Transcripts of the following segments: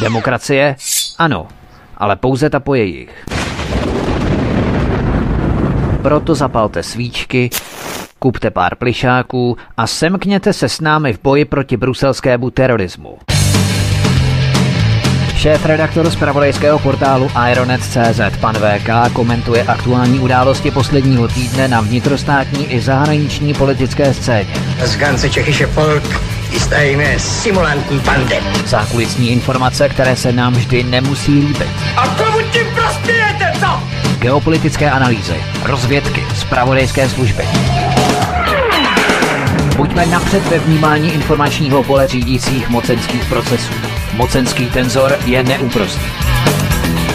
Demokracie? Ano, ale pouze ta po jejich. Proto zapalte svíčky, kupte pár plišáků a semkněte se s námi v boji proti bruselskému terorismu. Šéf-redaktor z pravodejského portálu Ironet.cz pan VK komentuje aktuální události posledního týdne na vnitrostátní i zahraniční politické scéně. Das ganze tschechische Volk eine simulantní bande. Zákulisní informace, které se nám vždy nemusí líbit. A komu tím prospějete, co? Geopolitické analýzy, rozvědky, zpravodajské služby. Buďme napřed ve vnímání informačního pole řídících mocenských procesů. Mocenský tenzor je neúprostný.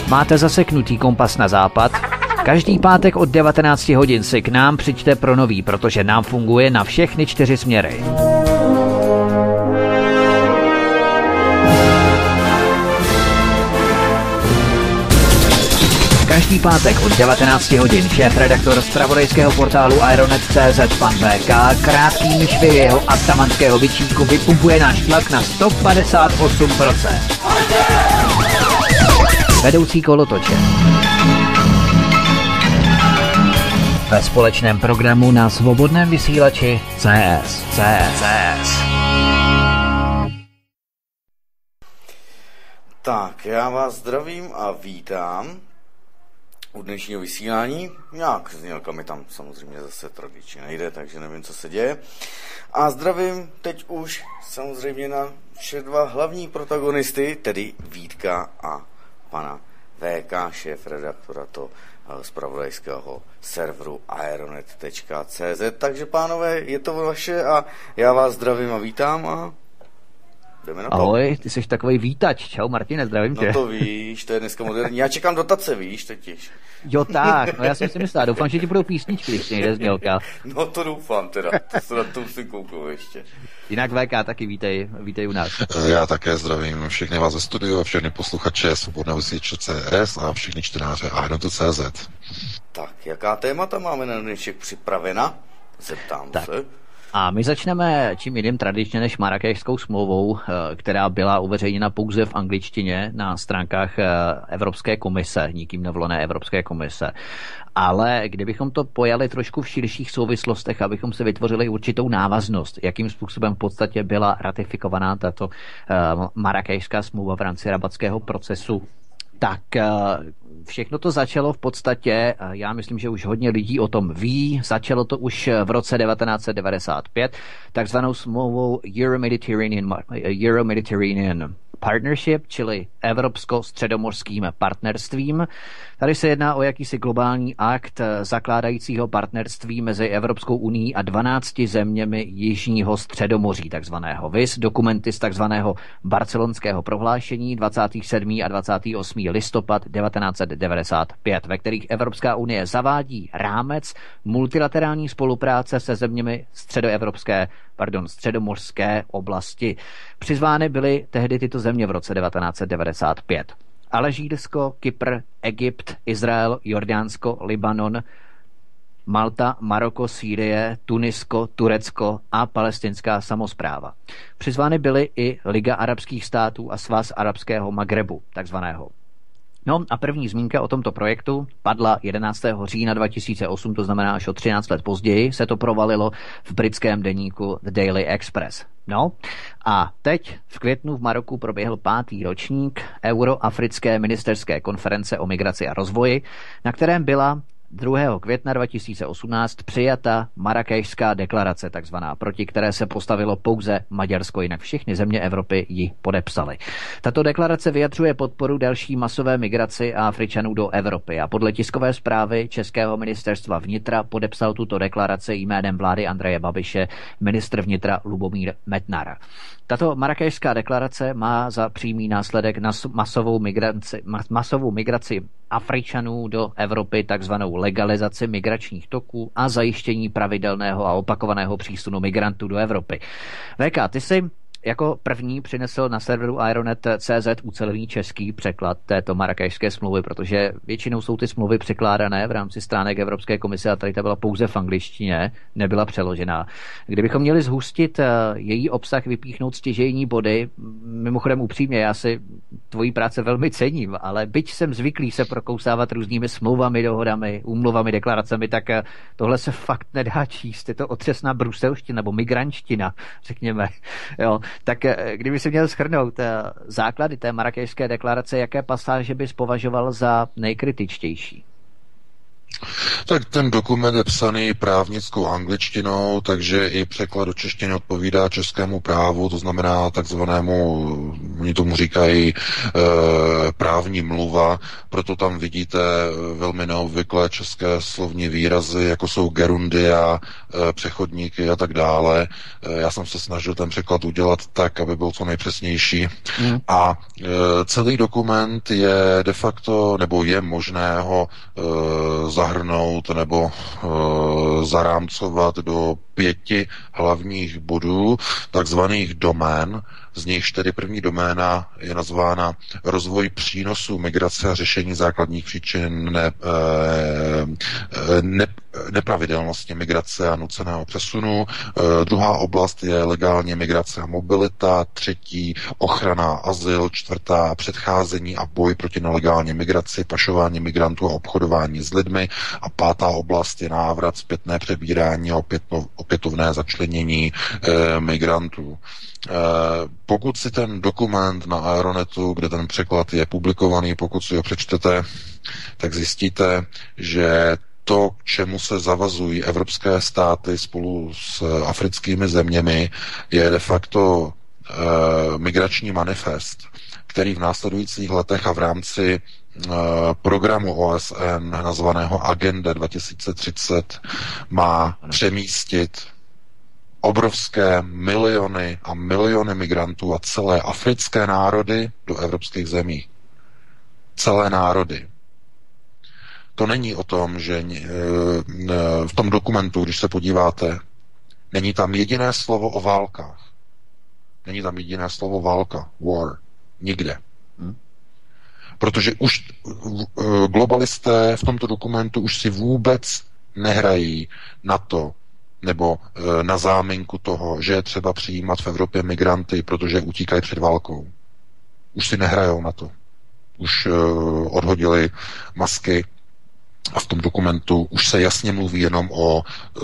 Máte zaseknutý kompas na západ? Každý pátek od 19 hodin si k nám přijďte pro nový, protože nám funguje na všechny čtyři směry. Každý pátek od 19 hodin šéf-redaktor z pravodejského portálu Ironet.cz pan VK krátkým švy jeho atamanského vyčínku vypumpuje náš tlak na 158%. Vedoucí kolotoče. Ve společném programu na svobodném vysílači CS. CS. CS. Tak, já vás zdravím a vítám u dnešního vysílání. Nějak znělka mi tam samozřejmě zase tradičně nejde, takže nevím, co se děje. A zdravím teď už samozřejmě na vše dva hlavní protagonisty, tedy Vítka a pana VK, šéf redaktora to eh, z pravodajského serveru aeronet.cz. Takže pánové, je to vaše a já vás zdravím a vítám a jdeme na to. Ahoj, ty jsi takový vítač. Čau Martine, zdravím tě. No to víš, to je dneska moderní. Já čekám dotace, víš, totiž. Jo tak, no já jsem si myslel, doufám, že ti budou písničky, když nejde znělka. No to doufám teda, to se na to musím kouknout ještě. Jinak VK taky vítej, vítej u nás. Já také zdravím všechny vás ze studiu a všechny posluchače Svobodného vysílače CS a všechny čtenáře Ahnotu.cz. Tak, jaká témata máme na dnešek připravena? Zeptám Tak. se. A my začneme čím jiným tradičně než Marrakešskou smlouvou, eh, která byla uveřejněna pouze v angličtině na stránkách eh, Evropské komise, nikým nevolené Evropské komise. Ale kdybychom to pojali trošku v širších souvislostech, abychom se vytvořili určitou návaznost, jakým způsobem v podstatě byla ratifikovaná tato eh, Marrakešská smlouva v rámci rabatského procesu, tak všechno to začalo v podstatě, já myslím, že už hodně lidí o tom ví, začalo to už v roce 1995, takzvanou smlouvou Euro-Mediterranean, Euro-Mediterranean Partnership, čili Evropsko-středomorským partnerstvím. Tady se jedná o jakýsi globální akt eh, zakládajícího partnerství mezi Evropskou uní a 12 zeměmi Jižního středomoří, takzvaného VIS, dokumenty z takzvaného barcelonského prohlášení 27. a 28. listopad 1995, ve kterých Evropská unie zavádí rámec multilaterální spolupráce se zeměmi středoevropské, pardon, středomorské oblasti. Přizvány byly tehdy tyto země v roce 1995. Alžírsko, Kypr, Egypt, Izrael, Jordánsko, Libanon, Malta, Maroko, Sýrie, Tunisko, Turecko a palestinská samozpráva. Přizvány byly i Liga arabských států a Svaz arabského Magrebu, takzvaného. No a první zmínka o tomto projektu padla 11. října 2008, to znamená až o 13 let později se to provalilo v britském deníku The Daily Express. No a teď v květnu v Maroku proběhl pátý ročník Euroafrické ministerské konference o migraci a rozvoji, na kterém byla 2. května 2018 přijata Marrakešská deklarace, takzvaná, proti které se postavilo pouze Maďarsko, jinak všechny země Evropy ji podepsaly. Tato deklarace vyjadřuje podporu další masové migraci Afričanů do Evropy a podle tiskové zprávy Českého ministerstva vnitra podepsal tuto deklaraci jménem vlády Andreje Babiše ministr vnitra Lubomír Metnar. Tato marakešská deklarace má za přímý následek na masovou migraci, masovou migraci Afričanů do Evropy, takzvanou legalizaci migračních toků a zajištění pravidelného a opakovaného přísunu migrantů do Evropy. VK, ty jsi jako první přinesl na serveru Aeronet.cz ucelený český překlad této marakešské smlouvy, protože většinou jsou ty smlouvy překládané v rámci stránek Evropské komise a tady ta byla pouze v angličtině, nebyla přeložená. Kdybychom měli zhustit eh, její obsah, vypíchnout stěžejní body, mimochodem upřímně, já si tvojí práce velmi cením, ale byť jsem zvyklý se prokousávat různými smlouvami, dohodami, úmluvami, deklaracemi, tak eh, tohle se fakt nedá číst. Je to otřesná bruselština nebo migrančtina, řekněme. Jo. Tak eh, kdyby si měl schrnout eh, základy té marakešské deklarace, jaké pasáže bys považoval za nejkritičtější? Tak ten dokument je psaný právnickou angličtinou, takže i překlad do češtiny odpovídá českému právu, to znamená takzvanému, oni tomu říkají e, právní mluva, proto tam vidíte velmi neobvyklé české slovní výrazy, jako jsou gerundia, přechodníky a tak dále. E, já jsem se snažil ten překlad udělat tak, aby byl co nejpřesnější. Mm. A e, celý dokument je de facto, nebo je možné ho zahrnout nebo zarámcovat do pěti hlavních bodů, takzvaných domén, z nichž tedy první doména je nazvána rozvoj přínosů migrace a řešení základních příčin ne, eh, ne, nepravidelnosti migrace a nuceného přesunu. Eh, druhá oblast je legální migrace a mobilita. Třetí ochrana, azyl. Čtvrtá předcházení a boj proti nelegální migraci, pašování migrantů a obchodování s lidmi. A pátá oblast je návrat, zpětné přebírání a opětovné začlenění eh, migrantů. Eh, pokud si ten dokument na Aeronetu, kde ten překlad je publikovaný, pokud si ho přečtete, tak zjistíte, že to, k čemu se zavazují evropské státy spolu s africkými zeměmi, je de facto e, migrační manifest, který v následujících letech a v rámci e, programu OSN nazvaného Agenda 2030 má přemístit obrovské miliony a miliony migrantů a celé africké národy do evropských zemí. Celé národy. To není o tom, že eh, v tom dokumentu, když se podíváte, není tam jediné slovo o válkách. Není tam jediné slovo válka, war. Nikde. Hm? Protože už eh, globalisté v tomto dokumentu už si vůbec nehrají na to, nebo e, na záminku toho, že je třeba přijímat v Evropě migranty, protože utíkají před válkou. Už si nehrajou na to. Už e, odhodili masky a v tom dokumentu už se jasně mluví jenom o e,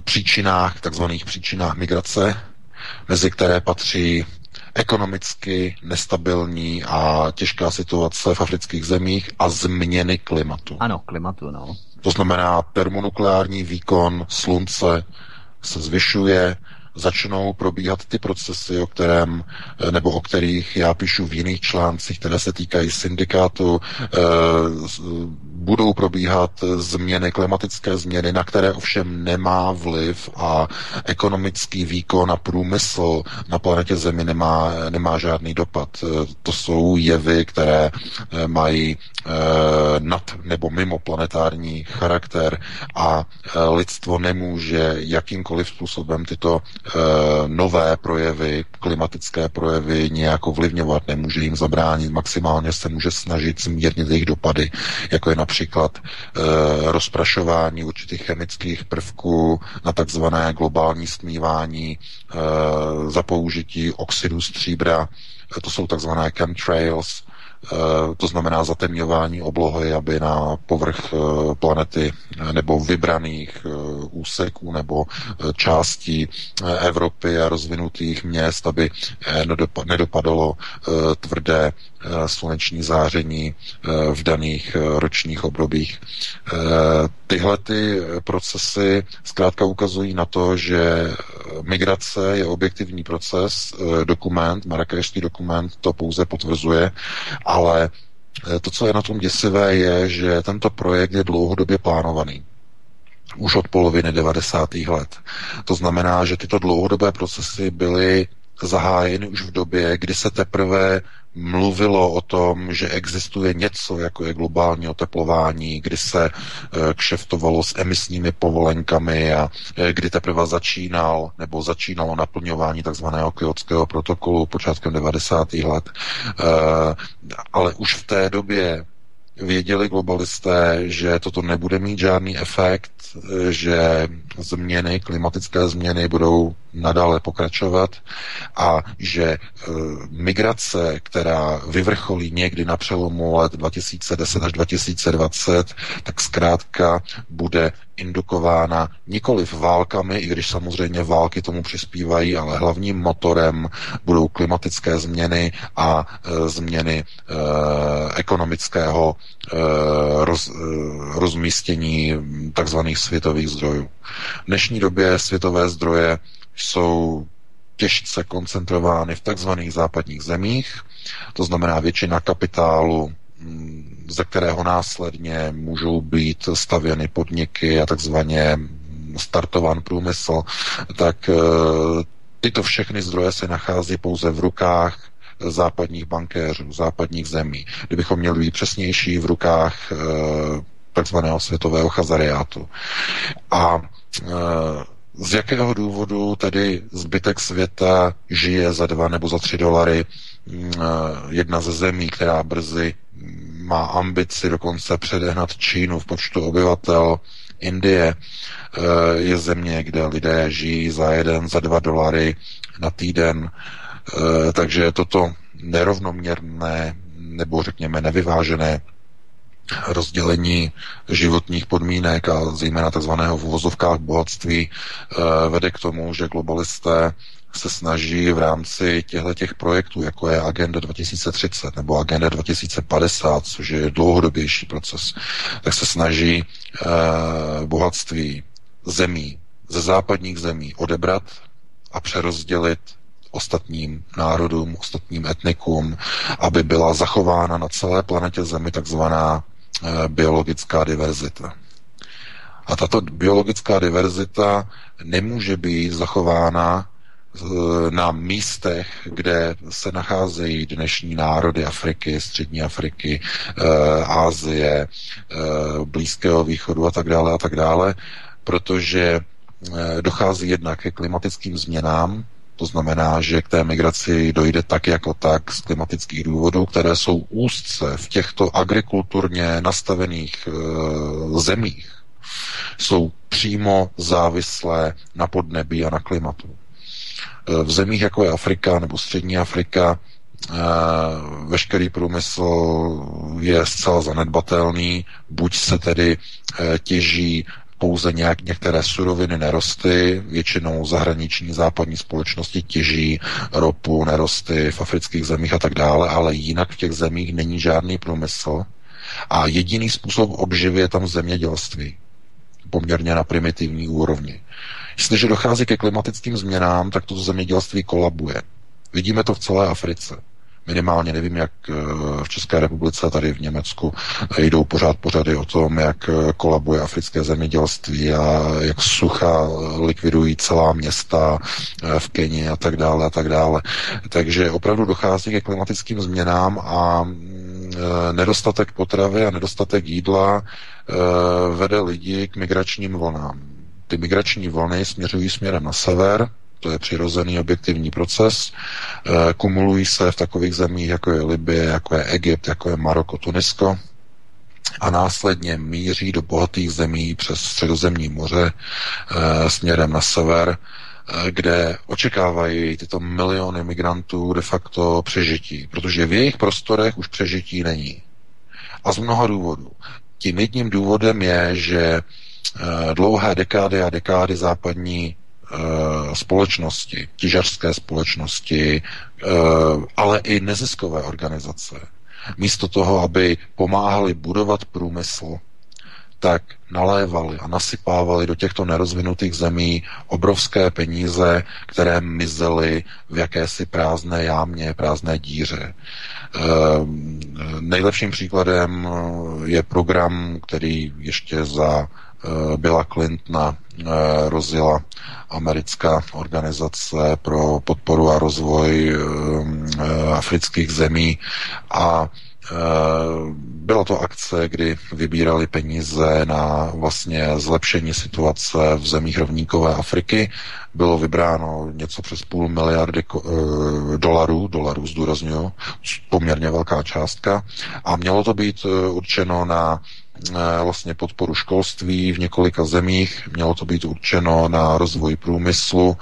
příčinách, takzvaných příčinách migrace, mezi které patří ekonomicky nestabilní a těžká situace v afrických zemích a změny klimatu. Ano, klimatu, no. To znamená, termonukleární výkon slunce se zvyšuje, začnou probíhat ty procesy, o kterém, eh, nebo o kterých já píšu v jiných článcích, které se týkají syndikátu, eh, budou probíhat změny, klimatické změny, na které ovšem nemá vliv a ekonomický výkon a průmysl na planetě Zemi nemá, nemá žádný dopad. Eh, to jsou jevy, které mají nad nebo mimo planetární charakter a lidstvo nemůže jakýmkoliv způsobem tyto Eh, nové projevy, klimatické projevy nějak ovlivňovat, nemůže jim zabránit, maximálně se může snažit zmírnit jejich dopady, jako je například e, rozprašování určitých chemických prvků na takzvané globální stmívání e, za použití oxidu stříbra, to jsou takzvané chemtrails, to znamená zatemňování oblohy, aby na povrch planety nebo vybraných úseků nebo částí Evropy a rozvinutých měst, aby nedopadalo tvrdé sluneční záření v daných ročních obdobích. Tyhle ty procesy zkrátka ukazují na to, že migrace je objektivní proces, dokument, marakešský dokument to pouze potvrzuje, ale to, co je na tom děsivé, je, že tento projekt je dlouhodobě plánovaný už od poloviny 90. let. To znamená, že tyto dlouhodobé procesy byly zahájeny už v době, kdy se teprve mluvilo o tom, že existuje něco, jako je globální oteplování, kdy se eh, kšeftovalo s emisními povolenkami a eh, kdy teprve začínal nebo začínalo naplňování takzvaného kyotského protokolu počátkem 90. let. Eh, ale už v té době věděli globalisté, že toto nebude mít žádný efekt, že změny, klimatické změny budou nadále pokračovat a že e, migrace, která vyvrcholí někdy na přelomu let 2010 až 2020, tak zkrátka bude indukována nikoli válkami, i když samozřejmě války tomu přispívají, ale hlavním motorem budou klimatické změny a e, změny e, ekonomického e, roz, e, rozmístění takzvaných světových zdrojů. V dnešní době světové zdroje jsou těžce koncentrovány v takzvaných západních zemích, to znamená většina kapitálu ze kterého následně můžou být stavěny podniky a takzvaně startován průmysl, tak eh, tyto všechny zdroje se nachází pouze v rukách západních bankéřů, západních zemí. Kdybychom měli být přesnější, v rukách eh, takzvaného světového chazariátu. A eh, z jakého důvodu tedy zbytek světa žije za dva nebo za tři dolary? Mm, jedna ze zemí, která brzy má ambici dokonce předehnat Čínu v počtu obyvatel. Indie eh, je země, kde lidé žijí za jeden, za dva dolary na týden. Eh, takže toto nerovnoměrné nebo řekněme nevyvážené rozdělení životních podmínek a zejména tzv. v uvozovkách bohatství eh, vede k tomu, že globalisté se snaží v rámci těchto těch projektů, jako je Agenda 2030 nebo Agenda 2050, což je dlouhodobější proces, tak se snaží eh, bohatství zemí, ze západních zemí odebrat a přerozdělit ostatním národům, ostatním etnikům, aby byla zachována na celé planetě Zemi takzvaná eh, biologická diverzita. A tato biologická diverzita nemůže být zachována na místech, kde se nacházejí dnešní národy Afriky, Střední Afriky, Ázie, e, Blízkého východu a tak dále a tak dále, protože dochází jednak ke klimatickým změnám, to znamená, že k té migraci dojde tak jako tak z klimatických důvodů, které jsou úzce v těchto agrikulturně nastavených zemích, jsou přímo závislé na podnebí a na klimatu. V zemích jako je Afrika nebo Střední Afrika eh, veškerý průmysl je zcela zanedbatelný, buď se tedy eh, těží pouze nějak, některé suroviny, nerosty, většinou zahraniční západní společnosti těží ropu, nerosty v afrických zemích a tak dále, ale jinak v těch zemích není žádný průmysl a jediný způsob obživy je tam zemědělství poměrně na primitivní úrovni. Jestliže dochází ke klimatickým změnám, tak to zemědělství kolabuje. Vidíme to v celé Africe. Minimálně nevím, jak eh, v České republice, tady v Německu jdou pořád pořady o tom, jak eh, kolabuje africké zemědělství a jak sucha likvidují celá města eh, v Keni a tak dále a tak dále. Takže opravdu dochází ke klimatickým změnám a mm, nedostatek potravy a nedostatek jídla vede lidi k migračním vlnám ty migrační vlny směřují směrem na sever, to je přirozený objektivní proces, e, kumulují se v takových zemích, jako je Libie, jako je Egypt, jako je Maroko, Tunisko, a následně míří do bohatých zemí přes středozemní moře e, směrem na sever kde očekávají tyto miliony migrantů de facto přežití, protože v jejich prostorech už přežití není. A z mnoha důvodů. Tím jedním důvodem je, že dlouhé dekády a dekády západní společnosti, těžařské společnosti, ale i neziskové organizace, místo toho, aby pomáhali budovat průmysl, tak nalévali a nasypávali do těchto nerozvinutých zemí obrovské peníze, které mizely v jakési prázdné jámě, prázdné díře. Nejlepším příkladem je program, který ještě za Eh, Billa Clintona eh, rozjela americká organizace pro podporu a rozvoj eh, afrických zemí a byla to akce, kdy vybírali peníze na vlastně zlepšení situace v zemích rovníkové Afriky. Bylo vybráno něco přes půl miliardy dolarů, dolarů zdůraznuju, poměrně velká částka. A mělo to být určeno na Eh, vlastně podporu školství v několika zemích. Mělo to být určeno na rozvoj průmyslu,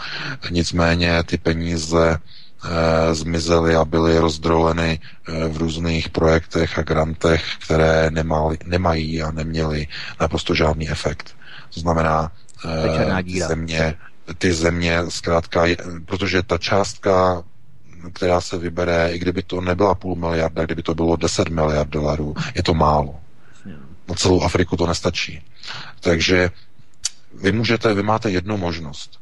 nicméně ty peníze e, zmizely a byly rozdroleny e, v různých projektech a grantech, které nemali, nemají a neměly naprosto žádný efekt. To znamená, ty země, ty země zkrátka, protože ta částka která se vybere, i kdyby to nebyla půl miliarda, kdyby to bylo 10 miliard dolarů, je to málo na celou Afriku to nestačí. Takže vy můžete, vy máte jednu možnost.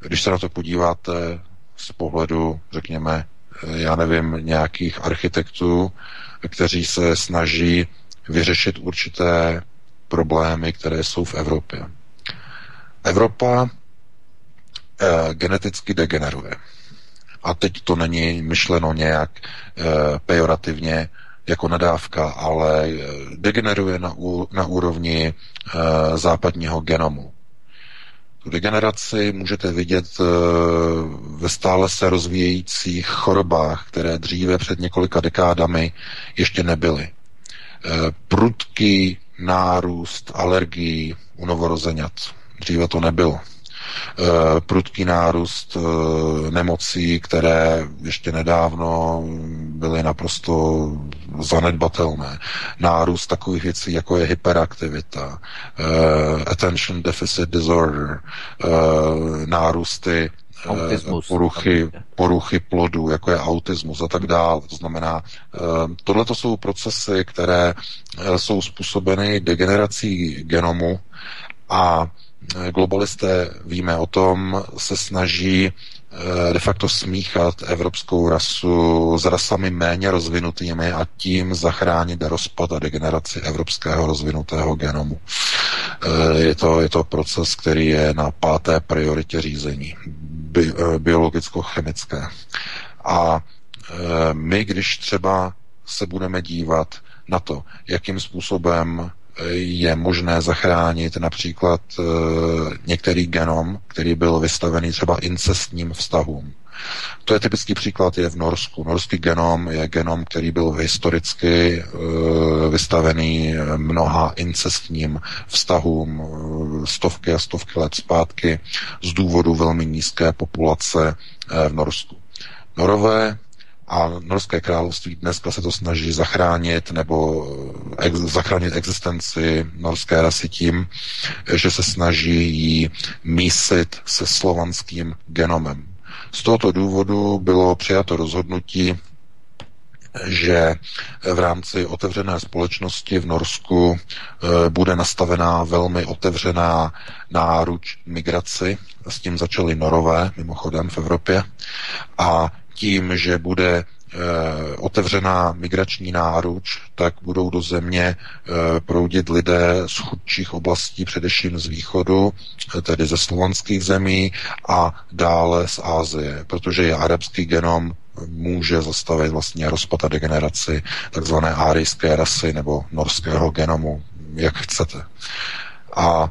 Když se na to podíváte z pohledu, řekněme, já nevím, nějakých architektů, kteří se snaží vyřešit určité problémy, které jsou v Evropě. Evropa eh, geneticky degeneruje. A teď to není myšleno nějak eh, pejorativně, jako nadávka, ale eh, degeneruje na, ú, na úrovni e, západního genomu. Tu degeneraci můžete vidět e, ve stále se rozvíjejících chorobách, které dříve před několika dekádami ještě nebyly. E, prudký nárůst alergií u novorozenat. Dříve to nebylo. Prudký nárůst nemocí, které ještě nedávno byly naprosto zanedbatelné. Nárůst takových věcí, jako je hyperaktivita, eh, attention deficit disorder, nárůsty Autismus. poruchy, poruchy plodu, jako je autismus a tak dále. To znamená, tohle to jsou procesy, které jsou způsobeny degenerací genomu a globalisté, víme o tom, se snaží eh, de facto smíchat evropskou rasu s rasami méně rozvinutými a tím zachránit rozpad a degeneraci evropského rozvinutého genomu. Eh, je to, je to proces, který je na páté prioritě řízení, bi, eh, biologicko-chemické. A my, když třeba se budeme dívat na to, jakým způsobem je možné zachránit například e, některý genom, který byl vystavený třeba incestním vztahům. To je typický příklad je v Norsku. Norský genom je genom, který byl historicky e, vystavený mnoha incestním vztahům e, stovky a stovky let zpátky z důvodu velmi nízké populace v Norsku. Norové a Norské království dneska se to snaží zachránit nebo eh, ex, zachránit existenci norské rasy tím, že se snaží ji mísit se slovanským genomem. Z tohoto důvodu bylo přijato rozhodnutí, že v rámci otevřené společnosti v Norsku eh, bude nastavená velmi otevřená náruč migraci. S tím začaly norové, mimochodem v Evropě. A tím, že bude eh, otevřená migrační náruč, tak budou do země eh, proudit lidé z chudších oblastí, především z východu, eh, tedy ze slovanských zemí a dále z Ázie, protože je arabský genom může zastavit vlastně rozpad a degeneraci takzvané árijské rasy nebo norského genomu, jak chcete. A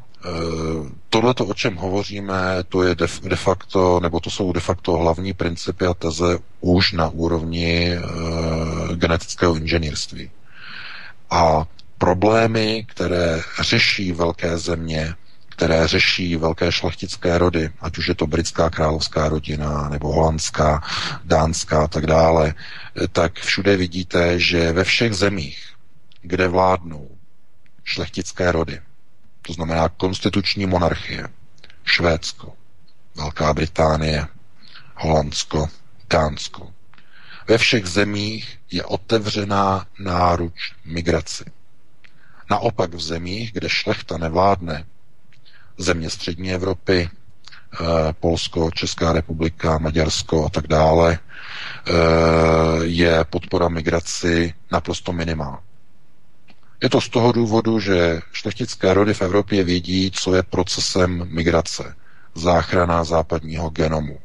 Tohle, o čem hovoříme, to je de, facto, nebo to jsou de facto hlavní principy a teze už na úrovni e, genetického inženýrství. A problémy, které řeší velké země, které řeší velké šlechtické rody, ať už je to britská královská rodina, nebo holandská, dánská a tak dále, tak všude vidíte, že ve všech zemích, kde vládnou šlechtické rody, to znamená konstituční monarchie, Švédsko, Velká Británie, Holandsko, Dánsko. Ve všech zemích je otevřená náruč migraci. Naopak v zemích, kde šlechta nevládne, země střední Evropy, eh, Polsko, Česká republika, Maďarsko a tak dále, eh, je podpora migraci naprosto minimální. Je to z toho důvodu, že šlechtické rody v Evropě vědí, co je procesem migrace, záchrana západního genomu.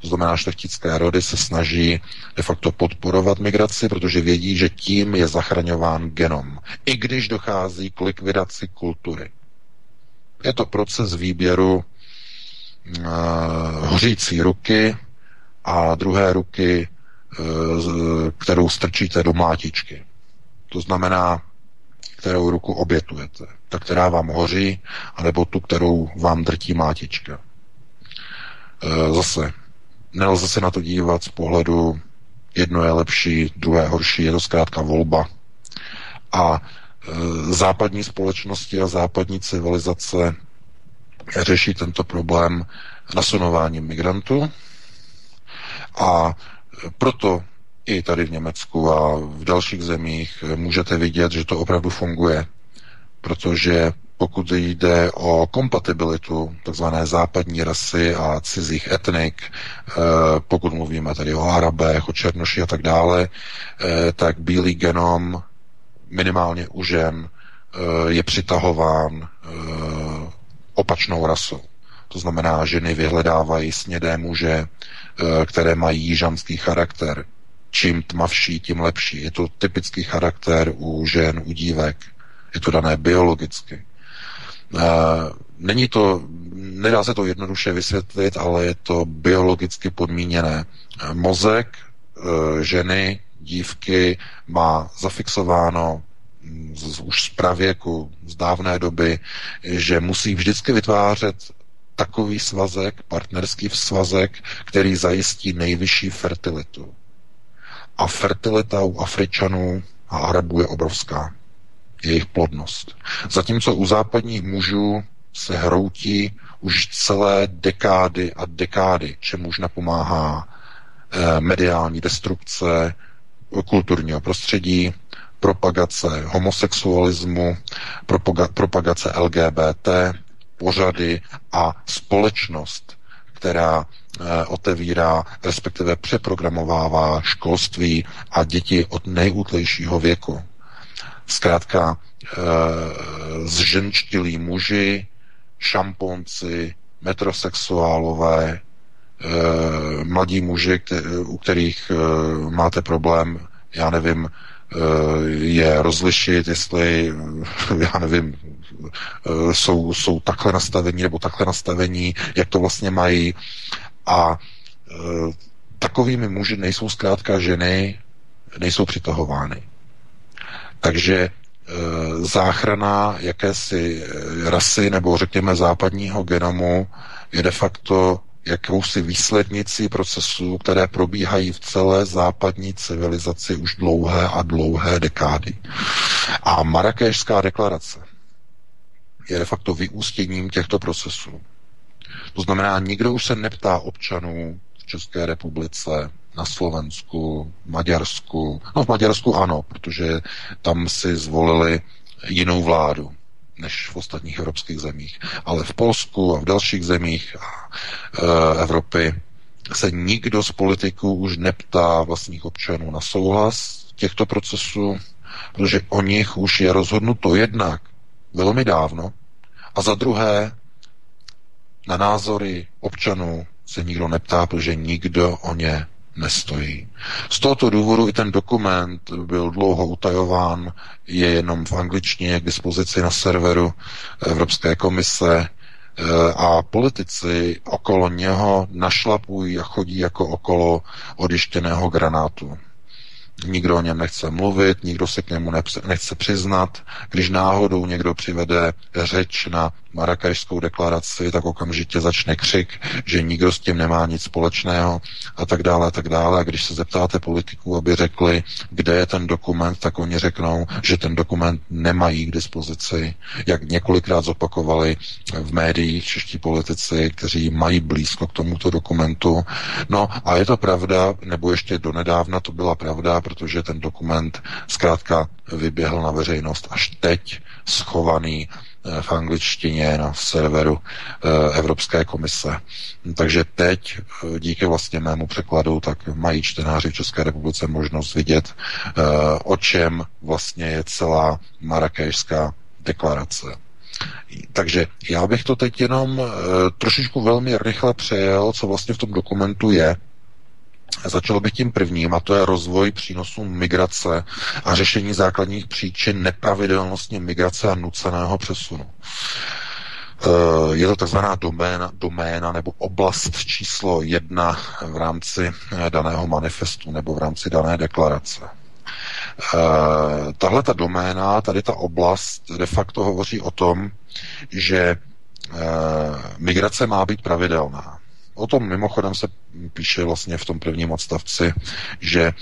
To znamená, šlechtické rody se snaží de facto podporovat migraci, protože vědí, že tím je zachraňován genom. I když dochází k likvidaci kultury. Je to proces výběru uh, hořící ruky a druhé ruky, uh, kterou strčíte do mlátičky. To znamená, kterou ruku obětujete. Ta, která vám hoří, anebo tu, kterou vám drtí mátička. E, zase, nelze se na to dívat z pohledu jedno je lepší, druhé horší, je to zkrátka volba. A e, západní společnosti a západní civilizace řeší tento problém nasunováním migrantů a proto i tady v Německu a v dalších zemích můžete vidět, že to opravdu funguje, protože pokud jde o kompatibilitu takzvané západní rasy a cizích etnik, eh, pokud mluvíme tady o Arabech, o Černoši a tak dále, eh, tak bílý genom minimálně u žen eh, je přitahován opačnou rasou. To znamená, ženy vyhledávají snědé muže, které mají jižanský charakter, čím tmavší, tím lepší. Je to typický charakter u žen, u dívek. Je to dané biologicky. Není to, nedá se to jednoduše vysvětlit, ale je to biologicky podmíněné. Mozek e, ženy, dívky má zafixováno z, už z pravěku, z dávné doby, že musí vždycky vytvářet takový svazek, partnerský svazek, který zajistí nejvyšší fertilitu. A fertilita u Afričanů a Arabů je obrovská. Jejich plodnost. Zatímco u západních mužů se hroutí už celé dekády a dekády, čemuž napomáhá eh, mediální destrukce kulturního prostředí, propagace homosexualismu, propaga- propagace LGBT, pořady a společnost, která otevírá, respektive přeprogramovává školství a děti od nejútlejšího věku. Zkrátka, eh, zženštilí muži, šamponci, metrosexuálové, eh, mladí muži, u kterých máte problém, já nevím, je rozlišit, jestli, já nevím, jsou, jsou takhle nastavení nebo takhle nastavení, jak to vlastně mají. A e, takovými muži nejsou zkrátka ženy, nejsou přitahovány. Takže e, záchrana jakési e, rasy nebo řekněme západního genomu je de facto jakousi výslednicí procesů, které probíhají v celé západní civilizaci už dlouhé a dlouhé dekády. A Marrakešská deklarace je de facto vyústěním těchto procesů. To znamená, nikdo už se neptá občanů v České republice, na Slovensku, Maďarsku. No v Maďarsku ano, protože tam si zvolili jinou vládu než v ostatních evropských zemích. Ale v Polsku a v dalších zemích a, e, Evropy se nikdo z politiků už neptá vlastních občanů na souhlas těchto procesů, protože o nich už je rozhodnuto jednak velmi dávno a za druhé na názory občanů se nikdo neptá, protože nikdo o ně nestojí. Z tohoto důvodu i ten dokument byl dlouho utajován, je jenom v angličtině k dispozici na serveru Evropské komise eh, a politici okolo něho našlapují a chodí jako okolo odištěného granátu. Nikdo o něm nechce mluvit, nikdo se k němu nechce přiznat. Když náhodou někdo přivede řeč na Marrakešskou deklaraci, tak okamžitě začne křik, že nikdo s tím nemá nic společného a tak dále a tak dále. A když se zeptáte politiků, aby řekli, kde je ten dokument, tak oni řeknou, že ten dokument nemají k dispozici. Jak několikrát zopakovali v médiích čeští politici, kteří mají blízko k tomuto dokumentu. No a je to pravda, nebo ještě donedávna to byla pravda, protože ten dokument zkrátka vyběhl na veřejnost až teď, schovaný eh, v angličtině na serveru eh, Evropské komise. Takže teď eh, díky vlastně mému překladu tak mají čtenáři v České republice možnost vidět, o čem vlastně je celá Marrakešská deklarace. Takže já bych to teď jenom trošičku velmi rychle přejel, co vlastně v tom dokumentu je, Začal bych tím prvním, a to je rozvoj přínosů migrace a řešení základních příčin nepravidelnosti migrace a nuceného přesunu. Eh, je to takzvaná doména, doména nebo oblast číslo jedna v rámci eh, daného manifestu nebo v rámci dané deklarace. Eh, tahle ta doména, tady ta oblast de facto hovoří o tom, že migrace má být pravidelná. O tom mimochodem se píše vlastně v tom prvním odstavci, že e,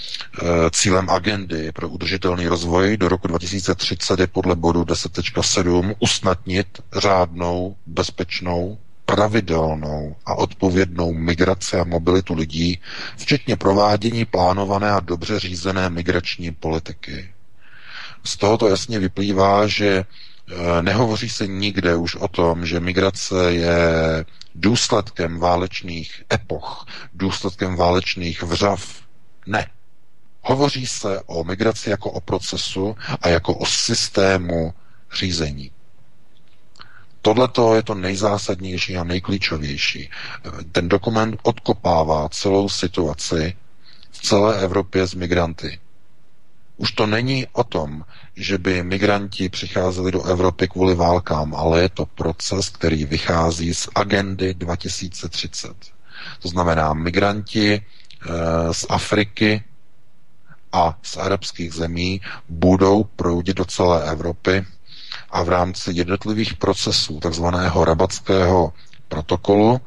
cílem agendy pro udržitelný rozvoj do roku 2030 je podle bodu 10.7 usnadnit řádnou, bezpečnou, pravidelnou a odpovědnou migraci a mobilitu lidí, včetně provádění plánované a dobře řízené migrační politiky. Z tohoto jasně vyplývá, že nehovoří se nikde už o tom, že migrace je důsledkem válečných epoch, důsledkem válečných vřav. Ne. Hovoří se o migraci jako o procesu a jako o systému řízení. Tohle je to nejzásadnější a nejklíčovější. Ten dokument odkopává celou situaci v celé Evropě s migranty. Už to není o tom, že by migranti přicházeli do Evropy kvůli válkám, ale je to proces, který vychází z agendy 2030. To znamená, migranti e, z Afriky a z arabských zemí budou proudit do celé Evropy a v rámci jednotlivých procesů takzvaného rabatského protokolu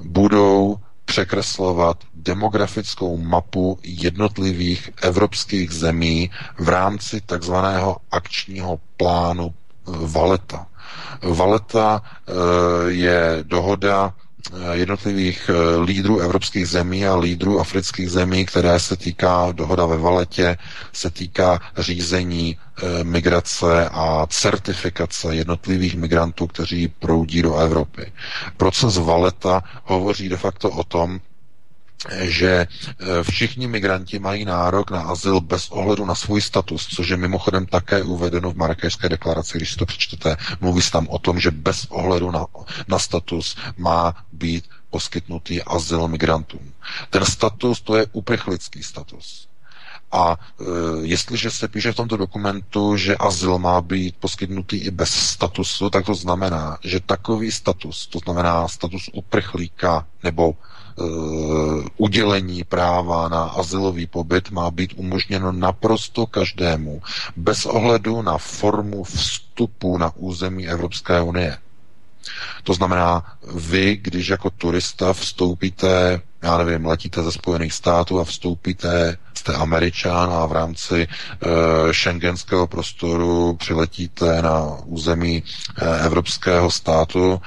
budou překreslovat demografickou mapu jednotlivých evropských zemí v rámci takzvaného akčního plánu eh, Valeta. Valeta eh, je dohoda jednotlivých lídrů evropských zemí a lídrů afrických zemí, které se týká dohoda ve Valetě, se týká řízení migrace a certifikace jednotlivých migrantů, kteří proudí do Evropy. Proces Valeta hovoří de facto o tom, že e, všichni migranti mají nárok na azyl bez ohledu na svůj status, což je mimochodem také uvedeno v Marrakešské deklaraci, když to přečtete. Mluví se tam o tom, že bez ohledu na, na status má být poskytnutý azyl migrantům. Ten status, to je uprchlický status. A e, jestliže se píše v tomto dokumentu, že azyl má být poskytnutý i bez statusu, tak to znamená, že takový status, to znamená status uprchlíka nebo Eh, udělení práva na azylový pobyt má být umožněno naprosto každému, bez ohledu na formu vstupu na území Evropské unie. To znamená, vy, když jako turista vstoupíte, já nevím, letíte ze Spojených států a vstoupíte, jste američan a v rámci e, šengenského prostoru přiletíte na území e, evropského státu,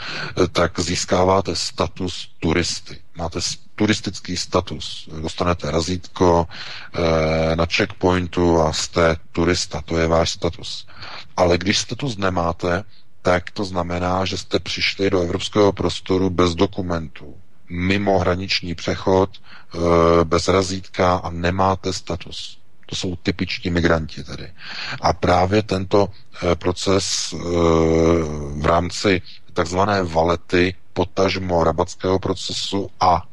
e, tak získáváte status turisty. Máte turistický status. Dostanete razítko e, na checkpointu a jste turista. To je váš status. Ale když status nemáte, tak to znamená, že jste přišli do evropského prostoru bez dokumentů, mimo hraniční přechod, eh, bez razítka a nemáte status. To jsou typičtí migranti tedy. A právě tento eh, proces eh, v rámci takzvané valety, potažmo rabatského procesu a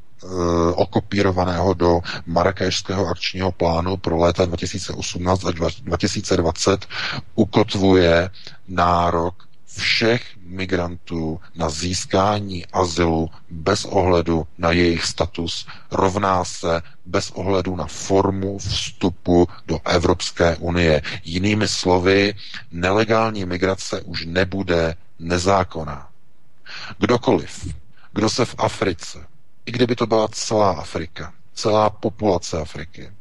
okopírovaného do Marrakešského akčního plánu pro léta 2018 až 2020 ukotvuje nárok všech migrantů na získání azylu bez ohledu na jejich status rovná se bez ohledu na formu vstupu do Evropské unie. Jinými slovy, nelegální migrace už nebude nezákonná. Kdokoliv, kdo se v Africe, i kdyby to byla celá Afrika, celá populace Afriky,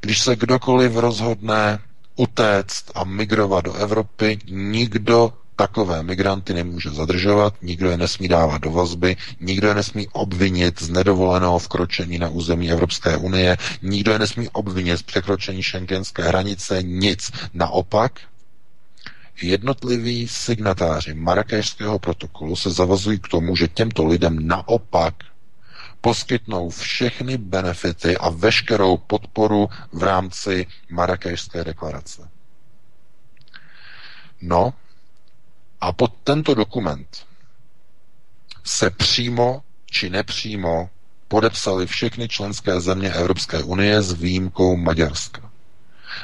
když se kdokoliv rozhodne utéct a migrovat do Evropy, nikdo takové migranty nemůže zadržovat, nikdo je nesmí dávat do vazby, nikdo je nesmí obvinit z nedovoleného vkročení na území Evropské unie, nikdo je nesmí obvinit z překročení šengenské hranice, nic. Naopak, jednotliví signatáři Marrakešského protokolu se zavazují k tomu, že těmto lidem naopak poskytnou všechny benefity a veškerou podporu v rámci Marrakešské deklarace. No, a pod tento dokument se přímo či nepřímo podepsali všechny členské země Evropské unie s výjimkou Maďarska.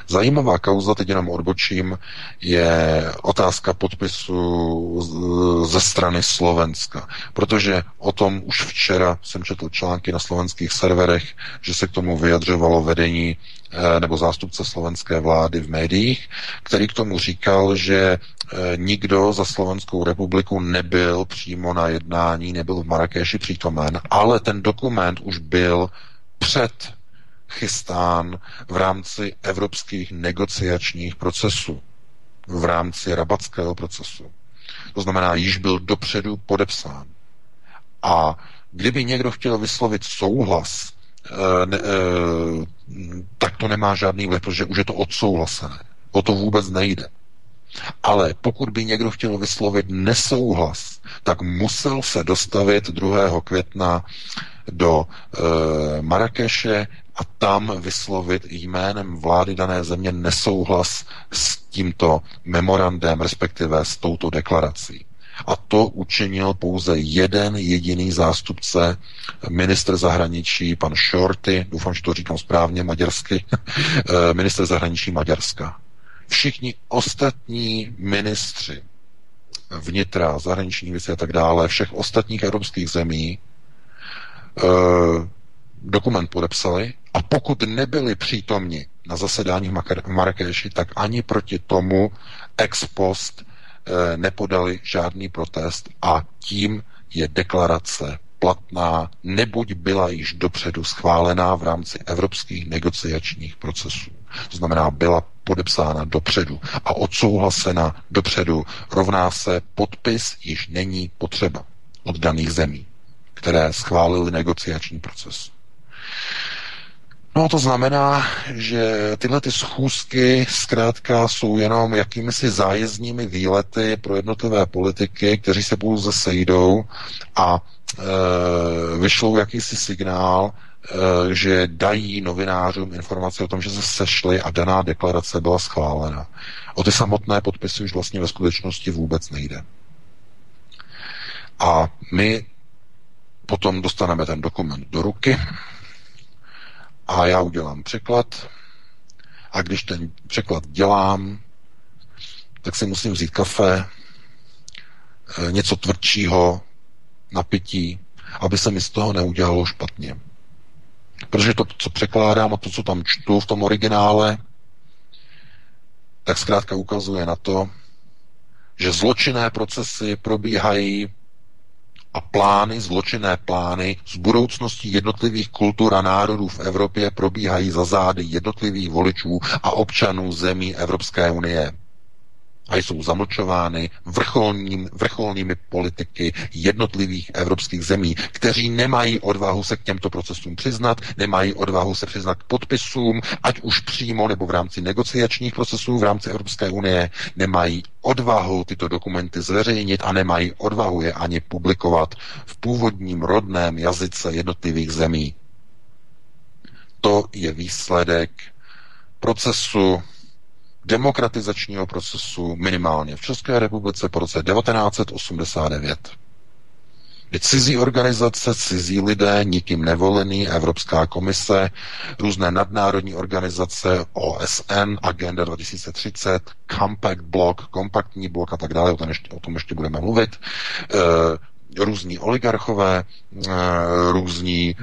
Zajímavá kauza, teď jenom odbočím, je otázka podpisu ze strany Slovenska. Protože o tom už včera jsem četl články na slovenských serverech, že se k tomu vyjadřovalo vedení eh, nebo zástupce slovenské vlády v médiích, který k tomu říkal, že eh, nikdo za Slovenskou republiku nebyl přímo na jednání, nebyl v Marrakeši přítomen, ale ten dokument už byl před chystán v rámci evropských negociačních procesů, v rámci rabatského procesu. To znamená, již byl dopředu podepsán. A kdyby někdo chtěl vyslovit souhlas, eh, ne, eh, tak to nemá žádný vliv, protože už je to odsouhlasené. O to vůbec nejde. Ale pokud by někdo chtěl vyslovit nesouhlas, tak musel se dostavit 2. května do e, Marrakeše a tam vyslovit jménem vlády dané země nesouhlas s tímto memorandem, respektive s touto deklarací. A to učinil pouze jeden jediný zástupce, minister zahraničí, pan Shorty, doufám, že to říkám správně maďarsky, eh, minister zahraničí Maďarska. Všichni ostatní ministři vnitra, zahraniční věci a tak dále, všech ostatních evropských zemí dokument podepsali a pokud nebyli přítomni na zasedání v Marrakeši, tak ani proti tomu ex post e, nepodali žádný protest a tím je deklarace platná, nebuď byla již dopředu schválená v rámci evropských negociačních procesů. To znamená, byla podepsána dopředu a odsouhlasena dopředu rovná se podpis již není potřeba od daných zemí, které schválili negociační proces. No to znamená, že tyhle ty schůzky zkrátka jsou jenom jakýmisi zájezdními výlety pro jednotlivé politiky, kteří se pouze sejdou a e, vyšlou jakýsi signál, e, že dají novinářům informace o tom, že se sešli a daná deklarace byla schválena. O ty samotné podpisy už vlastně ve skutečnosti vůbec nejde. A my potom dostaneme ten dokument do ruky, a já udělám překlad a když ten překlad dělám, tak si musím vzít kafe, eh, něco tvrdšího, napití, aby se mi z toho neudělalo špatně. Protože to, co překládám a to, co tam čtu v tom originále, tak zkrátka ukazuje na to, že zločinné procesy probíhají a plány, zločinné plány z budoucnosti jednotlivých kultur a národů v Evropě probíhají za zády jednotlivých voličů a občanů zemí Evropské unie a jsou zamlčovány vrcholním, vrcholnými politiky jednotlivých evropských zemí, kteří nemají odvahu se k těmto procesům přiznat, nemají odvahu se přiznat k podpisům, ať už přímo nebo v rámci negociačních procesů v rámci Evropské unie, nemají odvahu tyto dokumenty zveřejnit a nemají odvahu je ani publikovat v původním rodném jazyce jednotlivých zemí. To je výsledek procesu demokratizačního procesu minimálně v České republice po roce 1989. Cizí organizace, cizí lidé, nikým nevolený, Evropská komise, různé nadnárodní organizace, OSN, Agenda 2030, Compact Block, kompaktní blok a tak dále, o tom ještě, o tom ještě budeme mluvit. Různí oligarchové, e, různí e,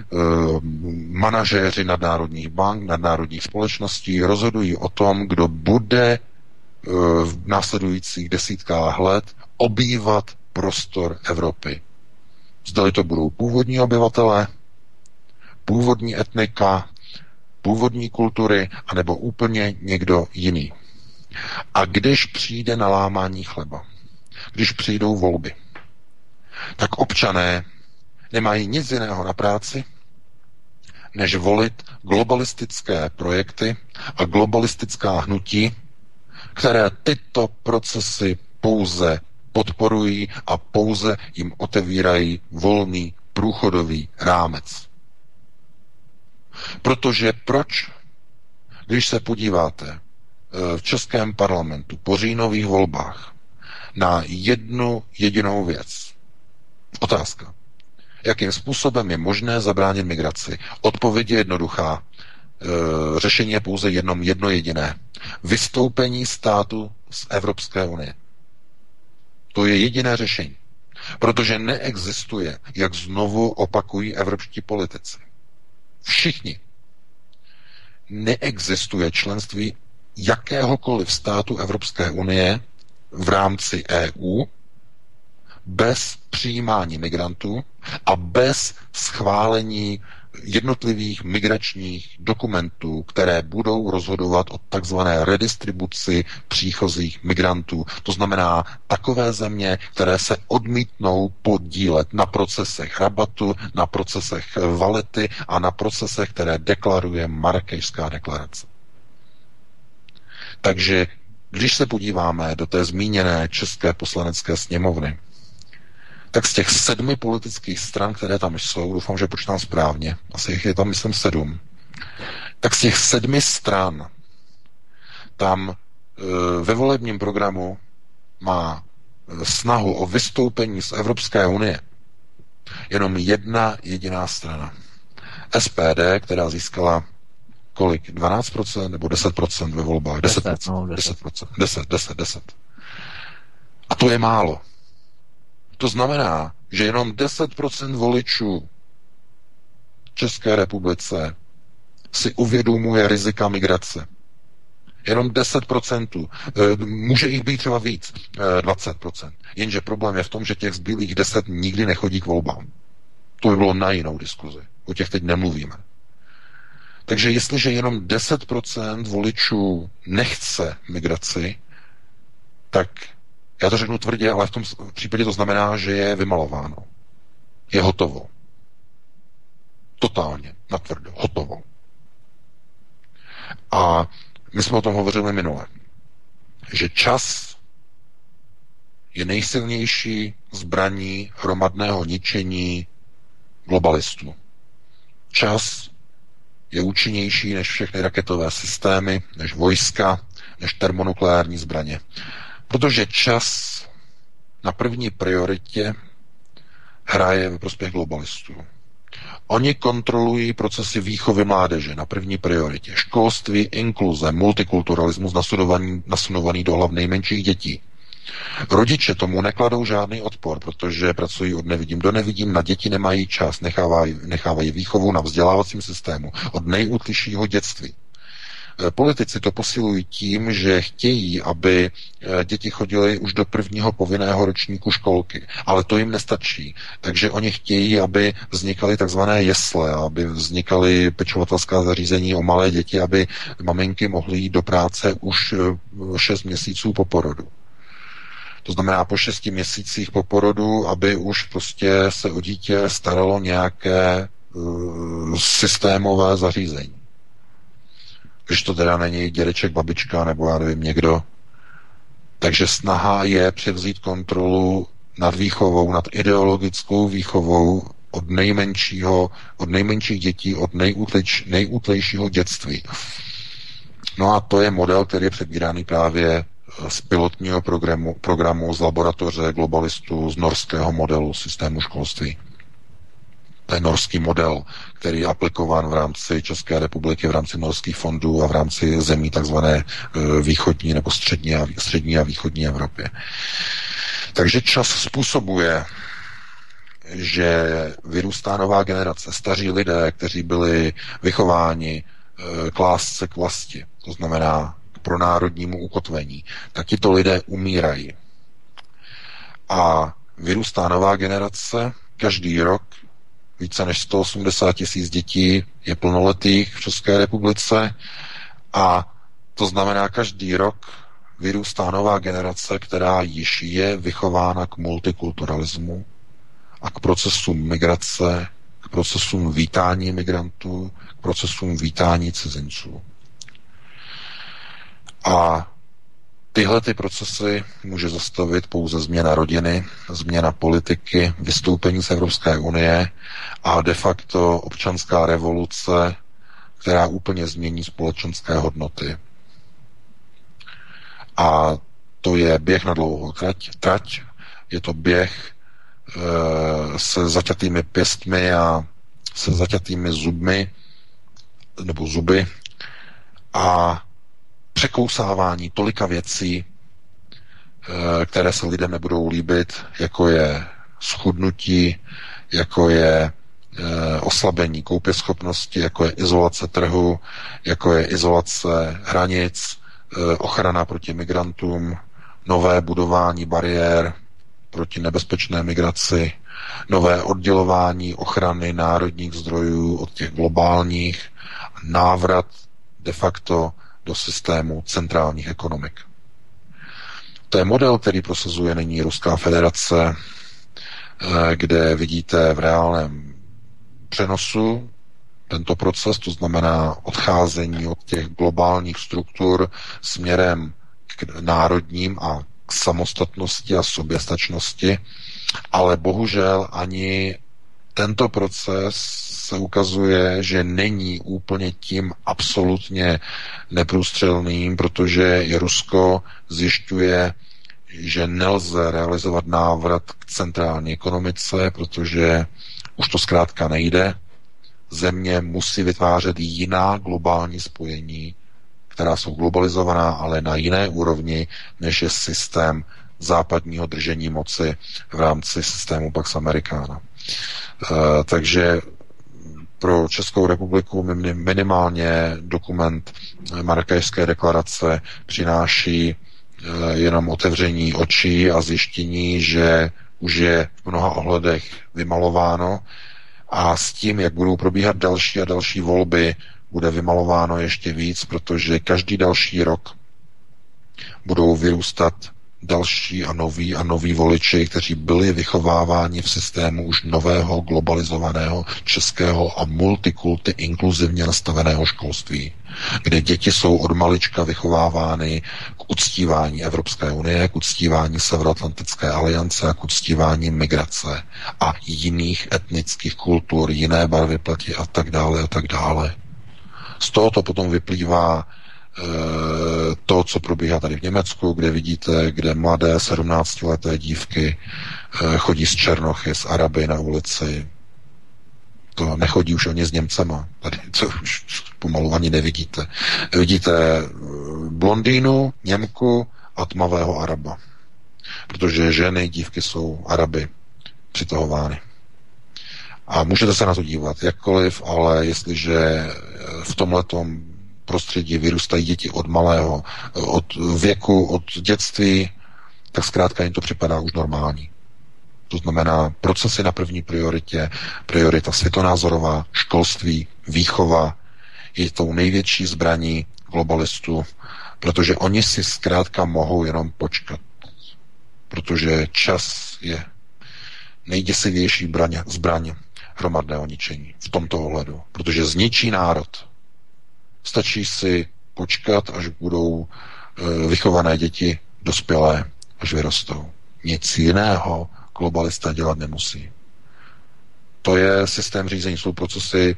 manažéři nadnárodních bank, nadnárodních společností rozhodují o tom, kdo bude v následujících desítkách let obývat prostor Evropy. Zdali to budou původní obyvatelé, původní etnika, původní kultury, anebo úplně někdo jiný. A když přijde na lámání chleba, když přijdou volby, tak občané nemají nic jiného na práci, než volit globalistické projekty a globalistická hnutí, které tyto procesy pouze podporují a pouze jim otevírají volný průchodový rámec. Protože proč? Když se podíváte eh, v českém parlamentu po říjnových volbách na jednu jedinou věc. Otázka. Jakým způsobem je možné zabránit migraci? Odpověď je jednoduchá. E, řešení je pouze jednom jedno jediné. Vystoupení státu z Evropské unie. To je jediné řešení. Protože neexistuje, jak znovu opakují evropští politici. Všichni. Neexistuje členství jakéhokoliv státu Evropské unie v rámci EU bez přijímání migrantů a bez schválení jednotlivých migračních dokumentů, které budou rozhodovat o takzvané redistribuci příchozích migrantů. To znamená takové země, které se odmítnou podílet na procesech rabatu, na procesech valety a na procesech, které deklaruje Marrakešská deklarace. Takže když se podíváme do té zmíněné České poslanecké sněmovny, tak z těch sedmi politických stran, které tam jsou, doufám, že počítám správně, asi jich je tam, myslím, sedm, tak z těch sedmi stran tam e, ve volebním programu má e, snahu o vystoupení z Evropské unie jenom jedna jediná strana. SPD, která získala kolik? 12% nebo 10% ve volbách? 10%. 10, no, 10. 10%. 10, 10, 10. A to je málo. To znamená, že jenom 10% voličů České republice si uvědomuje rizika migrace. Jenom 10%. Eh, může jich být třeba víc, 20%. Eh, Jenže problém je v tom, že těch zbylých 10 nikdy nechodí k volbám. To by bylo na jinou diskuzi. O těch teď nemluvíme. Takže jestliže jenom 10% voličů nechce migraci, tak já to řeknu tvrdě, ale v tom případě to znamená, že je vymalováno. Je hotovo. Totálně, natvrdo, hotovo. A my jsme o tom hovořili minule, že čas je nejsilnější zbraní hromadného ničení globalistů. Čas je účinnější než všechny raketové systémy, než vojska, než termonukleární zbraně. Protože čas na první prioritě hraje ve prospěch globalistů. Oni kontrolují procesy výchovy mládeže na první prioritě. Školství, inkluze, multikulturalismus nasunovaný, nasunovaný do hlav nejmenších dětí. Rodiče tomu nekladou žádný odpor, protože pracují od nevidím do nevidím, na děti nemají čas, nechávají, nechávají výchovu na vzdělávacím systému od nejútliššího dětství. Eh, politici to posilují tím, že chtějí, aby eh, děti chodily už do prvního povinného ročníku školky, ale to jim nestačí. Takže oni chtějí, aby vznikaly takzvané jesle, aby vznikaly pečovatelská zařízení o malé děti, aby maminky mohly jít do práce už 6 eh, měsíců po porodu. To znamená po šesti měsících po porodu, aby už prostě se o dítě staralo nějaké uh, systémové zařízení když to teda není dědeček, babička nebo já nevím, někdo. Takže snaha je převzít kontrolu nad výchovou, nad ideologickou výchovou od nejmenšího, od nejmenších dětí, od nejútlejš, nejútlejšího dětství. No a to je model, který je přebíraný právě z pilotního programu, programu z laboratoře globalistů z norského modelu systému školství. To je norský model, který je aplikován v rámci České republiky, v rámci norských fondů a v rámci zemí takzvané eh, východní nebo střední a, střední a východní Evropy. Takže čas způsobuje, že vyrůstá nová generace, staří lidé, kteří byli vychováni k lásce k vlasti, to znamená pro národnímu ukotvení, tak tito lidé umírají. A vyrůstá nová generace, každý rok více než 180 tisíc dětí je plnoletých v České republice a to znamená, každý rok vyrůstá nová generace, která již je vychována k multikulturalismu a k procesu migrace, k procesům vítání migrantů, k procesům vítání cizinců. A tyhle ty procesy může zastavit pouze změna rodiny, změna politiky, vystoupení z Evropské unie a de facto občanská revoluce, která úplně změní společenské hodnoty. A to je běh na dlouhou trať, trať je to běh e, se zaťatými pěstmi a se zaťatými zubmi, nebo zuby a překousávání tolika věcí, eh, které se lidem nebudou líbit, jako je schudnutí, jako je eh, oslabení koupěschopnosti, jako je izolace trhu, jako je izolace hranic, eh, ochrana proti migrantům, nové budování bariér proti nebezpečné migraci, nové oddělování ochrany národních zdrojů od těch globálních, návrat de facto do systému centrálních ekonomik. To je model, který prosazuje nyní Ruská federace, eh, kde vidíte v reálném přenosu tento proces, to znamená odcházení od těch globálních struktur směrem k národním a k samostatnosti a soběstačnosti, ale bohužel ani tento proces se ukazuje, že není úplně tím absolutně neprůstřelným, protože i Rusko zjišťuje, že nelze realizovat návrat k centrální ekonomice, protože už to zkrátka nejde. Země musí vytvářet jiná globální spojení, která jsou globalizovaná, ale na jiné úrovni, než je systém západního držení moci v rámci systému Pax Americana. E, takže pro Českou republiku minimálně dokument Marrakešské deklarace přináší e, jenom otevření očí a zjištění, že už je v mnoha ohledech vymalováno. A s tím, jak budou probíhat další a další volby, bude vymalováno ještě víc, protože každý další rok budou vyrůstat další a noví a noví voliči, kteří byli vychováváni v systému už nového globalizovaného českého a multikulty inkluzivně nastaveného školství, kde děti jsou od malička vychovávány k uctívání Evropské unie, k uctívání Severoatlantické aliance a k uctívání migrace a jiných etnických kultur, jiné barvy pleti a tak dále a tak dále. Z tohoto potom vyplývá to, co probíhá tady v Německu, kde vidíte, kde mladé 17-leté dívky e, chodí z Černochy, z Araby na ulici. To nechodí už oni s Němcema. Tady to už pomalu ani nevidíte. Vidíte e, blondýnu, Němku a tmavého Araba. Protože ženy, dívky jsou Araby přitahovány. A můžete se na to dívat jakkoliv, ale jestliže v tomhletom prostředí vyrůstají děti od malého, od věku, od dětství, tak zkrátka jim to připadá už normální. To znamená procesy na první prioritě, priorita světonázorová, školství, výchova, je tou největší zbraní globalistů, protože oni si zkrátka mohou jenom počkat. Protože čas je nejděsivější zbraně, hromadného ničení v tomto ohledu. Protože zničí národ. Stačí si počkat, až budou e, vychované děti dospělé, až vyrostou. Nic jiného globalista dělat nemusí. To je systém řízení, jsou procesy,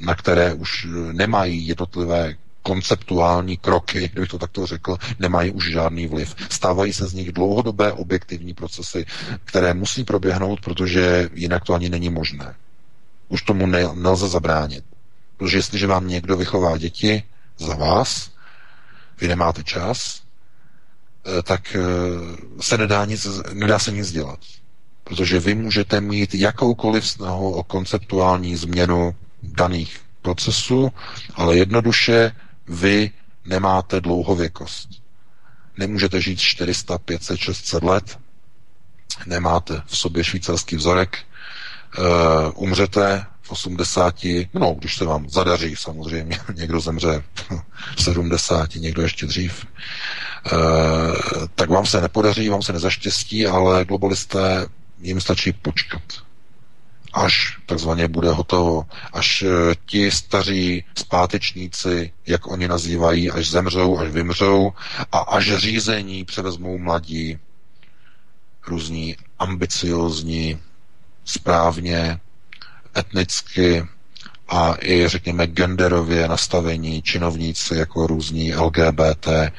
na které už nemají jednotlivé konceptuální kroky, kdybych to takto řekl, nemají už žádný vliv. Stávají se z nich dlouhodobé objektivní procesy, které musí proběhnout, protože jinak to ani není možné. Už tomu ne, nelze zabránit. Protože jestliže vám někdo vychová děti za vás, vy nemáte čas, eh, tak eh, se nedá, nic, nedá se nic dělat. Protože vy můžete mít jakoukoliv snahu o konceptuální změnu daných procesů, ale jednoduše vy nemáte dlouhověkost. Nemůžete žít 400, 500, 600 let, nemáte v sobě švýcarský vzorek, uh, umřete 80, no, když se vám zadaří samozřejmě, někdo zemře v 70, někdo ještě dřív, uh, tak vám se nepodaří, vám se nezaštěstí, ale globalisté jim stačí počkat. Až takzvaně bude hotovo, až eh, ti staří zpátečníci, jak oni nazývají, až zemřou, až vymřou a až řízení převezmou mladí, různí ambiciozní, správně, etnicky a i, řekněme, genderově nastavení činovníci jako různí LGBT eh,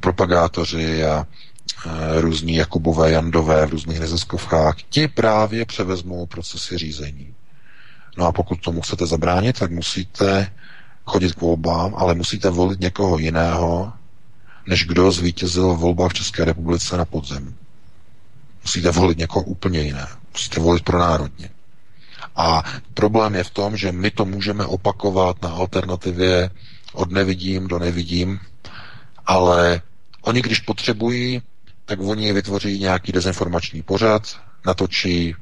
propagátoři a Eh, různí Jakubové, Jandové v různých neziskovkách, ti právě převezmou procesy řízení. No a pokud tomu chcete zabránit, tak musíte chodit k volbám, ale musíte volit někoho jiného, než kdo zvítězil v volbách v České republice na podzem. Musíte volit někoho úplně jiné. Musíte volit pro národně. A problém je v tom, že my to můžeme opakovat na alternativě od nevidím do nevidím, ale oni, když potřebují tak oni vytvoří nějaký dezinformační pořad, natočí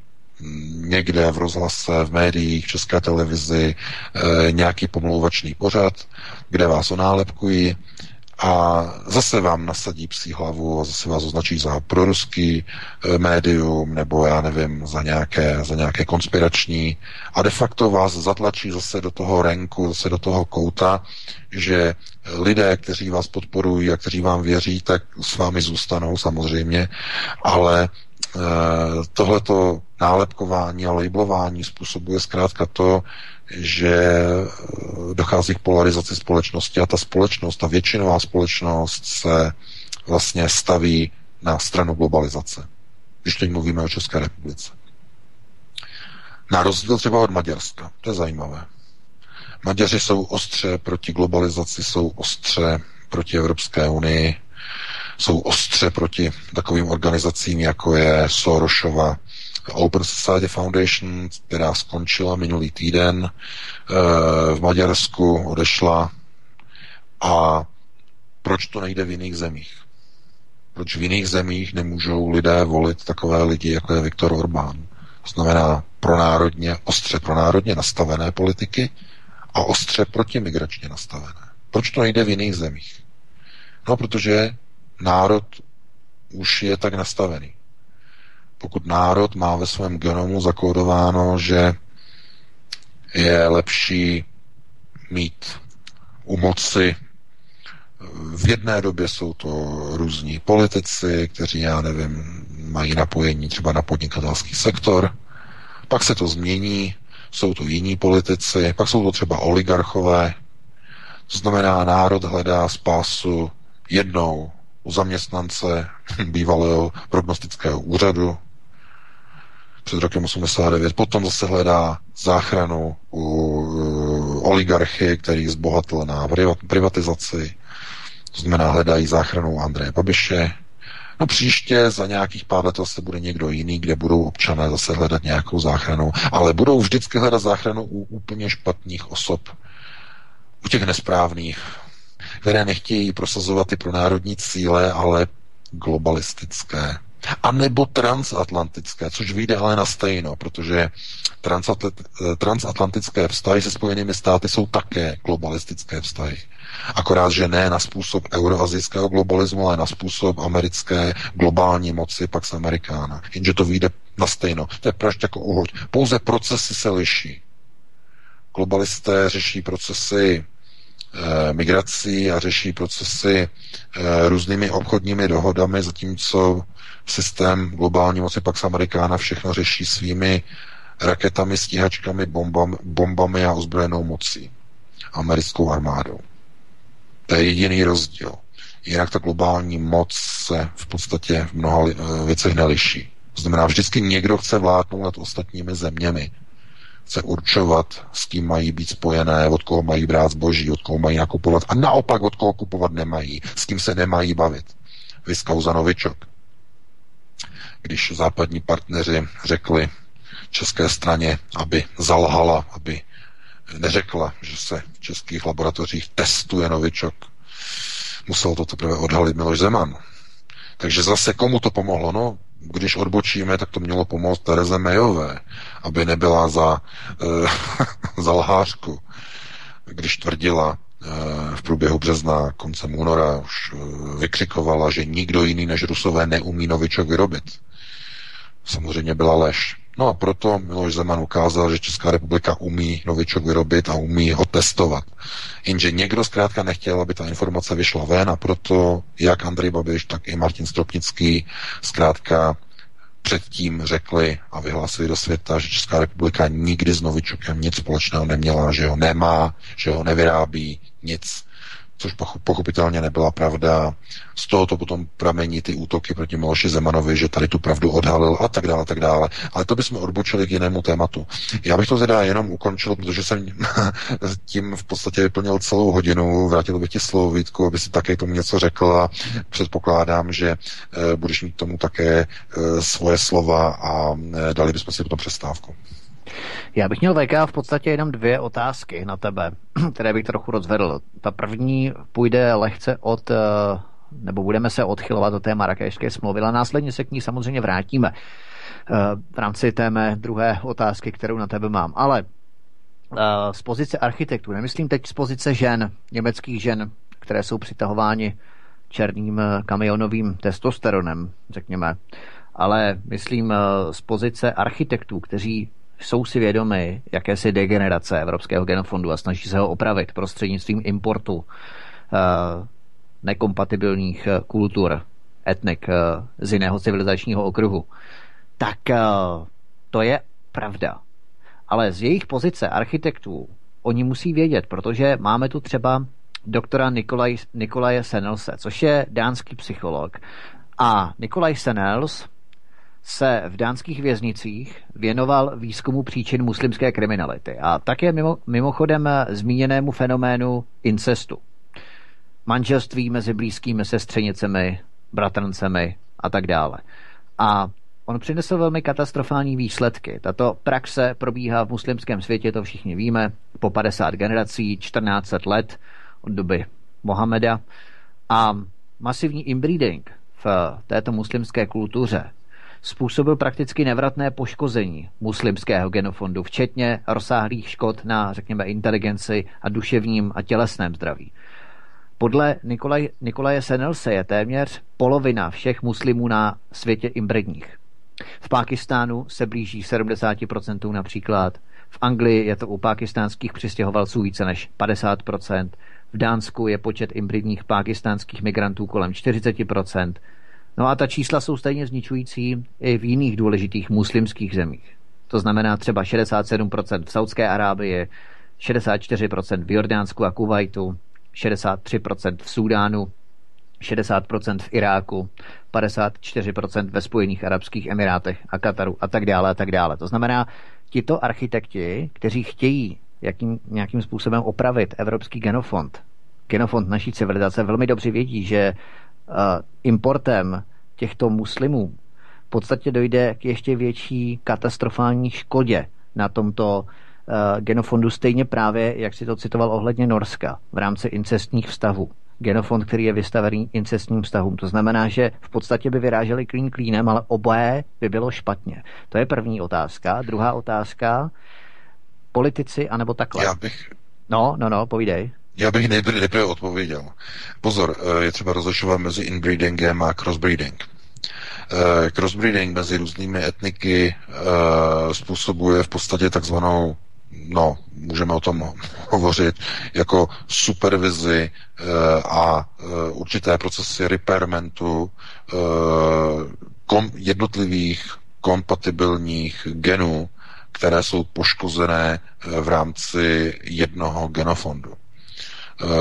někde v rozhlase, v médiích, v české televizi e, nějaký pomlouvačný pořad, kde vás onálepkují a zase vám nasadí psí hlavu a zase vás označí za proruský e, médium nebo já nevím, za nějaké, za nějaké konspirační. A de facto vás zatlačí zase do toho renku, zase do toho kouta, že lidé, kteří vás podporují a kteří vám věří, tak s vámi zůstanou samozřejmě, ale e, tohleto nálepkování a labelování způsobuje zkrátka to, že eh, dochází k polarizaci společnosti a ta společnost, ta většinová společnost se vlastně staví na stranu globalizace, když teď mluvíme o České republice. Na rozdíl třeba od Maďarska, to je zajímavé. Maďaři jsou ostře proti globalizaci, jsou ostře proti Evropské unii, jsou ostře proti takovým organizacím, jako je Sorosova Open Society Foundation, která skončila minulý týden eh, v Maďarsku, odešla. A proč to nejde v jiných zemích? Proč v jiných zemích nemůžou lidé volit takové lidi, jako je Viktor Orbán? To znamená pronárodně, ostře pronárodně nastavené politiky a ostře protimigračně nastavené. Proč to nejde v jiných zemích? No, protože národ už je tak nastavený pokud národ má ve svém genomu zakódováno, že je lepší mít u moci v jedné době jsou to různí politici, kteří, já nevím, mají napojení třeba na podnikatelský sektor, pak se to změní, jsou to jiní politici, pak jsou to třeba oligarchové, to znamená, národ hledá spásu jednou u zaměstnance bývalého prognostického úřadu, před rokem 89. Potom zase hledá záchranu u oligarchy, který zbohatl na privatizaci. To znamená, hledají záchranu Andreje Babiše. No příště za nějakých pár let se bude někdo jiný, kde budou občané zase hledat nějakou záchranu, ale budou vždycky hledat záchranu u úplně špatných osob, u těch nesprávných, které nechtějí prosazovat ty pronárodní cíle, ale globalistické, a nebo transatlantické, což vyjde ale na stejno, protože transatlantické vztahy se Spojenými státy jsou také globalistické vztahy. Akorát, že ne na způsob euroazijského globalismu, ale na způsob americké globální moci Pax Americana. Jenže to vyjde na stejno. To je prašť jako uhoď. Pouze procesy se liší. Globalisté řeší procesy e, migrací a řeší procesy e, různými obchodními dohodami, zatímco systém globální moci Pax Americana všechno řeší svými raketami, stíhačkami, bombami, bombami a ozbrojenou mocí. americkou armádou. To je jediný rozdíl. Jinak ta globální moc se v podstatě v mnoha věcech neliší. To znamená, vždycky někdo chce vládnout nad ostatními zeměmi. Chce určovat, s kým mají být spojené, od koho mají brát zboží, od koho mají nakupovat a naopak od koho kupovat nemají, s kým se nemají bavit. Vyskauza Novičok. Když západní partneři řekli české straně, aby zalhala, aby neřekla, že se v českých laboratořích testuje novičok. Musel to teprve odhalit Miloš Zeman. Takže zase komu to pomohlo? No, když odbočíme, tak to mělo pomoct Tereze Mejové, aby nebyla za, e, za lhářku, když tvrdila e, v průběhu března, koncem února, už e, vykřikovala, že nikdo jiný než Rusové neumí novičok vyrobit. Samozřejmě byla lež. No a proto Miloš Zeman ukázal, že Česká republika umí novičok vyrobit a umí ho testovat. Jenže někdo zkrátka nechtěl, aby ta informace vyšla ven a proto jak Andrej Babiš, tak i Martin Stropnický zkrátka předtím řekli a vyhlásili do světa, že Česká republika nikdy s novičokem nic společného neměla, že ho nemá, že ho nevyrábí, nic což pochopitelně nebyla pravda. Z toho to potom pramení ty útoky proti Miloši Zemanovi, že tady tu pravdu odhalil a tak dále, tak dále. Ale to bychom odbočili k jinému tématu. Já bych to teda jenom ukončil, protože jsem tím v podstatě vyplnil celou hodinu. Vrátil bych ti slovo Vítku, aby si také tomu něco řekl a předpokládám, že e, budeš mít tomu také e, svoje slova a e, dali bychom si potom přestávku. Já bych měl VK v podstatě jenom dvě otázky na tebe, které bych trochu rozvedl. Ta první půjde lehce od, eh, nebo budeme se odchylovat od té marakešské smlouvy, ale následně se k ní samozřejmě vrátíme eh, v rámci té mé druhé otázky, kterou na tebe mám. Ale eh, z pozice architektů, nemyslím teď z pozice žen, německých žen, které jsou přitahováni černým kamionovým testosteronem, řekněme, ale myslím z pozice architektů, kteří jsou si vědomi jakési degenerace Evropského genofondu a snaží se ho opravit prostřednictvím importu uh, nekompatibilních eh, kultur, etnik uh, z jiného civilizačního okruhu, tak to je pravda. Ale z jejich pozice architektů oni musí vědět, protože máme tu třeba doktora Nikolaj, Nikolaje Senelse, což je dánský psycholog. A Nikolaj Senels se v dánských věznicích věnoval výzkumu příčin muslimské kriminality a také mimo, mimochodem zmíněnému fenoménu incestu. Manželství mezi blízkými sestřenicemi, bratrancemi a tak dále. A on přinesl velmi katastrofální výsledky. Tato praxe probíhá v muslimském světě, to všichni víme, po 50 generací, 14 let od doby Mohameda. A masivní inbreeding v této muslimské kultuře způsobil prakticky nevratné poškození muslimského genofondu, včetně rozsáhlých škod na, řekněme, inteligenci a duševním a tělesném zdraví. Podle Nikolaj, Nikolaje Senelse je téměř polovina všech muslimů na světě imbredních. V Pákistánu se blíží 70% například, v Anglii je to u pakistánských přistěhovalců více než 50%, v Dánsku je počet imbridních pakistánských migrantů kolem 40%, No a ta čísla jsou stejně zničující i v jiných důležitých muslimských zemích. To znamená třeba 67% v Saudské Arábii, 64% v Jordánsku a Kuwaitu, 63% v Súdánu, 60% v Iráku, 54% ve Spojených Arabských Emirátech a Kataru a tak dále a tak dále. To znamená, tito architekti, kteří chtějí jakým, nějakým způsobem opravit evropský genofond, genofond naší civilizace, velmi dobře vědí, že importem těchto muslimů v podstatě dojde k ještě větší katastrofální škodě na tomto genofondu, stejně právě, jak si to citoval ohledně Norska, v rámci incestních vztahů. Genofond, který je vystavený incestním vztahům. To znamená, že v podstatě by vyráželi klín klínem, ale oboje by bylo špatně. To je první otázka. Druhá otázka, politici, anebo takhle. Já bych... No, no, no, povídej. Já bych nejprve, nejprve odpověděl. Pozor, eh, je třeba rozlišovat mezi inbreedingem a crossbreeding. Eh, crossbreeding mezi různými etniky eh, způsobuje v podstatě takzvanou no, můžeme o tom hovořit, jako supervizi a určité procesy repairmentu jednotlivých kompatibilních genů, které jsou poškozené v rámci jednoho genofondu.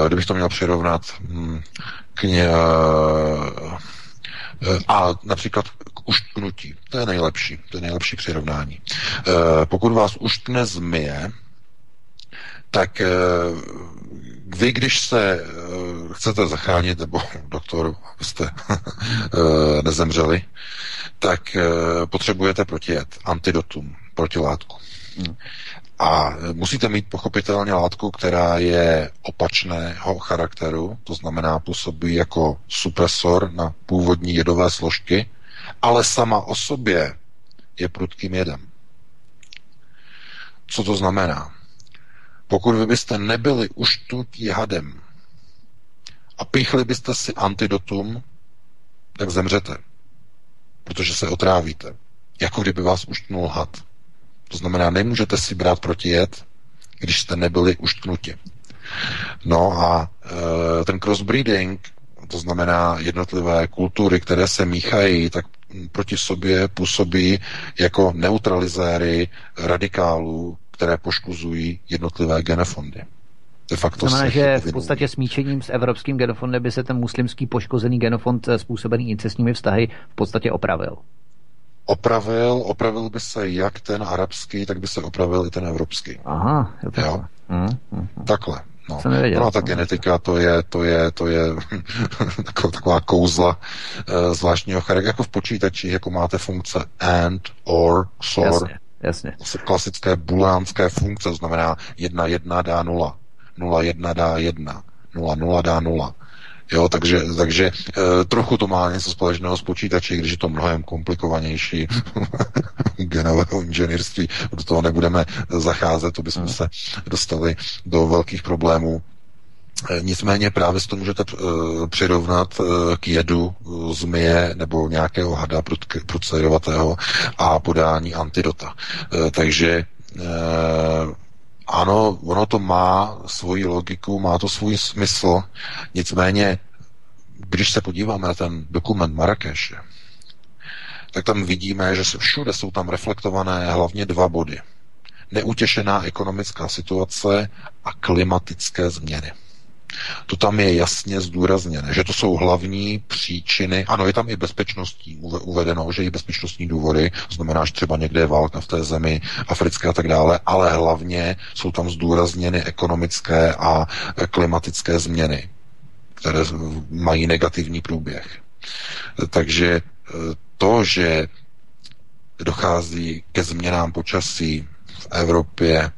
Kdybych to měl přirovnat hm, k ně, a například k uštknutí. To je nejlepší, to je nejlepší přirovnání. Pokud vás uštkne zmije, tak vy, když se chcete zachránit, nebo doktor, abyste nezemřeli, tak potřebujete protijet, antidotum, protilátku. Hmm. A musíte mít pochopitelně látku, která je opačného charakteru, to znamená působí jako supresor na původní jedové složky, ale sama o sobě je prudkým jedem. Co to znamená? Pokud vy byste nebyli uštutí hadem a píchli byste si antidotum, tak zemřete, protože se otrávíte, jako kdyby vás uštnul had. To znamená, nemůžete si brát protijed, když jste nebyli uštknuti. No a e, ten crossbreeding, to znamená jednotlivé kultury, které se míchají, tak proti sobě působí jako neutralizéry radikálů, které poškozují jednotlivé genofondy. De facto znamená, že v podstatě smíčením s evropským genofondem by se ten muslimský poškozený genofond způsobený incestními vztahy v podstatě opravil opravil, opravil by se jak ten arabský, tak by se opravil i ten evropský. Aha, je takhle. Jo? Mm, mm, Takhle. No. Nevěděl, no, ta genetika, to je, to je, to je taková, taková kouzla uh, zvláštního charakteru, jako v počítači, jako máte funkce and, or, sor. Jasně, jasně. Klasické bulánské funkce, to znamená 1, 1 dá 0, 0, 1 dá 1, 0, 0 dá 0. Jo, takže, takže e, trochu to má něco společného s počítači, když je to mnohem komplikovanější genového inženýrství. Do toho nebudeme zacházet, to bychom hmm. se dostali do velkých problémů. E, nicméně právě si to můžete e, přirovnat k jedu zmije nebo nějakého hada procedovatého a podání antidota. Takže ano, ono to má svoji logiku, má to svůj smysl, nicméně, když se podíváme na ten dokument Marrakeše, tak tam vidíme, že všude jsou tam reflektované hlavně dva body. Neutěšená ekonomická situace a klimatické změny. To tam je jasně zdůrazněné, že to jsou hlavní příčiny. Ano, je tam i bezpečnostní uvedeno, že i bezpečnostní důvody, znamená, že třeba někde je válka v té zemi, africké a tak dále, ale hlavně jsou tam zdůrazněny ekonomické a klimatické změny, které mají negativní průběh. Takže e, to, že dochází ke změnám počasí v Evropě, e,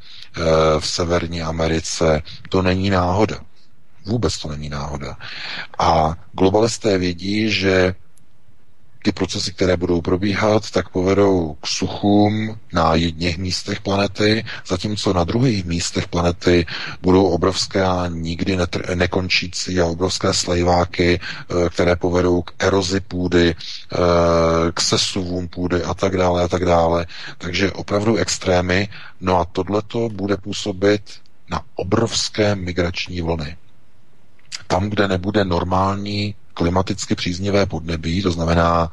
v Severní Americe, to není náhoda. Vůbec to není náhoda. A globalisté vědí, že ty procesy, které budou probíhat, tak povedou k suchům na jedných místech planety, zatímco na druhých místech planety budou obrovské a nikdy netr- nekončící a obrovské slejváky, eh, které povedou k erozi půdy, eh, k sesuvům půdy a tak dále a tak dále. Takže opravdu extrémy. No a tohleto bude působit na obrovské migrační vlny tam, kde nebude normální klimaticky příznivé podnebí, to znamená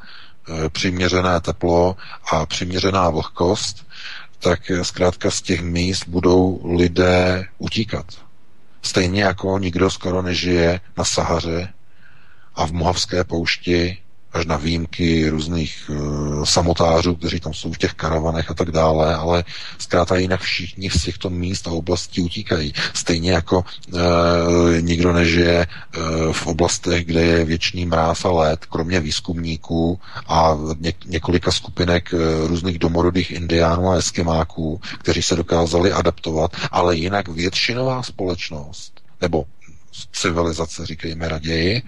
e, přiměřené teplo a přiměřená vlhkost, tak zkrátka z těch míst budou lidé utíkat. Stejně jako nikdo skoro nežije na Sahaře a v Mohavské poušti až na výjimky různých uh, samotářů, kteří tam jsou v těch karavanech a tak dále, ale zkrátka jinak všichni z těchto míst a oblastí utíkají. Stejně jako uh, nikdo nežije uh, v oblastech, kde je věčný mráz a led, kromě výzkumníků a ně- několika skupinek různých domorodých indiánů a eskimáků, kteří se dokázali adaptovat, ale jinak většinová společnost nebo civilizace, říkejme raději,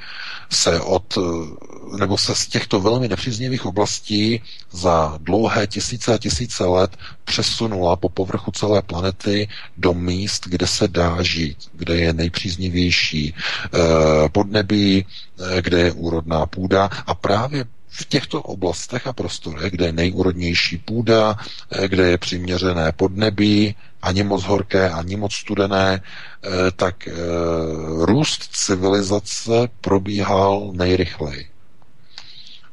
se od, nebo se z těchto velmi nepříznivých oblastí za dlouhé tisíce a tisíce let přesunula po povrchu celé planety do míst, kde se dá žít, kde je nejpříznivější eh, podnebí, eh, kde je úrodná půda. A právě v těchto oblastech a prostorech, kde je nejúrodnější půda, eh, kde je přiměřené podnebí, ani moc horké, ani moc studené, eh, tak eh, růst civilizace probíhal nejrychleji.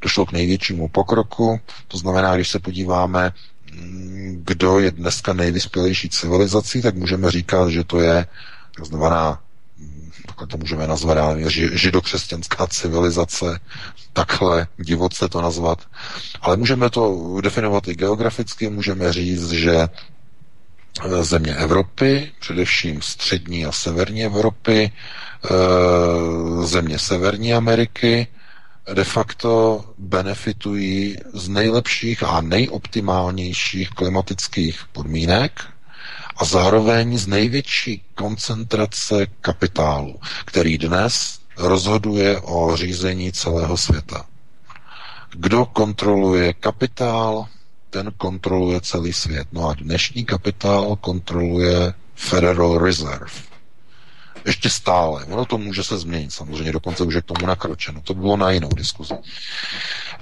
Došlo k největšímu pokroku, to znamená, když se podíváme, mm, kdo je dneska nejvyspělejší civilizací, tak můžeme říkat, že to je takzvaná pokud to můžeme nazvat, židokřesťanská civilizace, takhle divoce to nazvat. Ale můžeme to definovat i geograficky, můžeme říct, že eh, země Evropy, především střední a severní Evropy, eh, země Severní Ameriky, de facto benefitují z nejlepších a nejoptimálnějších klimatických podmínek a zároveň z největší koncentrace kapitálu, který dnes rozhoduje o řízení celého světa. Kdo kontroluje kapitál, ten kontroluje celý svět. No a dnešní kapitál kontroluje Federal Reserve. Ještě stále. Ono to může se změnit, samozřejmě, dokonce už je k tomu nakročeno. To bylo na jinou diskuzi.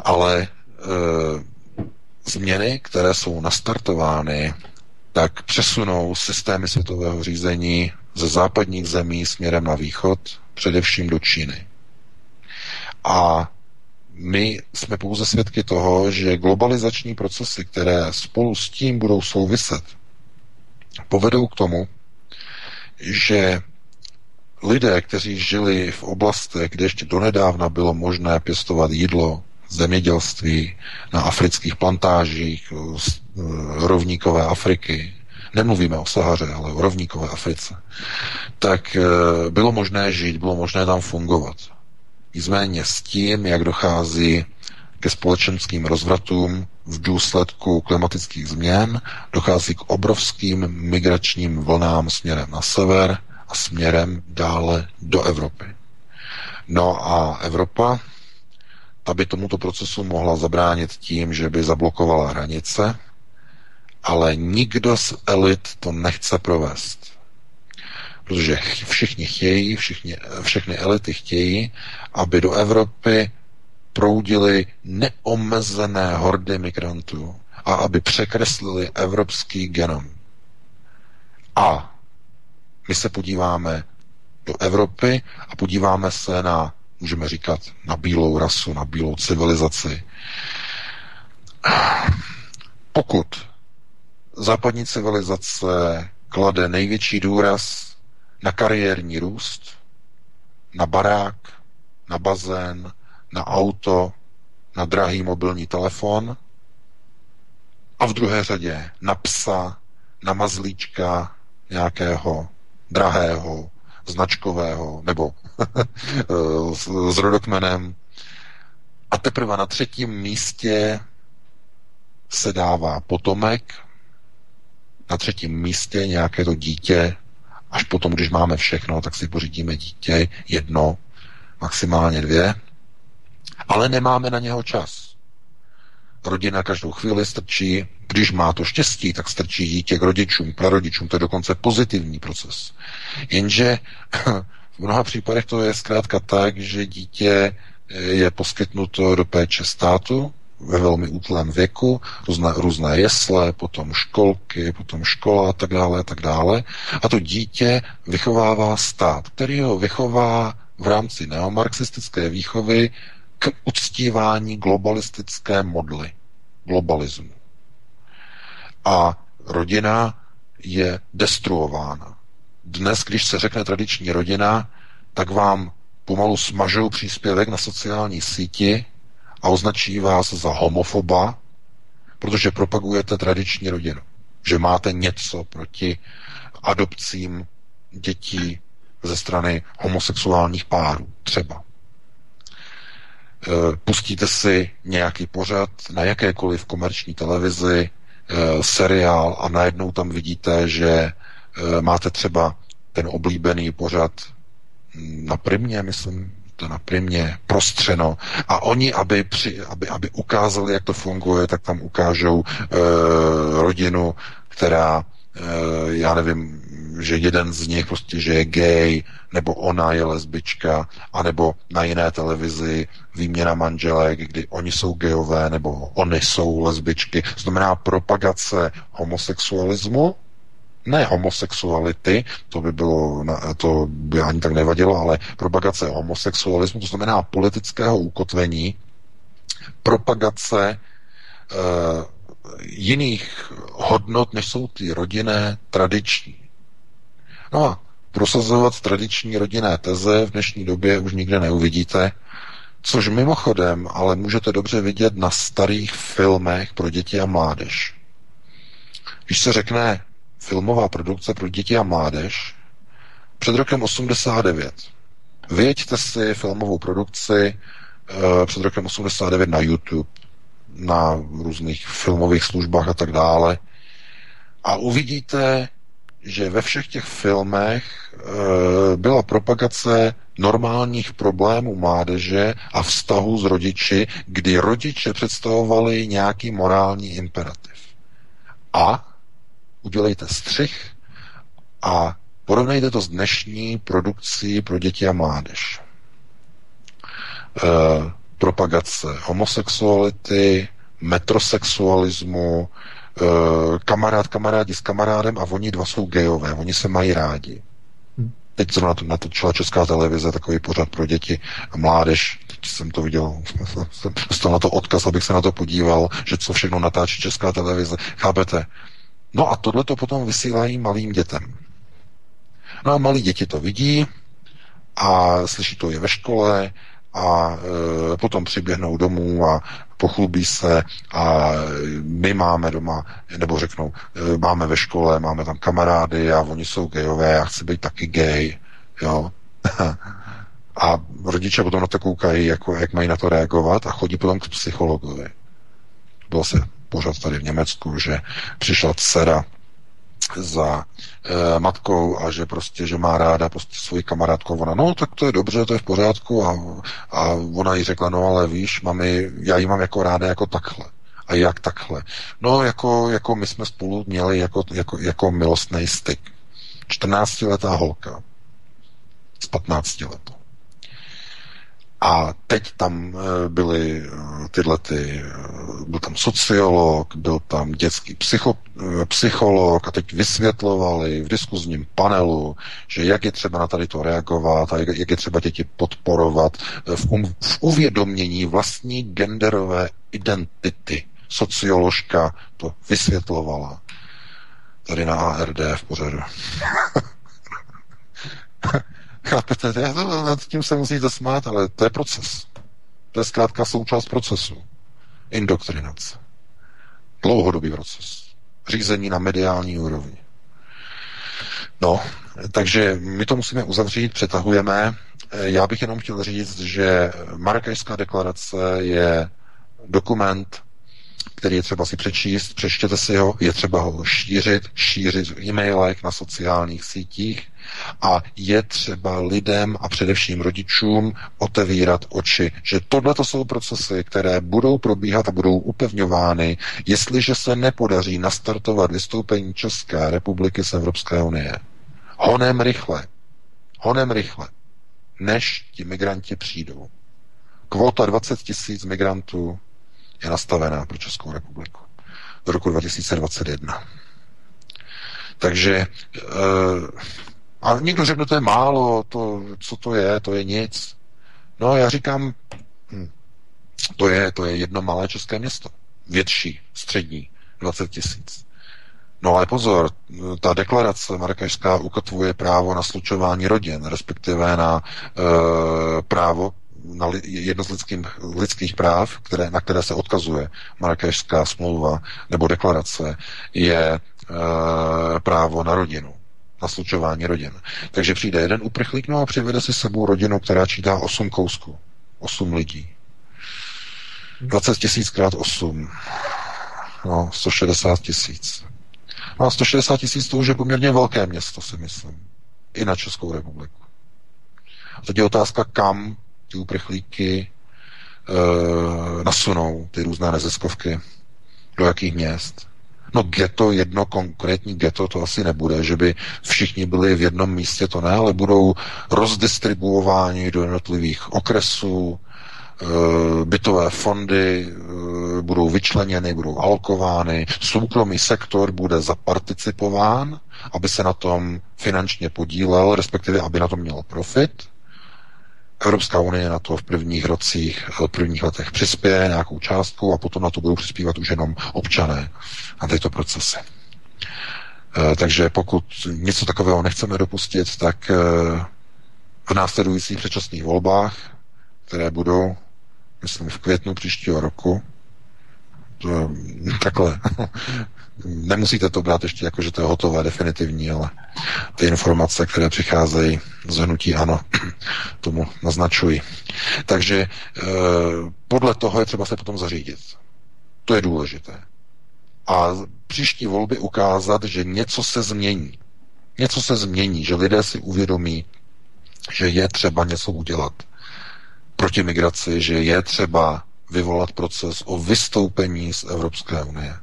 Ale e, změny, které jsou nastartovány, tak přesunou systémy světového řízení ze západních zemí směrem na východ, především do Číny. A my jsme pouze svědky toho, že globalizační procesy, které spolu s tím budou souviset, povedou k tomu, že lidé, kteří žili v oblastech, kde ještě donedávna bylo možné pěstovat jídlo, zemědělství na afrických plantážích, rovníkové Afriky, nemluvíme o Sahaře, ale o rovníkové Africe, tak eh, bylo možné žít, bylo možné tam fungovat. Nicméně s tím, jak dochází ke společenským rozvratům v důsledku klimatických změn, dochází k obrovským migračním vlnám směrem na sever a směrem dále do Evropy. No a Evropa, ta by tomuto procesu mohla zabránit tím, že by zablokovala hranice, ale nikdo z elit to nechce provést. Protože všichni chtějí, všichni, všechny elity chtějí, aby do Evropy proudily neomezené hordy migrantů a aby překreslili evropský genom. A my se podíváme do Evropy a podíváme se na, můžeme říkat, na bílou rasu, na bílou civilizaci. Pokud západní civilizace klade největší důraz na kariérní růst, na barák, na bazén, na auto, na drahý mobilní telefon a v druhé řadě na psa, na mazlíčka nějakého drahého, značkového nebo s, rodokmenem. A teprve na třetím místě se dává potomek, na třetím místě nějaké to dítě, až potom, když máme všechno, tak si pořídíme dítě, jedno, maximálně dvě, ale nemáme na něho čas. Rodina každou chvíli strčí, když má to štěstí, tak strčí dítě k rodičům, prarodičům, to je dokonce pozitivní proces. Jenže v mnoha případech to je zkrátka tak, že dítě je poskytnuto do péče státu, ve velmi útlém věku, různé, různé jesle, potom školky, potom škola a tak dále a tak dále. A to dítě vychovává stát, který ho vychová v rámci neomarxistické výchovy k uctívání globalistické modly, globalismu. A rodina je destruována. Dnes, když se řekne tradiční rodina, tak vám pomalu smažou příspěvek na sociální síti a označí vás za homofoba, protože propagujete tradiční rodinu. Že máte něco proti adopcím dětí ze strany homosexuálních párů, třeba. E, pustíte si nějaký pořad na jakékoliv komerční televizi, e, seriál a najednou tam vidíte, že e, máte třeba ten oblíbený pořad na primě, myslím, to na primě prostřeno a oni, aby, při, aby, aby ukázali, jak to funguje, tak tam ukážou e, rodinu, která, e, já nevím, že jeden z nich prostě, že je gay, nebo ona je lesbička, anebo na jiné televizi výměna manželek, kdy oni jsou gejové, nebo oni jsou lesbičky. Znamená propagace homosexualismu, ne homosexuality, to by bylo, to by ani tak nevadilo, ale propagace homosexualismu, to znamená politického ukotvení, propagace e, jiných hodnot, než jsou ty rodinné, tradiční. No a prosazovat tradiční rodinné teze v dnešní době už nikde neuvidíte, což mimochodem ale můžete dobře vidět na starých filmech pro děti a mládež. Když se řekne filmová produkce pro děti a mládež, před rokem 89. Vyjeďte si filmovou produkci uh, před rokem 89 na YouTube, na různých filmových službách a tak dále a uvidíte, že ve všech těch filmech e, byla propagace normálních problémů mládeže a vztahu s rodiči, kdy rodiče představovali nějaký morální imperativ. A udělejte střih a porovnejte to s dnešní produkcí pro děti a mládež. E, propagace homosexuality, metrosexualismu, Eh, kamarád kamarádi s kamarádem a oni dva jsou gejové, oni se mají rádi. Hm. Teď zrovna to natočila Česká televize, takový pořad pro děti a mládež. Teď jsem to viděl, jsem dostal na to odkaz, abych se na to podíval, že co všechno natáčí Česká televize. Chápete? No a tohle to potom vysílají malým dětem. No a malí děti to vidí a slyší to je ve škole a e, potom přiběhnou domů a pochlubí se a my máme doma, nebo řeknou, e, máme ve škole, máme tam kamarády a oni jsou gejové, já chci být taky gay, jo. a rodiče potom na to koukají, jako, jak mají na to reagovat a chodí potom k psychologovi. Bylo se pořád tady v Německu, že přišla dcera za e, matkou a že prostě, že má ráda prostě svoji kamarádku. Ona, no tak to je dobře, to je v pořádku a, a ona jí řekla, no ale víš, mami, já ji mám jako ráda jako takhle. A jak takhle? No jako, jako my jsme spolu měli jako, jako, jako milostný styk. 14-letá holka z 15 letou. A teď tam eh, byly eh, tyhle ty, eh, byl tam sociolog, byl tam dětský psycho, psycholog a teď vysvětlovali v diskuzním panelu, že jak je třeba na tady to reagovat a jak je třeba děti podporovat v, um, v uvědomění vlastní genderové identity. Socioložka to vysvětlovala tady na ARD v pořadu. Chápete? To, nad tím se musíte smát, ale to je proces. To je zkrátka součást procesu. Indoktrinace. Dlouhodobý proces. Řízení na mediální úrovni. No, takže my to musíme uzavřít, přetahujeme. Já bych jenom chtěl říct, že Marrakešská deklarace je dokument, který je třeba si přečíst, přečtěte si ho, je třeba ho šířit, šířit v e-mailech, na sociálních sítích a je třeba lidem a především rodičům otevírat oči, že tohle to jsou procesy, které budou probíhat a budou upevňovány, jestliže se nepodaří nastartovat vystoupení České republiky z Evropské unie. Honem rychle. Honem rychle. Než ti migranti přijdou. Kvota 20 tisíc migrantů je nastavená pro Českou republiku do roku 2021. Takže e, a někdo řekne, to je málo, to, co to je, to je nic. No já říkám, hm, to je, to je jedno malé české město. Větší, střední, 20 tisíc. No ale pozor, ta deklarace marrakešská ukotvuje právo na slučování rodin, respektive na e, právo na li, jedno z lidských, lidských práv, které, na které se odkazuje Marrakešská smlouva nebo deklarace, je e, právo na rodinu, na slučování rodin. Takže přijde jeden uprchlík no a přivede si sebou rodinu, která čítá 8 kousků, 8 lidí. 20 tisíc krát 8. No, 160 tisíc. No a 160 tisíc to už je poměrně velké město, si myslím. I na Českou republiku. A teď je otázka, kam ty uprchlíky e, nasunou, ty různé neziskovky, do jakých měst. No geto, jedno konkrétní geto to asi nebude, že by všichni byli v jednom místě, to ne, ale budou rozdistribuováni do jednotlivých okresů, e, bytové fondy e, budou vyčleněny, budou alokovány, soukromý sektor bude zaparticipován, aby se na tom finančně podílel, respektive aby na tom měl profit, Evropská unie na to v prvních rocích, v prvních letech přispěje nějakou částku a potom na to budou přispívat už jenom občané na tyto procesy. Takže pokud něco takového nechceme dopustit, tak v následujících předčasných volbách, které budou, myslím, v květnu příštího roku, to, takhle, nemusíte to brát ještě jako, že to je hotové, definitivní, ale ty informace, které přicházejí z hnutí ano, tomu naznačují. Takže e, podle toho je třeba se potom zařídit. To je důležité. A příští volby ukázat, že něco se změní. Něco se změní, že lidé si uvědomí, že je třeba něco udělat proti migraci, že je třeba vyvolat proces o vystoupení z Evropské unie.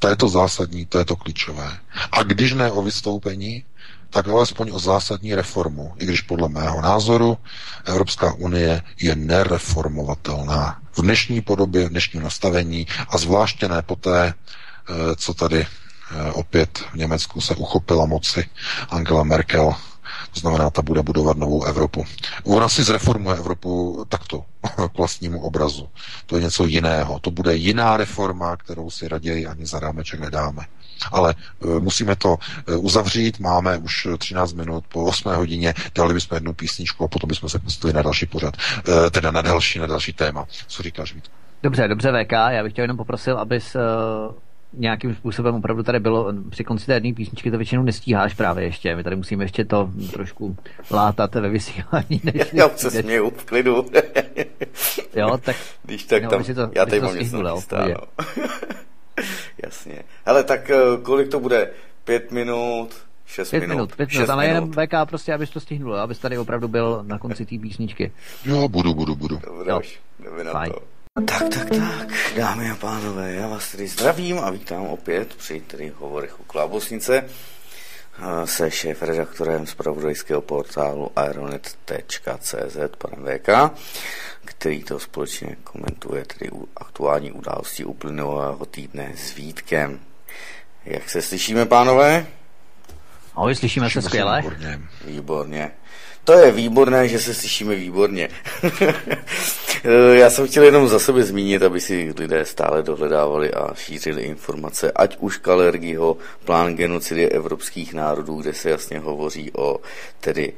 To je to zásadní, to je to klíčové. A když ne o vystoupení, tak alespoň o zásadní reformu, i když podle mého názoru Evropská unie je nereformovatelná v dnešní podobě, v dnešním nastavení a zvláště ne poté, eh, co tady eh, opět v Německu se uchopila moci Angela Merkel to znamená, ta bude budovat novou Evropu. Ona si zreformuje Evropu takto, k vlastnímu obrazu. To je něco jiného. To bude jiná reforma, kterou si raději ani za rámeček nedáme. Ale e, musíme to e, uzavřít, máme už 13 minut po 8 hodině, dali bychom jednu písničku a potom bychom se pustili na další pořad, e, teda na další, na další téma. Co říkáš, Vítku? Dobře, dobře, VK, já bych tě jenom poprosil, abys nějakým způsobem opravdu tady bylo, při konci té jedné písničky to většinou nestíháš právě ještě. My tady musíme ještě to trošku látat ve vysílání. Než já se směju v klidu. jo, tak... Když tak no, tam, to, já tady mám něco nachystáno. Jasně. Hele, tak eh, kolik to bude? Pět minut? Šest pět minut, minut, pět minut, ale jenom VK prostě, abys to stihnul, abys tady opravdu byl na konci té písničky. Jo, budu, budu, budu. Dobře, jdeme na Fajn. to. Tak, tak, tak, dámy a pánové, já vás tedy zdravím a vítám opět při tedy hovorech u Klábosnice se šéf-redaktorem z pravodajského portálu aeronet.cz, panem VK, který to společně komentuje tedy aktuální události uplynulého týdne s Vítkem. Jak se slyšíme, pánové? Ahoj, slyšíme se skvěle. Výborně. Výborně. To je výborné, že se slyšíme výborně. Já jsem chtěl jenom za sebe zmínit, aby si lidé stále dohledávali a šířili informace, ať už Kalergiho plán genocidy evropských národů, kde se jasně hovoří o tedy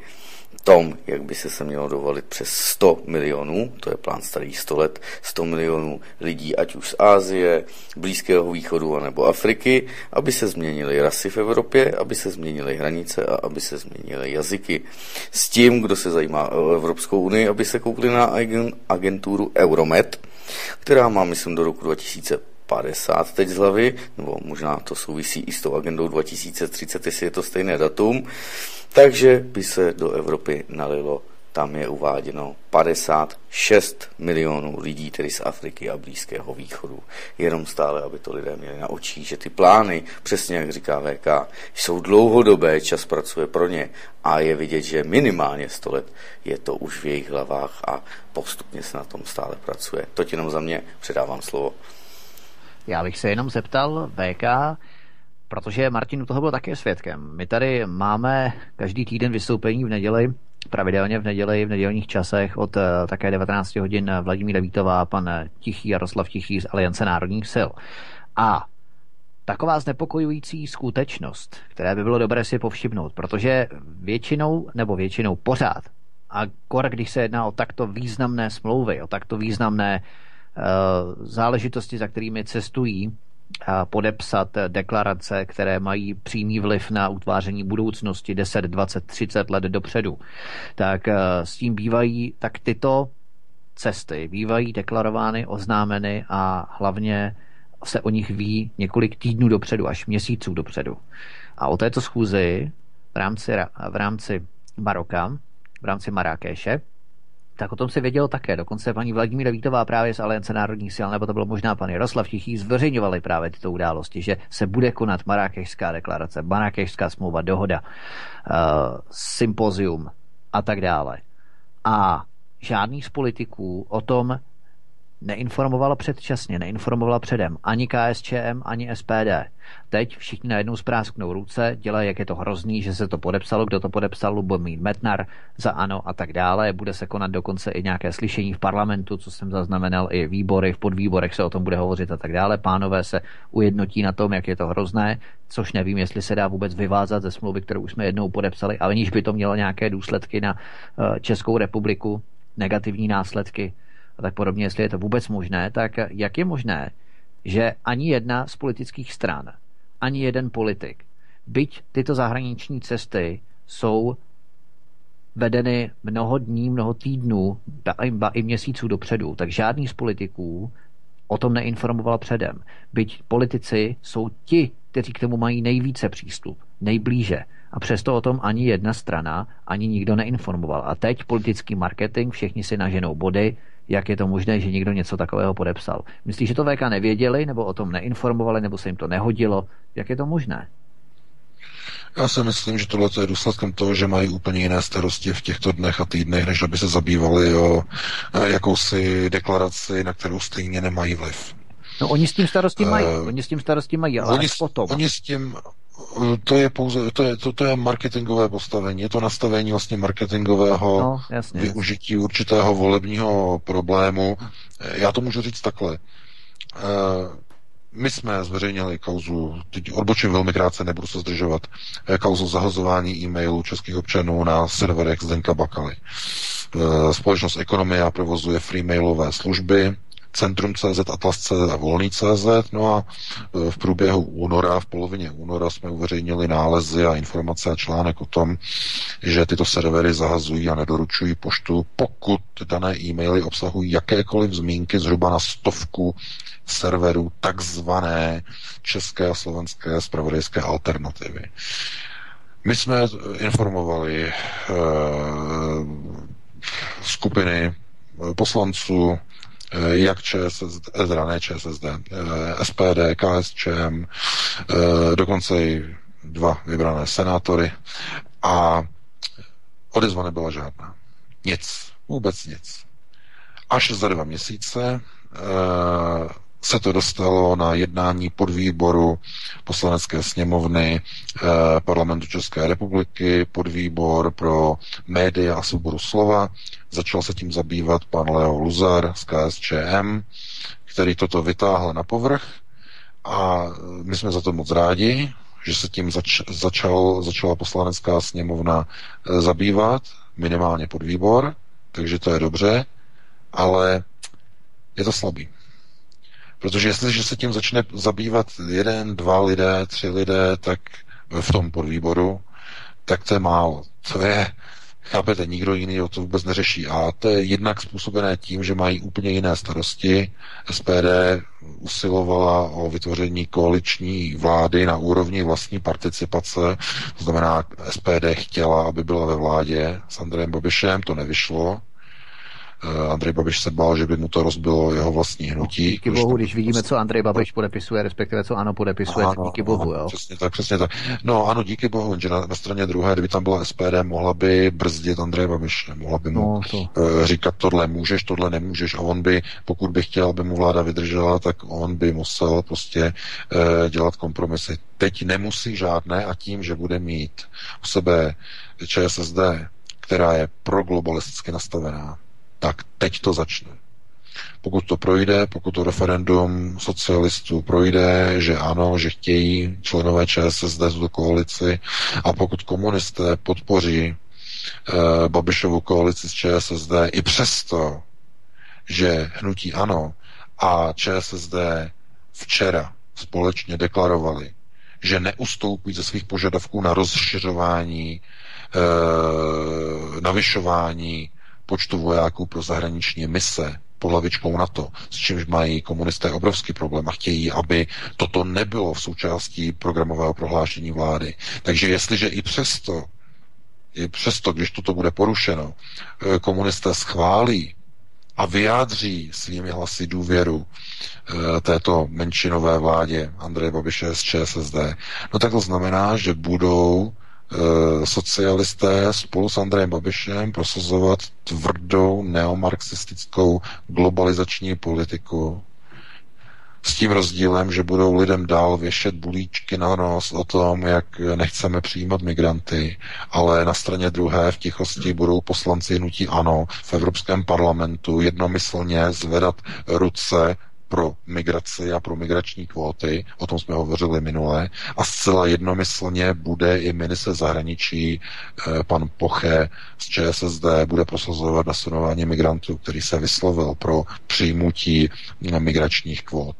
tom, jak by se se mělo dovolit přes 100 milionů, to je plán starých 100 let, 100 milionů lidí, ať už z Ázie, Blízkého východu nebo Afriky, aby se změnily rasy v Evropě, aby se změnily hranice a aby se změnily jazyky. S tím, kdo se zajímá o Evropskou unii, aby se koukli na agenturu Euromed, která má, myslím, do roku 2000 50 teď z hlavy, nebo možná to souvisí i s tou agendou 2030, jestli je to stejné datum, takže by se do Evropy nalilo, tam je uváděno 56 milionů lidí, tedy z Afriky a Blízkého východu. Jenom stále, aby to lidé měli na očích, že ty plány, přesně jak říká VK, jsou dlouhodobé, čas pracuje pro ně a je vidět, že minimálně 100 let je to už v jejich hlavách a postupně se na tom stále pracuje. To jenom za mě předávám slovo. Já bych se jenom zeptal VK, protože Martin u toho byl také svědkem. My tady máme každý týden vystoupení v neděli, pravidelně v neděli, v nedělních časech od uh, také 19 hodin Vladimír Vítová, pan Tichý Jaroslav Tichý z Aliance národních sil. A taková znepokojující skutečnost, které by bylo dobré si povšimnout, protože většinou, nebo většinou pořád, a kor, když se jedná o takto významné smlouvy, o takto významné uh, záležitosti, za kterými cestují podepsat deklarace, které mají přímý vliv na utváření budoucnosti 10, 20, 30 let dopředu, tak eh, s tím bývají, tak tyto cesty bývají deklarovány, oznámeny a hlavně se o nich ví několik týdnů dopředu, až měsíců dopředu. A o této schůzi v rámci, v rámci Maroka, v rámci Marrakeše, tak o tom se vědělo také. Dokonce paní Vladimíra Vítová právě z Aliance národních sil, nebo to bylo možná pan Jaroslav Tichý, zveřejňovali právě tyto události, že se bude konat Marrakešská deklarace, Marrakešská smlouva, dohoda, uh, sympozium a tak dále. A žádný z politiků o tom neinformovala předčasně, neinformovala předem ani KSČM, ani SPD. Teď všichni najednou sprásknou ruce, dělají, jak je to hrozný, že se to podepsalo, kdo to podepsal, Lubomír Metnar za ANO a tak dále. Bude se konat dokonce i nějaké slyšení v parlamentu, co jsem zaznamenal, i výbory, v podvýborech se o tom bude hovořit a tak dále. Pánové se ujednotí na tom, jak je to hrozné, což nevím, jestli se dá vůbec vyvázat ze smlouvy, kterou už jsme jednou podepsali, ale níž by to mělo nějaké důsledky na eh, Českou republiku, negativní následky a tak podobně, jestli je to vůbec možné, tak jak je možné, že ani jedna z politických stran, ani jeden politik, byť tyto zahraniční cesty jsou vedeny mnoho dní, mnoho týdnů, ba i měsíců dopředu, tak žádný z politiků o tom neinformoval předem. Byť politici jsou ti, kteří k tomu mají nejvíce přístup, nejblíže. A přesto o tom ani jedna strana, ani nikdo neinformoval. A teď politický marketing, všichni si naženou body, jak je to možné, že někdo něco takového podepsal. Myslíš, že to VK nevěděli, nebo o tom neinformovali, nebo se jim to nehodilo? Jak je to možné? Já si myslím, že tohle je důsledkem toho, že mají úplně jiné starosti v těchto dnech a týdnech, než aby se zabývali o eh, jakousi deklaraci, na kterou stejně nemají vliv. No oni s tím starosti mají, uh, oni s tím starosti mají, ale oni, potom. Oni s tím, to je pouze, to je, to, to je marketingové postavení, je to nastavení vlastně marketingového no, jasně, využití jasně. určitého volebního problému. Já to můžu říct takhle. Uh, my jsme zveřejnili kauzu, teď odbočím velmi krátce, nebudu se zdržovat, eh, kauzu zahazování e-mailů českých občanů na serverech Zdenka Bakaly. Společnost Ekonomia provozuje freemailové služby, Centrum CZ, Atlas CZ a Volný CZ. No a e, v průběhu února, v polovině února jsme uveřejnili nálezy a informace a článek o tom, že tyto servery zahazují a nedoručují poštu, pokud dané e-maily obsahují jakékoliv zmínky zhruba na stovku serverů takzvané české a slovenské spravodajské alternativy. My jsme informovali e, skupiny poslanců Eh, jak ČSSD, eh, teda ne ČSSD, eh, SPD, KSČM, dokonce i dva vybrané senátory a odezva nebyla žádná. Nic, vůbec nic. Až za dva měsíce se to dostalo na jednání podvýboru poslanecké sněmovny eh, parlamentu České republiky, podvýbor pro média a svobodu slova. Začal se tím zabývat pan Leo Luzar z KSČM, který toto vytáhl na povrch a my jsme za to moc rádi, že se tím zač- začal, začala poslanecká sněmovna eh, zabývat, minimálně podvýbor, takže to je dobře, ale je to slabý. Protože jestliže se tím začne zabývat jeden, dva lidé, tři lidé, tak v tom podvýboru, tak to je málo. To je, chápete, nikdo jiný o to vůbec neřeší. A to je jednak způsobené tím, že mají úplně jiné starosti. SPD usilovala o vytvoření koaliční vlády na úrovni vlastní participace. To znamená, SPD chtěla, aby byla ve vládě s Andrejem Babišem, to nevyšlo. Eh, Andrej Babiš se bál, že by mu to rozbilo jeho vlastní hnutí. Díky bohu, když vidíme, co Andrej Babiš podepisuje, respektive co ano podepisuje, ano, díky bohu. Jo? Přesně tak, přesně tak. No ano, díky bohu, že na, na straně druhé, kdyby tam byla SPD, mohla by brzdit Andrej Babiš, mohla by mu no, to. uh, říkat tohle můžeš, tohle nemůžeš a on by, pokud by chtěl, aby mu vláda vydržela, tak on by musel prostě uh, dělat kompromisy. Teď nemusí žádné a tím, že bude mít u sebe ČSSD, která je proglobalisticky nastavená, tak teď to začne. Pokud to projde, pokud to referendum socialistů projde, že ano, že chtějí členové ČSSD do koalici a pokud komunisté podpoří e, Babišovu koalici s ČSSD i přesto, že hnutí ano a ČSSD včera společně deklarovali, že neustoupí ze svých požadavků na rozšiřování, e, navyšování počtu vojáků pro zahraniční mise pod hlavičkou NATO, s čímž mají komunisté obrovský problém a chtějí, aby toto nebylo v součástí programového prohlášení vlády. Takže jestliže i přesto, i přesto, když toto bude porušeno, eh, komunisté schválí a vyjádří svými hlasy důvěru e, této menšinové vládě Andreje Babiše z ČSSD, no tak to znamená, že budou socialisté spolu s Andrejem Babišem prosazovat tvrdou neomarxistickou globalizační politiku, s tím rozdílem, že budou lidem dál věšet bulíčky na nos o tom, jak nechceme přijímat migranty, ale na straně druhé v tichosti budou poslanci hnutí ANO v Evropském parlamentu jednomyslně zvedat ruce pro migraci a pro migrační kvóty, o tom jsme hovořili minule, a zcela jednomyslně bude i minister zahraničí eh, pan Poche z ČSSD bude prosazovat nasunování migrantů, který se vyslovil pro přijmutí migračních kvót.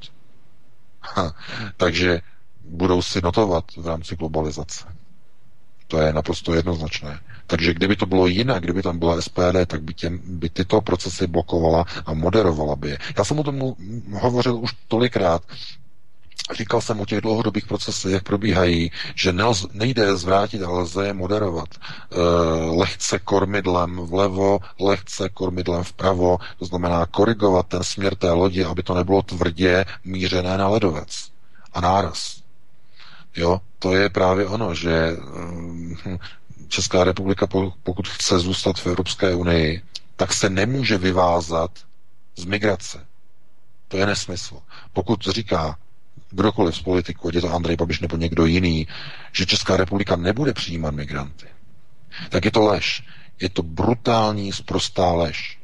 Ha, takže budou si notovat v rámci globalizace. To je naprosto jednoznačné. Takže kdyby to bylo jinak, kdyby tam byla SPD, tak by, těm, by tyto procesy blokovala a moderovala by je. Já jsem o tom hovořil už tolikrát, Říkal jsem o těch dlouhodobých procesech, jak probíhají, že nelze, nejde zvrátit, ale lze je moderovat. E, lehce kormidlem vlevo, lehce kormidlem vpravo, to znamená korigovat ten směr té lodi, aby to nebylo tvrdě mířené na ledovec a náraz. Jo, to je právě ono, že hm, Česká republika, pokud chce zůstat v Evropské unii, tak se nemůže vyvázat z migrace. To je nesmysl. Pokud říká kdokoliv z politiků, ať je to Andrej Babiš nebo někdo jiný, že Česká republika nebude přijímat migranty, tak je to lež. Je to brutální, sprostá lež.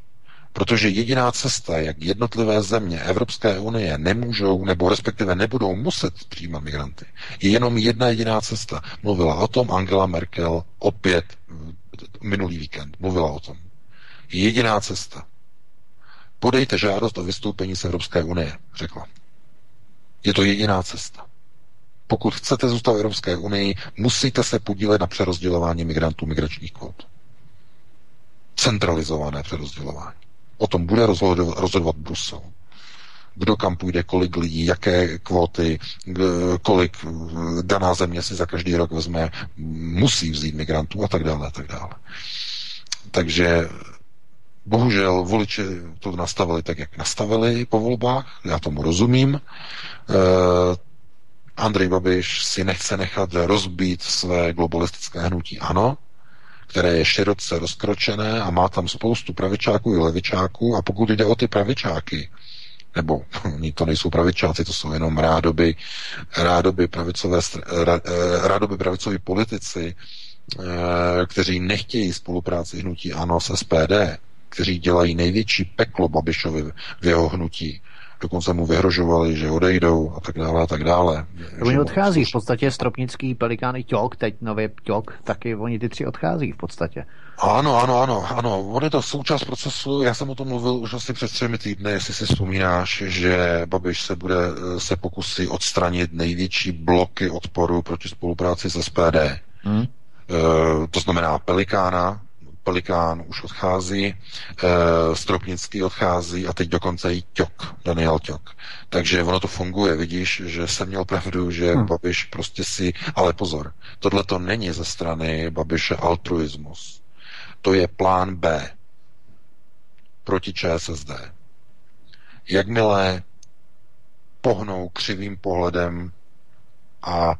Protože jediná cesta, jak jednotlivé země Evropské unie nemůžou, nebo respektive nebudou muset přijímat migranty, je jenom jedna jediná cesta. Mluvila o tom Angela Merkel opět minulý víkend. Mluvila o tom. Jediná cesta. Podejte žádost o vystoupení z Evropské unie, řekla. Je to jediná cesta. Pokud chcete zůstat v Evropské unii, musíte se podílet na přerozdělování migrantů migračních kvot. Centralizované přerozdělování. O tom bude rozhodovat, rozhodovat Brusel. Kdo kam půjde, kolik lidí, jaké kvóty, kolik eh, daná země si za každý rok vezme, musí vzít migrantů a tak dále, a tak dále. Takže bohužel voliči to nastavili tak, jak nastavili po volbách, já tomu rozumím. Eh, Andrej Babiš si nechce nechat rozbít své globalistické hnutí, ano, které je široce rozkročené a má tam spoustu pravičáků i levičáků. A pokud jde o ty pravičáky, nebo oni to nejsou pravičáci, to jsou jenom rádoby, rádoby, pravicové, eh, rádoby pravicoví politici, eh, kteří nechtějí spolupráci hnutí ANO s SPD, kteří dělají největší peklo Babišovi v jeho hnutí, dokonce mu vyhrožovali, že odejdou a tak dále a tak dále. Oni odchází v podstatě Stropnický, Pelikán i Ťok, teď nově Ťok, taky oni ty tři odchází v podstatě. Ano, ano, ano, ano. On je to součást procesu. Já jsem o tom mluvil už asi před třemi týdny, jestli si vzpomínáš, že Babiš se bude se pokusí odstranit největší bloky odporu proti spolupráci s SPD. Hmm. E, to znamená Pelikána, Pelikán už odchází, e, Stropnický odchází a teď dokonce i Ťok, Daniel Ťok. Takže ono to funguje, vidíš, že jsem měl pravdu, že hmm. Babiš prostě si, ale pozor, tohle to není ze strany Babiše altruismus. To je plán B proti ČSSD. Jakmile pohnou křivým pohledem a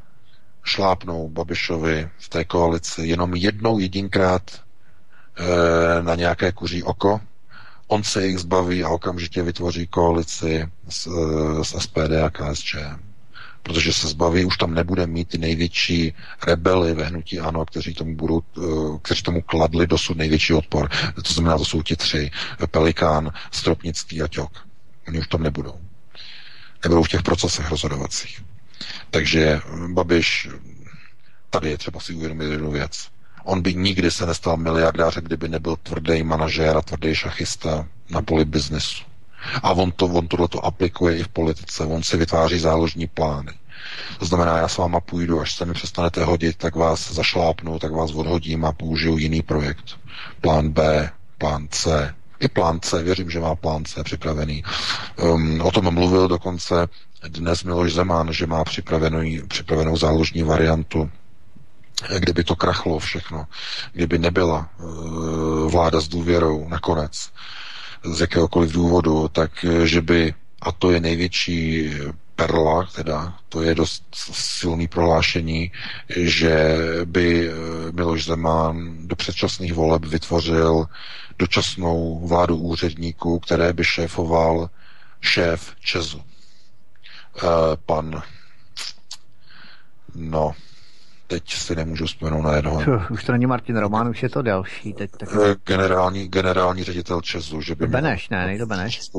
šlápnou Babišovi v té koalici jenom jednou jedinkrát na nějaké kuří oko, on se jich zbaví a okamžitě vytvoří koalici s, eh, s SPD a KSČM protože se zbaví, už tam nebude mít ty největší rebely ve hnutí ANO, kteří tomu, budou, eh, kteří tomu kladli dosud největší odpor. To znamená, to jsou ti tři, Pelikán, Stropnický a Ťok. Oni už tam nebudou. Nebudou v těch procesech rozhodovacích. Takže Babiš, tady je třeba si uvědomit jednu věc. On by nikdy se nestal miliardářem, kdyby nebyl tvrdý manažér a tvrdý šachista na poli biznesu. A on, to, on tohle to aplikuje i v politice. On si vytváří záložní plány. To znamená, já s váma půjdu, až se mi přestanete hodit, tak vás zašlápnu, tak vás odhodím a použiju jiný projekt. Plán B, plán C, i plán C, věřím, že má plán C připravený. Um, o tom mluvil dokonce dnes Miloš Zeman, že má připravenou, připravenou záložní variantu, kdyby to krachlo všechno, kdyby nebyla uh, vláda s důvěrou nakonec, z jakéhokoliv důvodu, tak eh, že by, a to je největší perla, teda to je dost silný prohlášení, že by Miloš Zeman do předčasných voleb vytvořil dočasnou vládu úředníků, které by šéfoval šéf Česu. Pan no, teď si nemůžu vzpomenout na jednoho. Už to není Martin Roman, už je to další. Teď tak... Eh, generální, generální ředitel Česu. Že by Beneš, ne, nejde Beneš.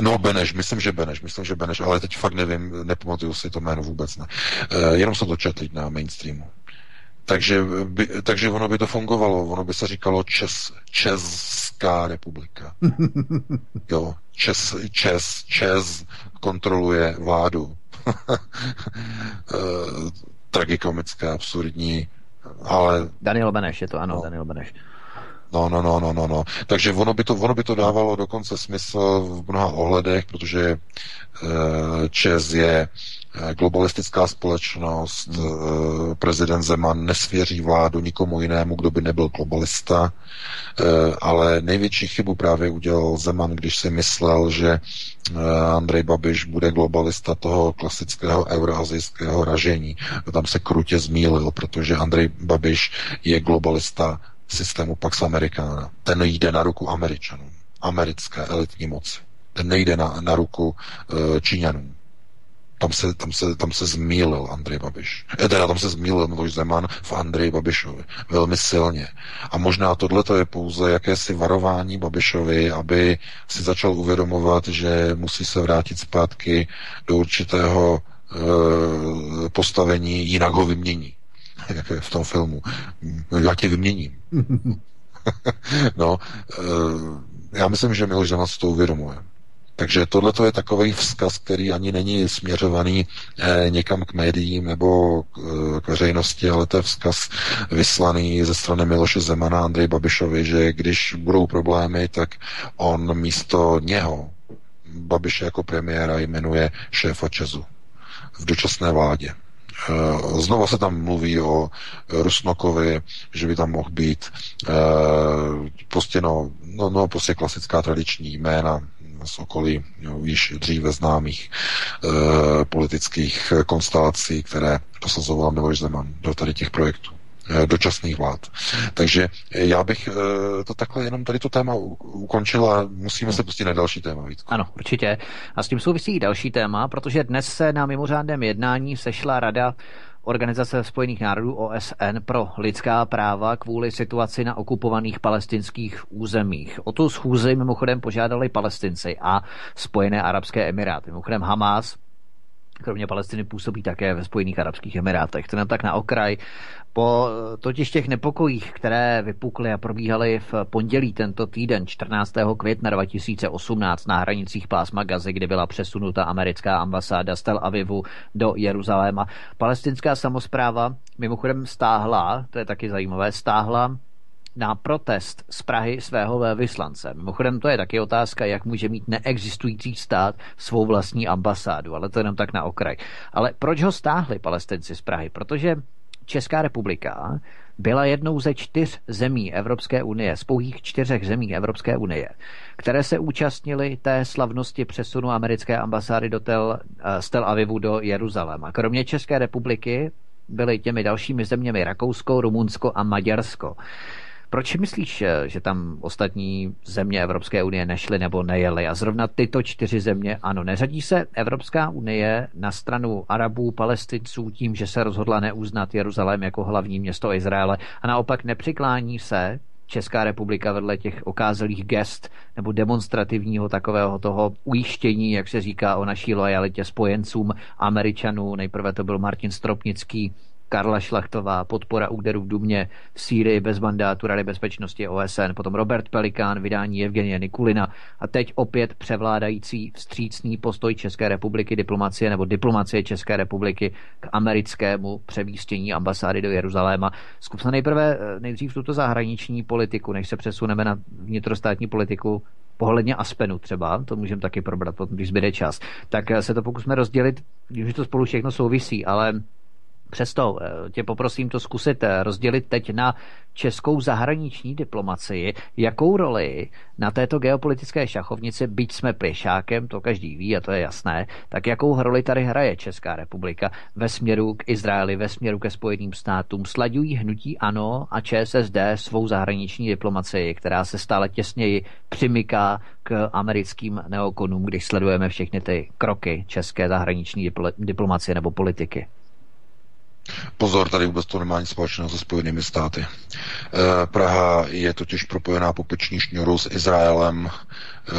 No Beneš, myslím, že Beneš, myslím, že Beneš, ale teď fakt nevím, nepamatuju si to jméno vůbec ne. Uh, jenom jsem to četl na mainstreamu. Takže, by, takže ono by to fungovalo, ono by se říkalo Čes, Česká republika. jo, Čes, Čes, Čes kontroluje vládu. tragikomické, absurdní, ale... Daniel Beneš, je to ano, no. Daniel Beneš. No, no, no, no, no, no. Takže ono by, to, ono by to dávalo dokonce smysl v mnoha ohledech, protože uh, ČES je Eh, globalistická společnost, hmm. prezident Zeman nesvěří vládu nikomu jinému, kdo by nebyl globalista, eh, ale největší chybu právě udělal Zeman, když si myslel, že Andrej Babiš bude globalista toho klasického euroazijského ražení. Tam se krutě zmílil, protože Andrej Babiš je globalista systému Pax Americana. Ten jde na ruku Američanům, americké elitní moci. Ten nejde na, na ruku Číňanům. Tam se, tam se, tam se zmílil Andrej Babiš. E, teda tam se zmílil Miloš Zeman v Andrej Babišovi. Velmi silně. A možná tohle je pouze jakési varování Babišovi, aby si začal uvědomovat, že musí se vrátit zpátky do určitého e, postavení, jinak ho vymění. Jak je v tom filmu. Já tě vyměním. no, e, já myslím, že Miloš Zeman si to uvědomuje. Takže tohle je takový vzkaz, který ani není směřovaný eh, někam k médiím nebo k, eh, k veřejnosti, ale to je vzkaz vyslaný ze strany Miloše Zemana Andrej Babišovi, že když budou problémy, tak on místo něho Babiše jako premiéra jmenuje šéfa Česu v dočasné vládě. Eh, znova se tam mluví o Rusnokovi, že by tam mohl být prostě no, no, no prostě klasická tradiční jména z okolí jo, již dříve známých e, politických konstelací, které dosazoval Miloš Zeman do tady těch projektů e, dočasných vlád. Takže já bych to takhle jenom tady to téma ukončil a musíme se pustit na další téma. Vítku. Ano, určitě. A s tím souvisí další téma, protože dnes se na mimořádném jednání sešla rada Organizace spojených národů OSN pro lidská práva kvůli situaci na okupovaných palestinských územích. O tu schůzi mimochodem požádali palestinci a Spojené arabské emiráty. Mimochodem Hamas kromě Palestiny působí také ve Spojených Arabských Emirátech. To tak na okraj. Po totiž těch nepokojích, které vypukly a probíhaly v pondělí tento týden, 14. května 2018 na hranicích pásma Gazy, kdy byla přesunuta americká ambasáda z Tel Avivu do Jeruzaléma, palestinská samozpráva mimochodem stáhla, to je taky zajímavé, stáhla na protest z Prahy svého vyslance. Mimochodem to je taky otázka, jak může mít neexistující stát svou vlastní ambasádu, ale to jenom tak na okraj. Ale proč ho stáhli palestinci z Prahy? Protože Česká republika byla jednou ze čtyř zemí Evropské unie, z pouhých čtyřech zemí Evropské unie, které se účastnily té slavnosti přesunu americké ambasády do tel, eh, z Tel Avivu do Jeruzaléma. Kromě České republiky byly těmi dalšími zeměmi Rakousko, Rumunsko a Maďarsko. Proč myslíš, že tam ostatní země Evropské unie nešly nebo nejeli a zrovna tyto čtyři země, ano, neřadí se Evropská unie na stranu Arabů, Palestinců tím, že se rozhodla neuznat Jeruzalém jako hlavní město Izraele a naopak nepřiklání se Česká republika vedle těch okázalých gest nebo demonstrativního takového toho ujištění, jak se říká o naší lojalitě spojencům Američanů. Nejprve to byl Martin Stropnický, Karla Šlachtová, podpora úderu v Dumě v Sýrii bez mandátu Rady bezpečnosti OSN, potom Robert Pelikán, vydání Evgenie Nikulina a teď opět převládající vstřícný postoj České republiky diplomacie nebo diplomacie České republiky k americkému přemístění ambasády do Jeruzaléma. Zkup se nejprve eh, nejdřív tuto zahraniční politiku, než se přesuneme na vnitrostátní politiku pohledně Aspenu třeba, to můžeme taky probrat, když zbyde čas, tak eh, se to pokusme rozdělit, když to spolu všechno souvisí, ale Přesto eh, tě poprosím to zkusit eh, rozdělit teď na českou zahraniční diplomacii. Jakou roli na této geopolitické šachovnici, byť jsme plišákem, to každý ví a to je jasné, tak jakou roli tady hraje Česká republika ve směru k Izraeli, ve směru ke Spojeným státům? Slaďují hnutí ANO a ČSSD svou zahraniční diplomacii, která se stále těsněji přimyká k americkým neokonům, když sledujeme všechny ty kroky české zahraniční diplomacie nebo politiky? Pozor, tady vůbec to nemá nic společného se Spojenými státy. Eh, Praha je totiž propojená po peční šňůru s Izraelem. Eh,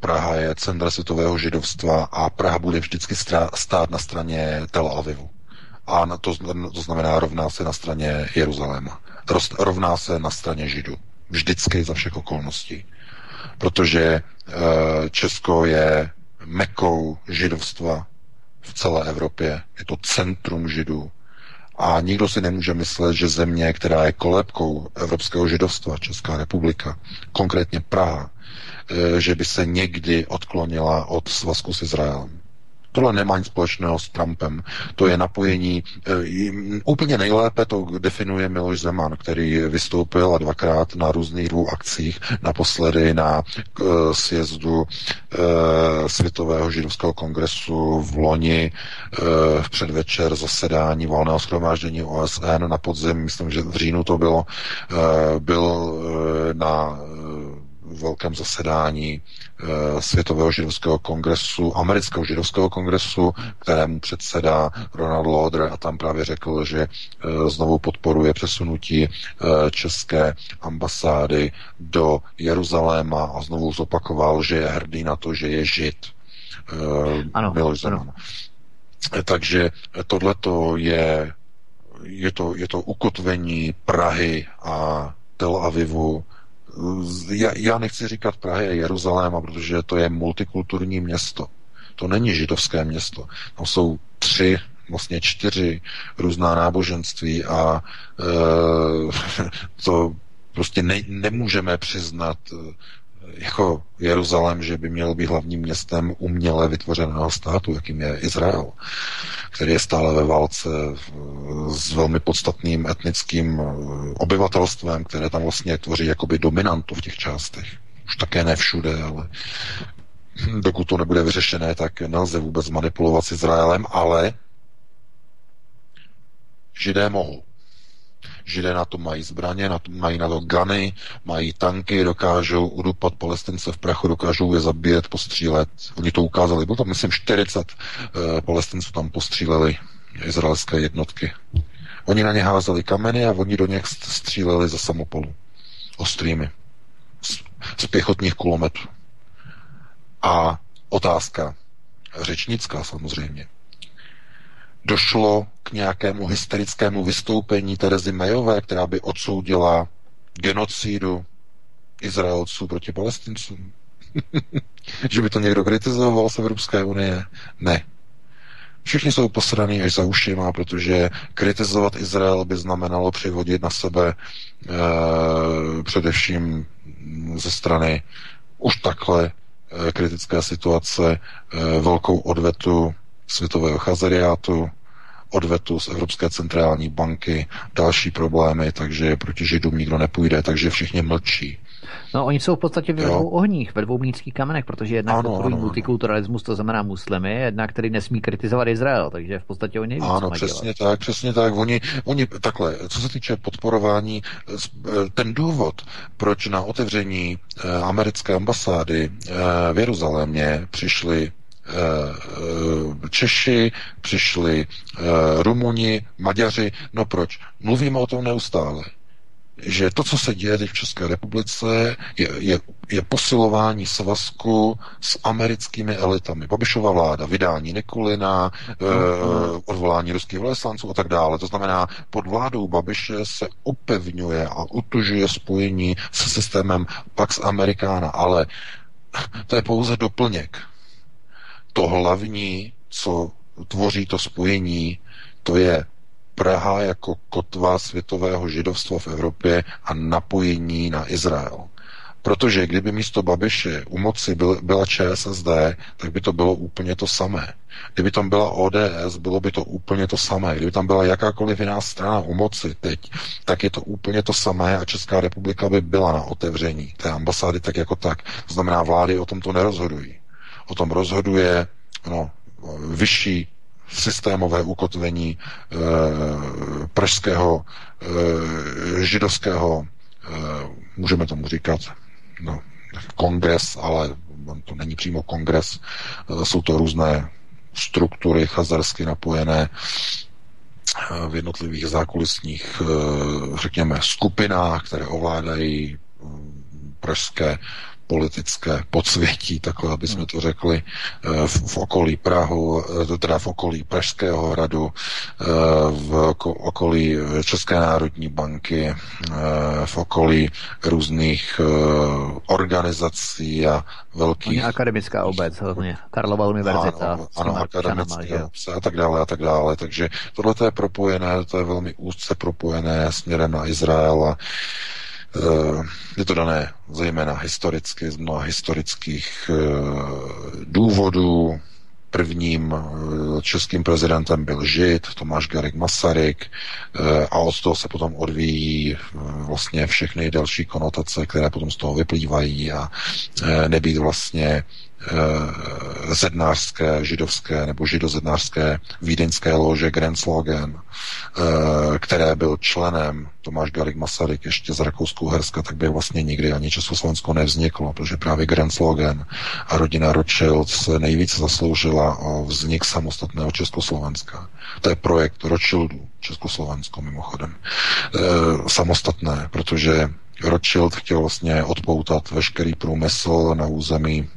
Praha je centra světového židovstva a Praha bude vždycky stát na straně Tel Avivu. A to, to znamená rovná se na straně Jeruzaléma. Rovná se na straně Židů. Vždycky za všech okolností. Protože eh, Česko je mekou židovstva v celé Evropě. Je to centrum židů. A nikdo si nemůže myslet, že země, která je kolebkou evropského židovstva, Česká republika, konkrétně Praha, eh, že by se někdy odklonila od svazku s Izraelem. Tohle nemá nic společného s Trumpem. To je napojení. E, úplně nejlépe to definuje Miloš Zeman, který vystoupil a dvakrát na různých dvou akcích, naposledy na e, sjezdu e, Světového židovského kongresu v loni v předvečer zasedání volného schromáždění OSN na podzim, myslím, že v říjnu to bylo, byl na velkém zasedání Eh, Světového židovského kongresu, amerického židovského kongresu, kterému předseda Ronald Lauder a tam právě řekl, že eh, znovu podporuje přesunutí eh, české ambasády do Jeruzaléma a znovu zopakoval, že je hrdý na to, že je žid. Ano, Miloš Ano. Takže tohleto je, je to, je to ukotvení Prahy a Tel Avivu já, já nechci říkat Prahy a Jeruzaléma, protože to je multikulturní město. To není židovské město. Tam jsou tři, vlastně čtyři různá náboženství a e, to prostě ne, nemůžeme přiznat jako Jeruzalém, že by měl být hlavním městem uměle vytvořeného státu, jakým je Izrael, který je stále ve válce s velmi podstatným etnickým eh, obyvatelstvem, které tam vlastně tvoří jakoby dominantu v těch částech. Už také ne všude, ale dokud to nebude vyřešené, tak nelze vůbec manipulovat s Izraelem, ale židé mohou. Židé na to mají zbraně, na to, mají na to gany, mají tanky, dokážou udupat palestince v prachu, dokážou je zabíjet, postřílet. Oni to ukázali. Bylo tam, myslím, 40 uh, eh, palestinců tam postříleli izraelské jednotky. Oni na ně házeli kameny a oni do něch stříleli za samopolu. Ostrými. Z, z pěchotních kulometů. A otázka, řečnická samozřejmě došlo k nějakému hysterickému vystoupení Terezy Mayové, která by odsoudila genocidu Izraelců proti palestincům? že by to někdo kritizoval z Evropské unie? Ne. Všichni jsou posraný až za ušima, protože kritizovat Izrael by znamenalo přivodit na sebe e, především ze strany už takhle e, kritické situace e, velkou odvetu světového chazariátu, odvetu z Evropské centrální banky, další problémy, takže proti Židům nikdo nepůjde, takže všichni mlčí. No, oni jsou v podstatě ve dvou ohních, ve dvou mlínských kamenech, protože jednak ano, podporují ano, multikulturalismus, to znamená muslimy, jednak který nesmí kritizovat Izrael, takže v podstatě oni neví, Ano, přesně dělat. tak, přesně tak. Oni, oni takhle, co se týče podporování, ten důvod, proč na otevření eh, americké ambasády eh, v Jeruzalémě přišli Eh, Češi, přišli eh, Rumuni, Maďaři. No proč? Mluvíme o tom neustále že to, co se děje teď v České republice, je, je, je posilování svazku s americkými elitami. Babišova vláda, vydání Nikulina, e, odvolání ruských velvyslanců a tak dále. To znamená, pod vládou Babiše se upevňuje a utužuje spojení se systémem Pax Americana, ale to je pouze doplněk to hlavní, co tvoří to spojení, to je Praha jako kotva světového židovstva v Evropě a napojení na Izrael. Protože kdyby místo Babiše u moci byl, byla ČSSD, tak by to bylo úplně to samé. Kdyby tam byla ODS, bylo by to úplně to samé. Kdyby tam byla jakákoliv jiná strana u moci teď, tak je to úplně to samé a Česká republika by byla na otevření té ambasády tak jako tak. To znamená, vlády o tom to nerozhodují. O tom rozhoduje no, vyšší systémové ukotvení e, pražského e, židovského, e, můžeme tomu říkat, no, kongres, ale to není přímo kongres, e, jsou to různé struktury chazarsky napojené v jednotlivých zákulisních, řekněme, skupinách, které ovládají pražské politické podsvětí, takhle, aby jsme to řekli, eh, v, v okolí Prahu, eh, teda v okolí Pražského hradu, eh, v okolí České národní banky, v okolí různých organizací a velkých... akademická obec, hlavně Karlova univerzita. Ano, ano akademická obec a tak dále a tak dále. Takže tohle je propojené, to je velmi úzce propojené směrem na Izrael a je to dané zejména historicky, z mnoha historických eh, důvodů. Prvním eh, českým prezidentem byl Žid, Tomáš Garik Masaryk a od toho se potom odvíjí vlastně všechny další konotace, které potom z toho vyplývají a nebýt vlastně Eh, zednářské, židovské nebo židozednářské vídeňské lože Grenzlogen, eh, které byl členem Tomáš Garik Masaryk ještě z Rakouskou Herska, tak by vlastně nikdy ani Československo nevzniklo, protože právě Grenzlogen a rodina Rothschild se nejvíce zasloužila o vznik samostatného Československa. To je projekt Rothschildů, Československo mimochodem. E, samostatné, protože Rothschild chtěl vlastně odpoutat veškerý průmysl na území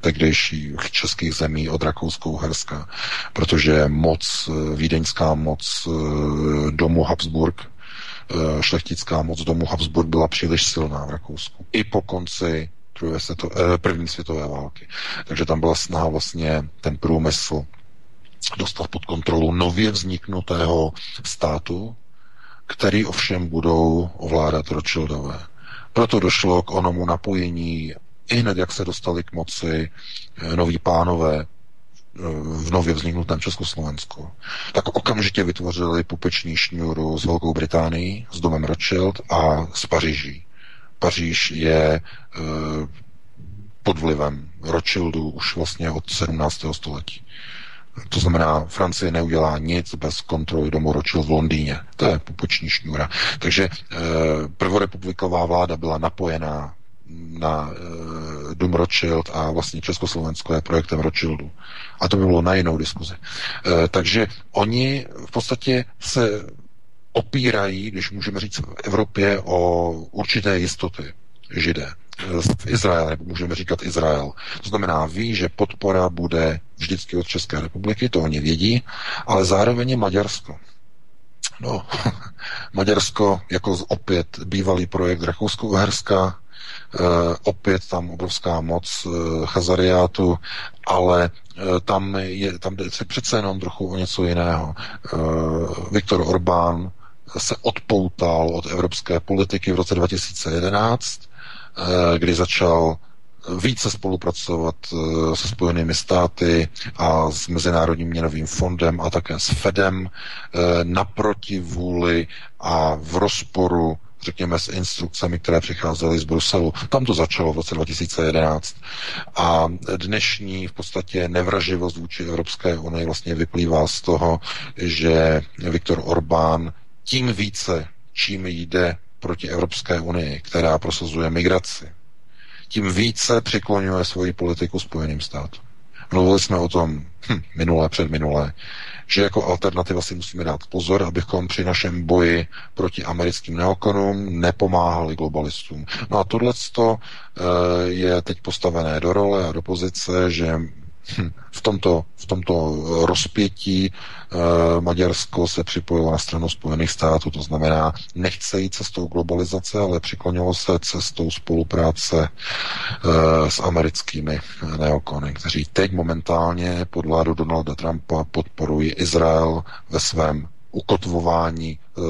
tehdejších českých zemí od Rakouskou Herska, protože moc, vídeňská moc eh, domu Habsburg, eh, šlechtická moc domu Habsburg byla příliš silná v Rakousku. I po konci druhé světo, eh, první světové války. Takže tam byla snaha vlastně ten průmysl dostat pod kontrolu nově vzniknutého státu, který ovšem budou ovládat Rothschildové. Proto došlo k onomu napojení i hned, jak se dostali k moci eh, noví pánové eh, v nově vzniknutém Československu, tak okamžitě vytvořili pupeční šňůru s Velkou Británií, s domem Rothschild a s Paříží. Paříž je e, pod vlivem Rothschildů už vlastně od 17. století. To znamená, Francie neudělá nic bez kontroly domu Rothschild v Londýně. To je pupoční šňůra. Takže e, prvorepubliková vláda byla napojená na e, Dům Rothschild a vlastně Československo je projektem Rothschildu. A to by bylo na jinou diskuzi. E, takže oni v podstatě se opírají, když můžeme říct v Evropě, o určité jistoty židé v Izrael, nebo můžeme říkat Izrael. To znamená, ví, že podpora bude vždycky od České republiky, to oni vědí, ale zároveň je Maďarsko. No, Maďarsko jako opět bývalý projekt Rakousko-Uherska, Eh, opět tam obrovská moc eh, Chazariátu, ale eh, tam, je, tam jde přece jenom trochu o něco jiného. Viktor Orbán se odpoutal od evropské politiky v roce 2011, kdy začal více spolupracovat se Spojenými státy a s Mezinárodním měnovým fondem a také s Fedem naproti vůli a v rozporu řekněme, s instrukcemi, které přicházely z Bruselu. Tam to začalo v roce 2011. A dnešní v podstatě nevraživost vůči Evropské unii vlastně vyplývá z toho, že Viktor Orbán tím více, čím jde proti Evropské unii, která prosazuje migraci, tím více přiklonuje svoji politiku Spojeným státům. Mluvili jsme o tom hm, minulé, předminulé, že jako alternativa si musíme dát pozor, abychom při našem boji proti americkým neokonům nepomáhali globalistům. No a tohle eh, je teď postavené do role a do pozice, že. V tomto, v tomto rozpětí e, Maďarsko se připojilo na stranu Spojených států, to znamená, nechce jít cestou globalizace, ale přiklonilo se cestou spolupráce e, s americkými neokony, kteří teď momentálně pod vládu Donalda Trumpa podporují Izrael ve svém ukotvování e,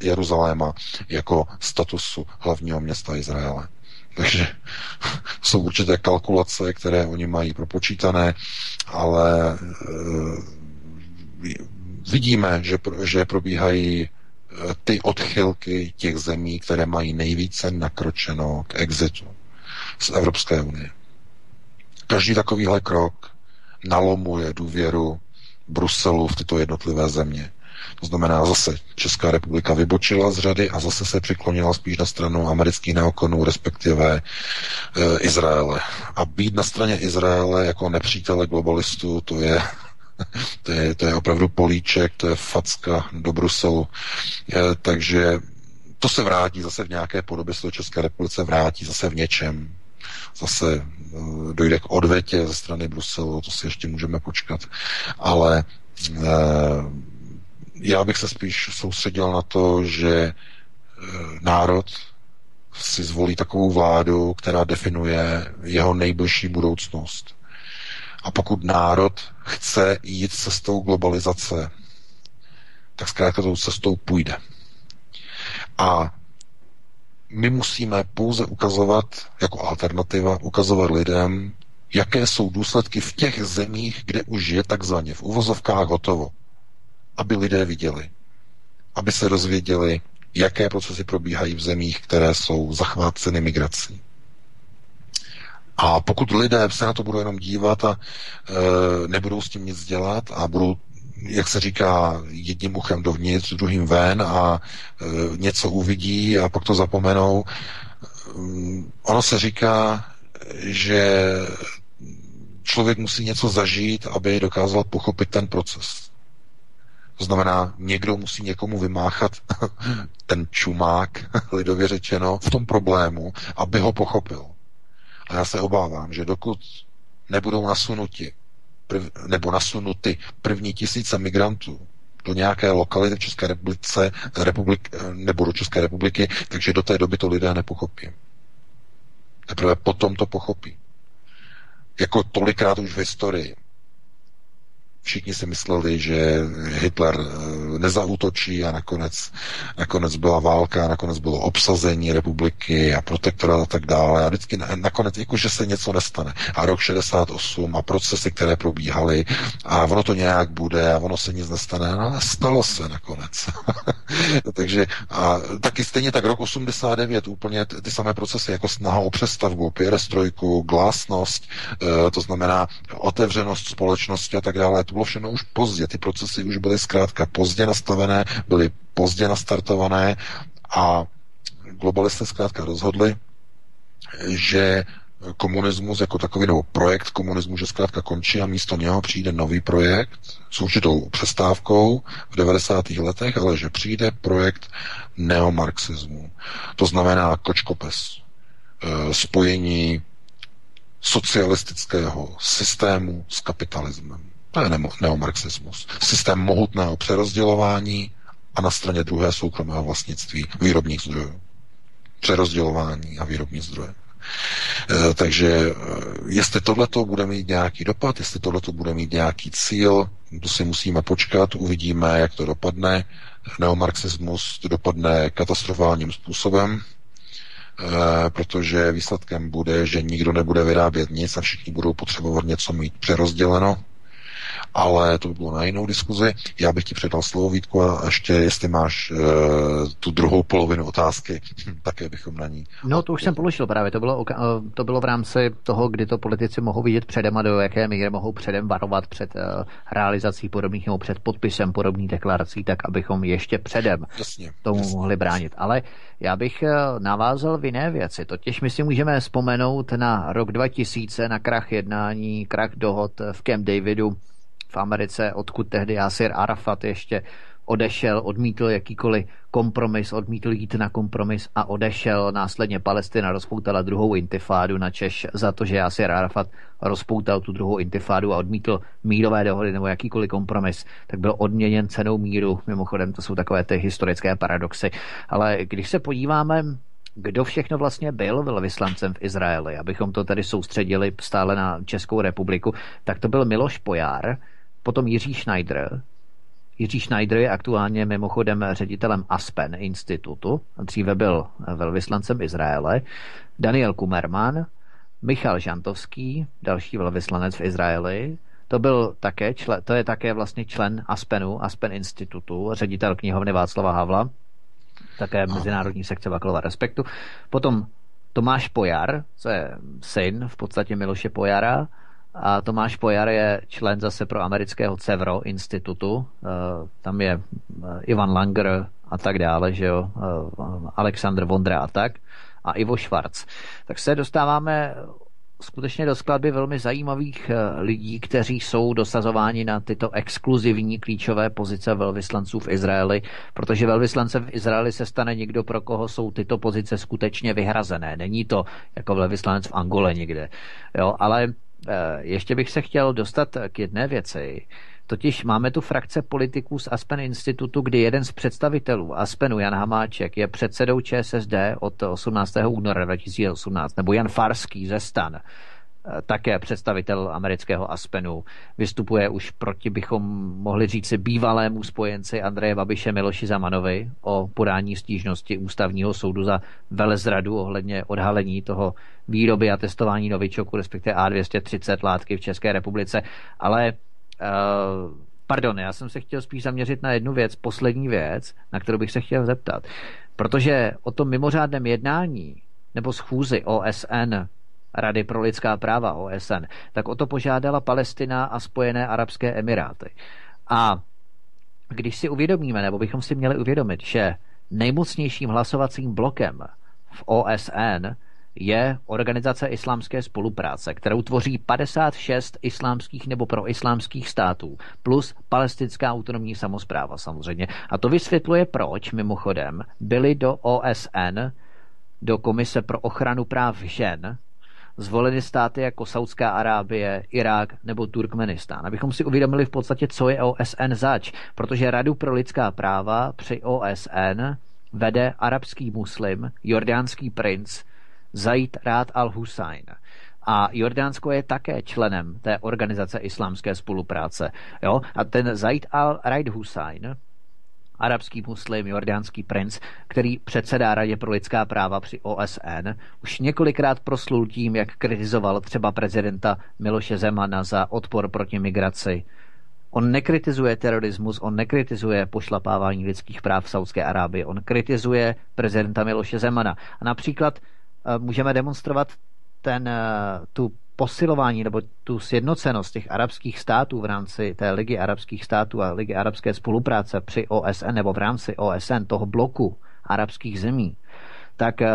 Jeruzaléma jako statusu hlavního města Izraele. Takže jsou určité kalkulace, které oni mají propočítané, ale e, vidíme, že, že probíhají e, ty odchylky těch zemí, které mají nejvíce nakročeno k exitu z Evropské unie. Každý takovýhle krok nalomuje důvěru Bruselu v tyto jednotlivé země. To znamená, zase Česká republika vybočila z řady a zase se přiklonila spíš na stranu amerických neokonů, respektive e, Izraele. A být na straně Izraele jako nepřítele globalistů, to je, to je, to je opravdu políček, to je facka do Bruselu. E, takže to se vrátí zase v nějaké podobě, se to České republice vrátí zase v něčem. Zase e, dojde k odvetě ze strany Bruselu, to si ještě můžeme počkat. Ale e, já bych se spíš soustředil na to, že e, národ si zvolí takovou vládu, která definuje jeho nejbližší budoucnost. A pokud národ chce jít cestou globalizace, tak zkrátka tou cestou půjde. A my musíme pouze ukazovat jako alternativa, ukazovat lidem, jaké jsou důsledky v těch zemích, kde už je takzvaně v uvozovkách hotovo aby lidé viděli, aby se dozvěděli, jaké procesy probíhají v zemích, které jsou zachváceny migrací. A pokud lidé se na to budou jenom dívat a e, nebudou s tím nic dělat a budou, jak se říká, jedním uchem dovnitř, druhým ven a e, něco uvidí a pak to zapomenou, e, ono se říká, že člověk musí něco zažít, aby dokázal pochopit ten proces. To znamená, někdo musí někomu vymáchat ten čumák, lidově řečeno, v tom problému, aby ho pochopil. A já se obávám, že dokud nebudou nasunuti, prv, nebo nasunuty první tisíce migrantů do nějaké lokality v České republice, republik, nebo do České republiky, takže do té doby to lidé nepochopí. Teprve potom to pochopí. Jako tolikrát už v historii. Všichni si mysleli, že Hitler eh, nezautočí a nakonec, nakonec byla válka, nakonec bylo obsazení republiky a protektorát a tak dále. A vždycky nakonec, jako že se něco nestane. A rok 68 a procesy, které probíhaly a ono to nějak bude a ono se nic nestane. No, ale stalo se nakonec. Takže a taky stejně tak rok 89 úplně ty, ty samé procesy jako snaha o přestavbu, perestrojku, glásnost, e, to znamená otevřenost společnosti a tak dále. Bylo všechno už pozdě. Ty procesy už byly zkrátka pozdě nastavené, byly pozdě nastartované a globalisté zkrátka rozhodli, že komunismus jako takový, nebo projekt komunismu, že zkrátka končí a místo něho přijde nový projekt s určitou přestávkou v 90. letech, ale že přijde projekt neomarxismu. To znamená kočkopes, e, spojení socialistického systému s kapitalismem. To je neomarxismus. Systém mohutného přerozdělování a na straně druhé soukromého vlastnictví výrobních zdrojů. Přerozdělování a výrobní zdroje. E, takže e, jestli tohleto bude mít nějaký dopad, jestli tohleto bude mít nějaký cíl, to si musíme počkat, uvidíme, jak to dopadne. Neomarxismus to dopadne katastrofálním způsobem, e, protože výsledkem bude, že nikdo nebude vyrábět nic a všichni budou potřebovat něco mít přerozděleno ale to by bylo na jinou diskuzi. Já bych ti předal slovo, Vítku, a ještě jestli máš uh, tu druhou polovinu otázky, také bychom na ní. No, to už jsem položil právě. To bylo, eh, to bylo v rámci toho, kdy to politici mohou vidět předem a do jaké míry mohou předem varovat před uh, realizací podobných nebo před podpisem podobných deklarací, tak abychom ještě předem jasně, tomu jasně. mohli bránit. Ale já bych navázal v jiné věci. Totiž my si můžeme vzpomenout na rok 2000, na krach jednání, krach dohod v Camp Davidu, v Americe, odkud tehdy Yasir Arafat ještě odešel, odmítl jakýkoliv kompromis, odmítl jít na kompromis a odešel. Následně Palestina rozpoutala druhou intifádu na Češ za to, že Yasir Arafat rozpoutal tu druhou intifádu a odmítl mírové dohody nebo jakýkoliv kompromis, tak byl odměněn cenou míru. Mimochodem, to jsou takové ty historické paradoxy. Ale když se podíváme kdo všechno vlastně byl velvyslancem v Izraeli, abychom to tady soustředili stále na Českou republiku, tak to byl Miloš Pojár, potom Jiří Schneider. Jiří Schneider je aktuálně mimochodem ředitelem Aspen institutu, dříve byl velvyslancem Izraele, Daniel Kumerman, Michal Žantovský, další velvyslanec v Izraeli, to byl také člen, to je také vlastně člen Aspenu, Aspen institutu, ředitel knihovny Václava Havla, také mezinárodní sekce Vaklova Respektu. Potom Tomáš Pojar, co je syn v podstatě Miloše Pojara, a Tomáš Pojar je člen zase pro amerického CEVRO institutu. Eh, tam je eh, Ivan Langer a tak dále, že jo, eh, Aleksandr Vondra a tak a Ivo Schwarz. Tak se dostáváme skutečně do skladby velmi zajímavých lidí, kteří jsou dosazováni na tyto exkluzivní klíčové pozice velvyslanců v Izraeli, protože velvyslancem v Izraeli se stane někdo, pro koho jsou tyto pozice skutečně vyhrazené. Není to jako velvyslanec v Angole někde. Jo, ale ještě bych se chtěl dostat k jedné věci. Totiž máme tu frakce politiků z Aspen institutu, kdy jeden z představitelů Aspenu, Jan Hamáček, je předsedou ČSSD od 18. února 2018, nebo Jan Farský ze Stan, Eh, také představitel amerického Aspenu, vystupuje už proti, bychom mohli říci, bývalému spojenci Andreje Babiše Miloši Zamanovi o podání stížnosti ústavního soudu za velezradu ohledně odhalení toho výroby a testování novičoku, respektive A230 látky v České republice. Ale uh, pardon, já jsem se chtěl spíš zaměřit na jednu věc, poslední věc, na kterou bych se chtěl zeptat. Protože o tom mimořádném jednání nebo schůzi OSN Rady pro lidská práva OSN, tak o to požádala Palestina a Spojené arabské emiráty. A když si uvědomíme, nebo bychom si měli uvědomit, že nejmocnějším hlasovacím blokem v OSN je Organizace islámské spolupráce, kterou tvoří 56 islámských nebo proislámských států, plus palestinská autonomní samozpráva samozřejmě. A to vysvětluje, proč mimochodem byli do OSN, do Komise pro ochranu práv žen, zvoleny státy jako Saudská Arábie, Irák nebo Turkmenistán. Abychom si uvědomili v podstatě, co je OSN zač, protože Radu pro lidská práva při OSN vede arabský muslim, jordánský princ Zaid Rád al-Hussein. A Jordánsko je také členem té organizace islámské spolupráce. Jo? A ten Zaid al-Raid Hussein arabský muslim, jordánský princ, který předsedá Radě pro lidská práva při OSN, už několikrát proslul tím, jak kritizoval třeba prezidenta Miloše Zemana za odpor proti migraci. On nekritizuje terorismus, on nekritizuje pošlapávání lidských práv v Saudské Arábii, on kritizuje prezidenta Miloše Zemana. A například eh, můžeme demonstrovat ten, eh, tu posilování nebo tu sjednocenost těch arabských států v rámci té Ligy arabských států a Ligy arabské spolupráce při OSN nebo v rámci OSN, toho bloku arabských zemí, tak uh,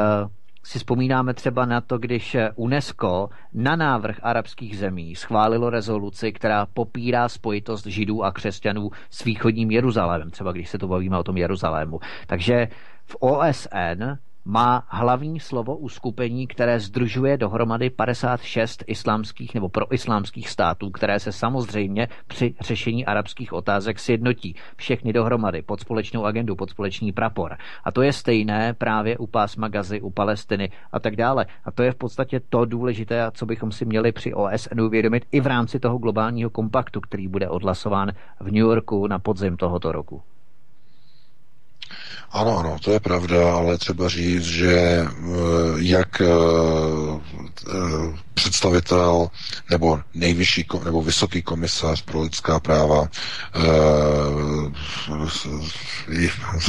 si vzpomínáme třeba na to, když UNESCO na návrh arabských zemí schválilo rezoluci, která popírá spojitost židů a křesťanů s východním Jeruzalémem, třeba když se to bavíme o tom Jeruzalému. Takže v OSN má hlavní slovo uskupení, které združuje dohromady 56 islámských nebo proislámských států, které se samozřejmě při řešení arabských otázek sjednotí. Všechny dohromady pod společnou agendu, pod společný prapor. A to je stejné právě u pásma Gazy, u Palestiny a tak dále. A to je v podstatě to důležité, co bychom si měli při OSN uvědomit i v rámci toho globálního kompaktu, který bude odhlasován v New Yorku na podzim tohoto roku. Ano, ano, to je pravda, ale třeba říct, že eh, jak eh, eh, představitel nebo nejvyšší nebo vysoký komisař pro lidská práva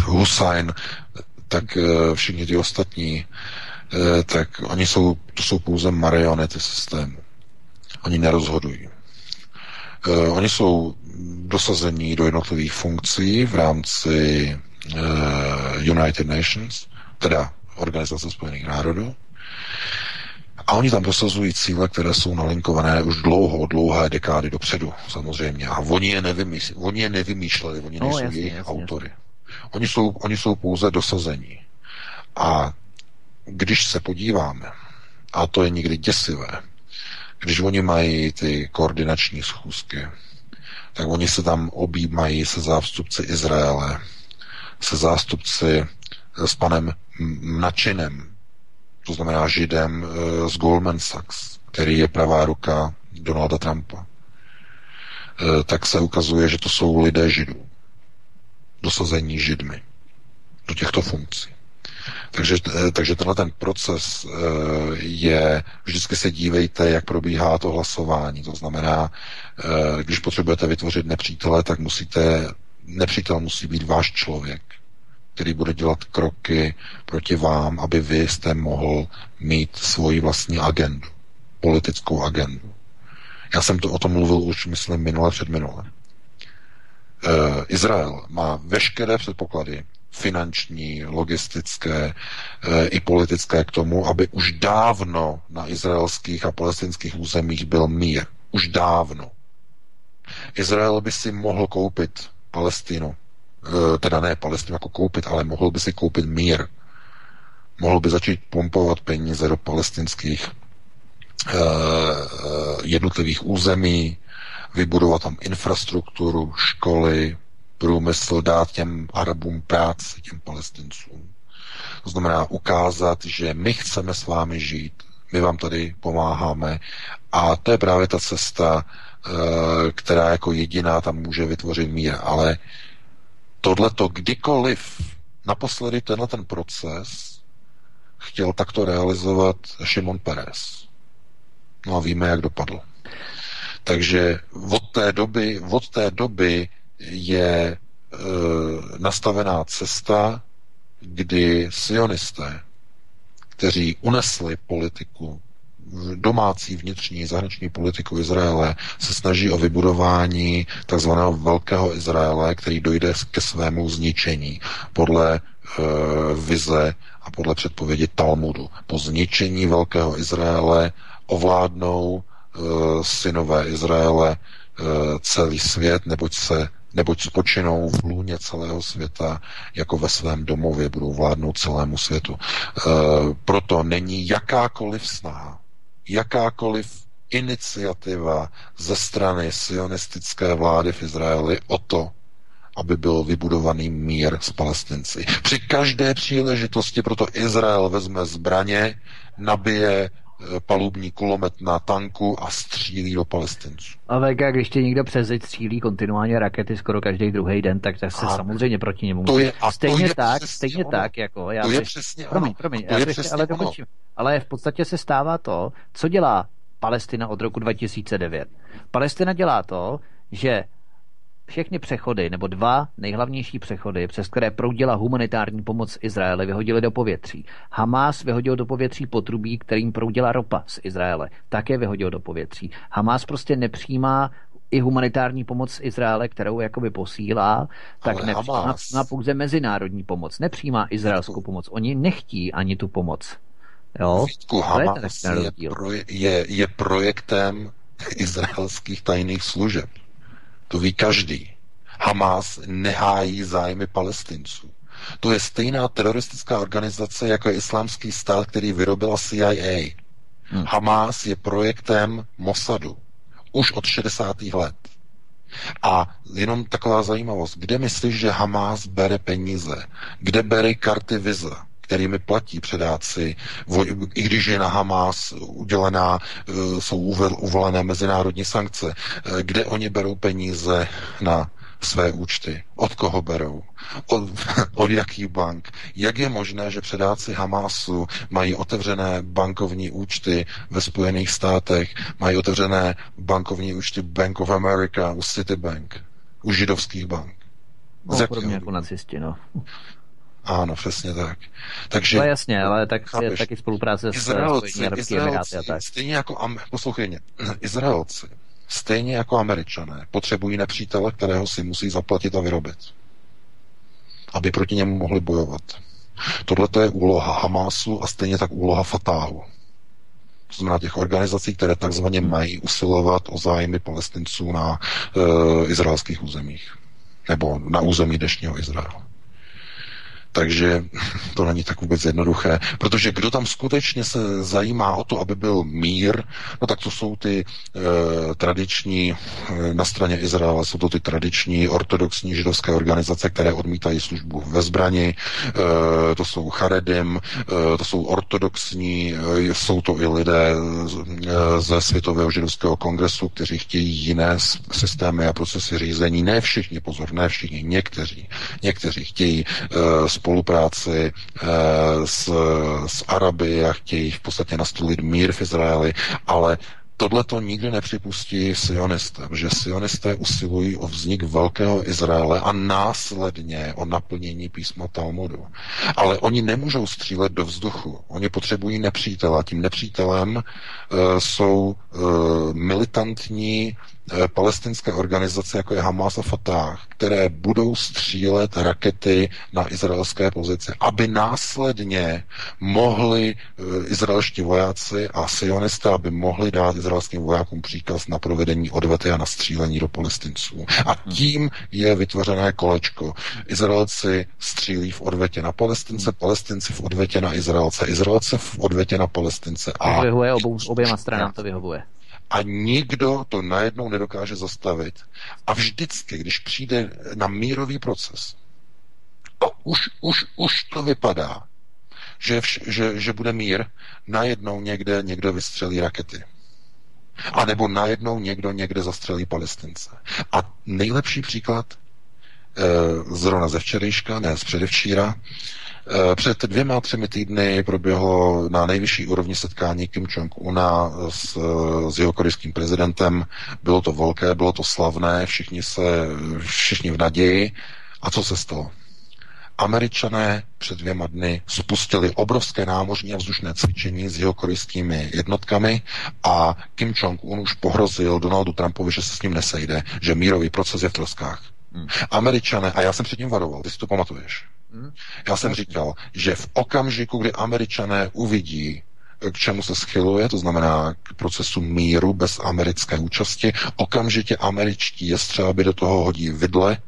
Hussein, tak všichni ty ostatní, tak oni jsou, to jsou pouze marionety systému. Oni nerozhodují. Oni jsou dosazení do jednotlivých funkcí v rámci United Nations, teda Organizace spojených národů. A oni tam prosazují cíle, které jsou nalinkované už dlouho, dlouhé dekády dopředu, samozřejmě. A oni je, nevymýšleli, oni je nevymýšleli, oni no, nejsou jasně, jejich jasně, autory. Oni jsou, oni jsou pouze dosazení. A když se podíváme, a to je někdy děsivé, když oni mají ty koordinační schůzky, tak oni se tam objímají se zástupci Izraele, se zástupci eh, s panem Načinem, to znamená Židem eh, z Goldman Sachs, který je pravá ruka Donalda Trumpa, eh, tak se ukazuje, že to jsou lidé Židů. dosazení židmi do těchto funkcí. Takže, takže tenhle ten proces je, vždycky se dívejte, jak probíhá to hlasování. To znamená, když potřebujete vytvořit nepřítele, tak musíte, nepřítel musí být váš člověk, který bude dělat kroky proti vám, aby vy jste mohl mít svoji vlastní agendu, politickou agendu. Já jsem to o tom mluvil už, myslím, minule před minule. Izrael má veškeré předpoklady finanční, logistické e, i politické k tomu, aby už dávno na izraelských a palestinských územích byl mír. Už dávno. Izrael by si mohl koupit Palestinu, e, teda ne Palestinu jako koupit, ale mohl by si koupit mír. Mohl by začít pompovat peníze do palestinských e, jednotlivých území, vybudovat tam infrastrukturu, školy, průmysl dát těm Arabům práci, těm palestincům. To znamená ukázat, že my chceme s vámi žít, my vám tady pomáháme a to je právě ta cesta, která jako jediná tam může vytvořit mír. Ale tohleto kdykoliv, naposledy tenhle ten proces chtěl takto realizovat Šimon Peres. No a víme, jak dopadl. Takže od té doby, od té doby je e, nastavená cesta, kdy sionisté, kteří unesli politiku, domácí vnitřní zahraniční politiku Izraele, se snaží o vybudování takzvaného velkého Izraele, který dojde ke svému zničení podle e, vize a podle předpovědi Talmudu. Po zničení velkého Izraele ovládnou e, synové Izraele e, celý svět, neboť se neboť spočinou v lůně celého světa, jako ve svém domově budou vládnout celému světu. E, proto není jakákoliv snaha, jakákoliv iniciativa ze strany sionistické vlády v Izraeli o to, aby byl vybudovaný mír s palestinci. Při každé příležitosti proto Izrael vezme zbraně, nabije palubní kulomet na tanku a střílí do palestinců. A VK, když tě někdo přes střílí kontinuálně rakety skoro každý druhý den, tak, tak se a samozřejmě proti němu to je, a stejně to je tak, stejně ono. tak, jako já to je přesně promiň, ono. promiň, to já je přesně ale dokončím. Ale v podstatě se stává to, co dělá Palestina od roku 2009. Palestina dělá to, že všechny přechody, nebo dva nejhlavnější přechody, přes které proudila humanitární pomoc Izraeli, vyhodili do povětří. Hamas vyhodil do povětří potrubí, kterým proudila ropa z Izraele. Také vyhodil do povětří. Hamas prostě nepřijímá i humanitární pomoc Izraele, kterou jakoby posílá, tak Ale nepřijímá Hamas... pouze mezinárodní pomoc. Nepřijímá izraelskou pomoc. Oni nechtí ani tu pomoc. Jo? Vítku, Hamas je, je, je, je projektem izraelských tajných služeb. To ví každý. Hamas nehájí zájmy palestinců. To je stejná teroristická organizace, jako je islámský stát, který vyrobila CIA. Hmm. Hamas je projektem Mossadu už od 60. let. A jenom taková zajímavost, kde myslíš, že Hamas bere peníze? Kde bere karty Visa? Kterými platí předáci, i když je na Hamas udělená, e, jsou uvolené mezinárodní sankce, e, kde oni berou peníze na své účty. Od koho berou? Od, od jakých bank? Jak je možné, že předáci Hamásu mají otevřené bankovní účty ve Spojených státech, mají otevřené bankovní účty Bank of America, u Citibank, u židovských bank? No, podobně jako nacisti, no. Ano, přesně tak. Takže, no jasně, ale tak chápeš, je taky spolupráce s Izraelci, Izraelci, a tak. Stejně jako, poslouchej mě, Izraelci, stejně jako američané, potřebují nepřítele, kterého si musí zaplatit a vyrobit. Aby proti němu mohli bojovat. Tohle je úloha Hamásu a stejně tak úloha Fatáhu. To znamená těch organizací, které takzvaně mají usilovat o zájmy palestinců na e, izraelských územích. Nebo na území dnešního Izraela. Takže to není tak vůbec jednoduché, protože kdo tam skutečně se zajímá o to, aby byl mír, no tak to jsou ty e, tradiční, e, na straně Izraele jsou to ty tradiční ortodoxní židovské organizace, které odmítají službu ve zbrani, e, to jsou Charedim, e, to jsou ortodoxní, e, jsou to i lidé ze Světového židovského kongresu, kteří chtějí jiné systémy a procesy řízení. Ne všichni, pozor, ne všichni, někteří. Někteří chtějí e, spolupráci e, s, s Araby a chtějí v podstatě nastolit mír v Izraeli, ale Tohle to nikdy nepřipustí sionisté, že sionisté usilují o vznik velkého Izraele a následně o naplnění písma Talmudu. Ale oni nemůžou střílet do vzduchu. Oni potřebují nepřítele. Tím nepřítelem uh, jsou uh, militantní Eh, palestinské organizace, jako je Hamas a Fatah, které budou střílet rakety na izraelské pozice, aby následně mohli eh, izraelští vojáci a sionisté, aby mohli dát izraelským vojákům příkaz na provedení odvety a na střílení do palestinců. A tím je vytvořené kolečko. Izraelci střílí v odvetě na palestince, palestinci v odvetě na Izraelce, Izraelce v odvetě na palestince. A... To vyhovuje obou, oběma stranám, to vyhovuje a nikdo to najednou nedokáže zastavit. A vždycky, když přijde na mírový proces, a už, už, už to vypadá, že, vš, že, že bude mír, najednou někde někdo vystřelí rakety. A nebo najednou někdo někde zastřelí palestince. A nejlepší příklad e, zrovna ze včerejška, ne z předevčíra, před dvěma, třemi týdny proběhlo na nejvyšší úrovni setkání Kim Jong-una s, s jeho korejským prezidentem. Bylo to velké, bylo to slavné, všichni se, všichni v naději. A co se stalo? Američané před dvěma dny spustili obrovské námořní a vzdušné cvičení s jeho korejskými jednotkami a Kim Jong-un už pohrozil Donaldu Trumpovi, že se s ním nesejde, že mírový proces je v troskách. Hmm. Američané, a já jsem předtím varoval, ty si to pamatuješ, Hmm? Já jsem říkal, že v okamžiku, kdy američané uvidí, k čemu se schyluje, to znamená k procesu míru bez americké účasti, okamžitě američtí jestřáby do toho hodí vidle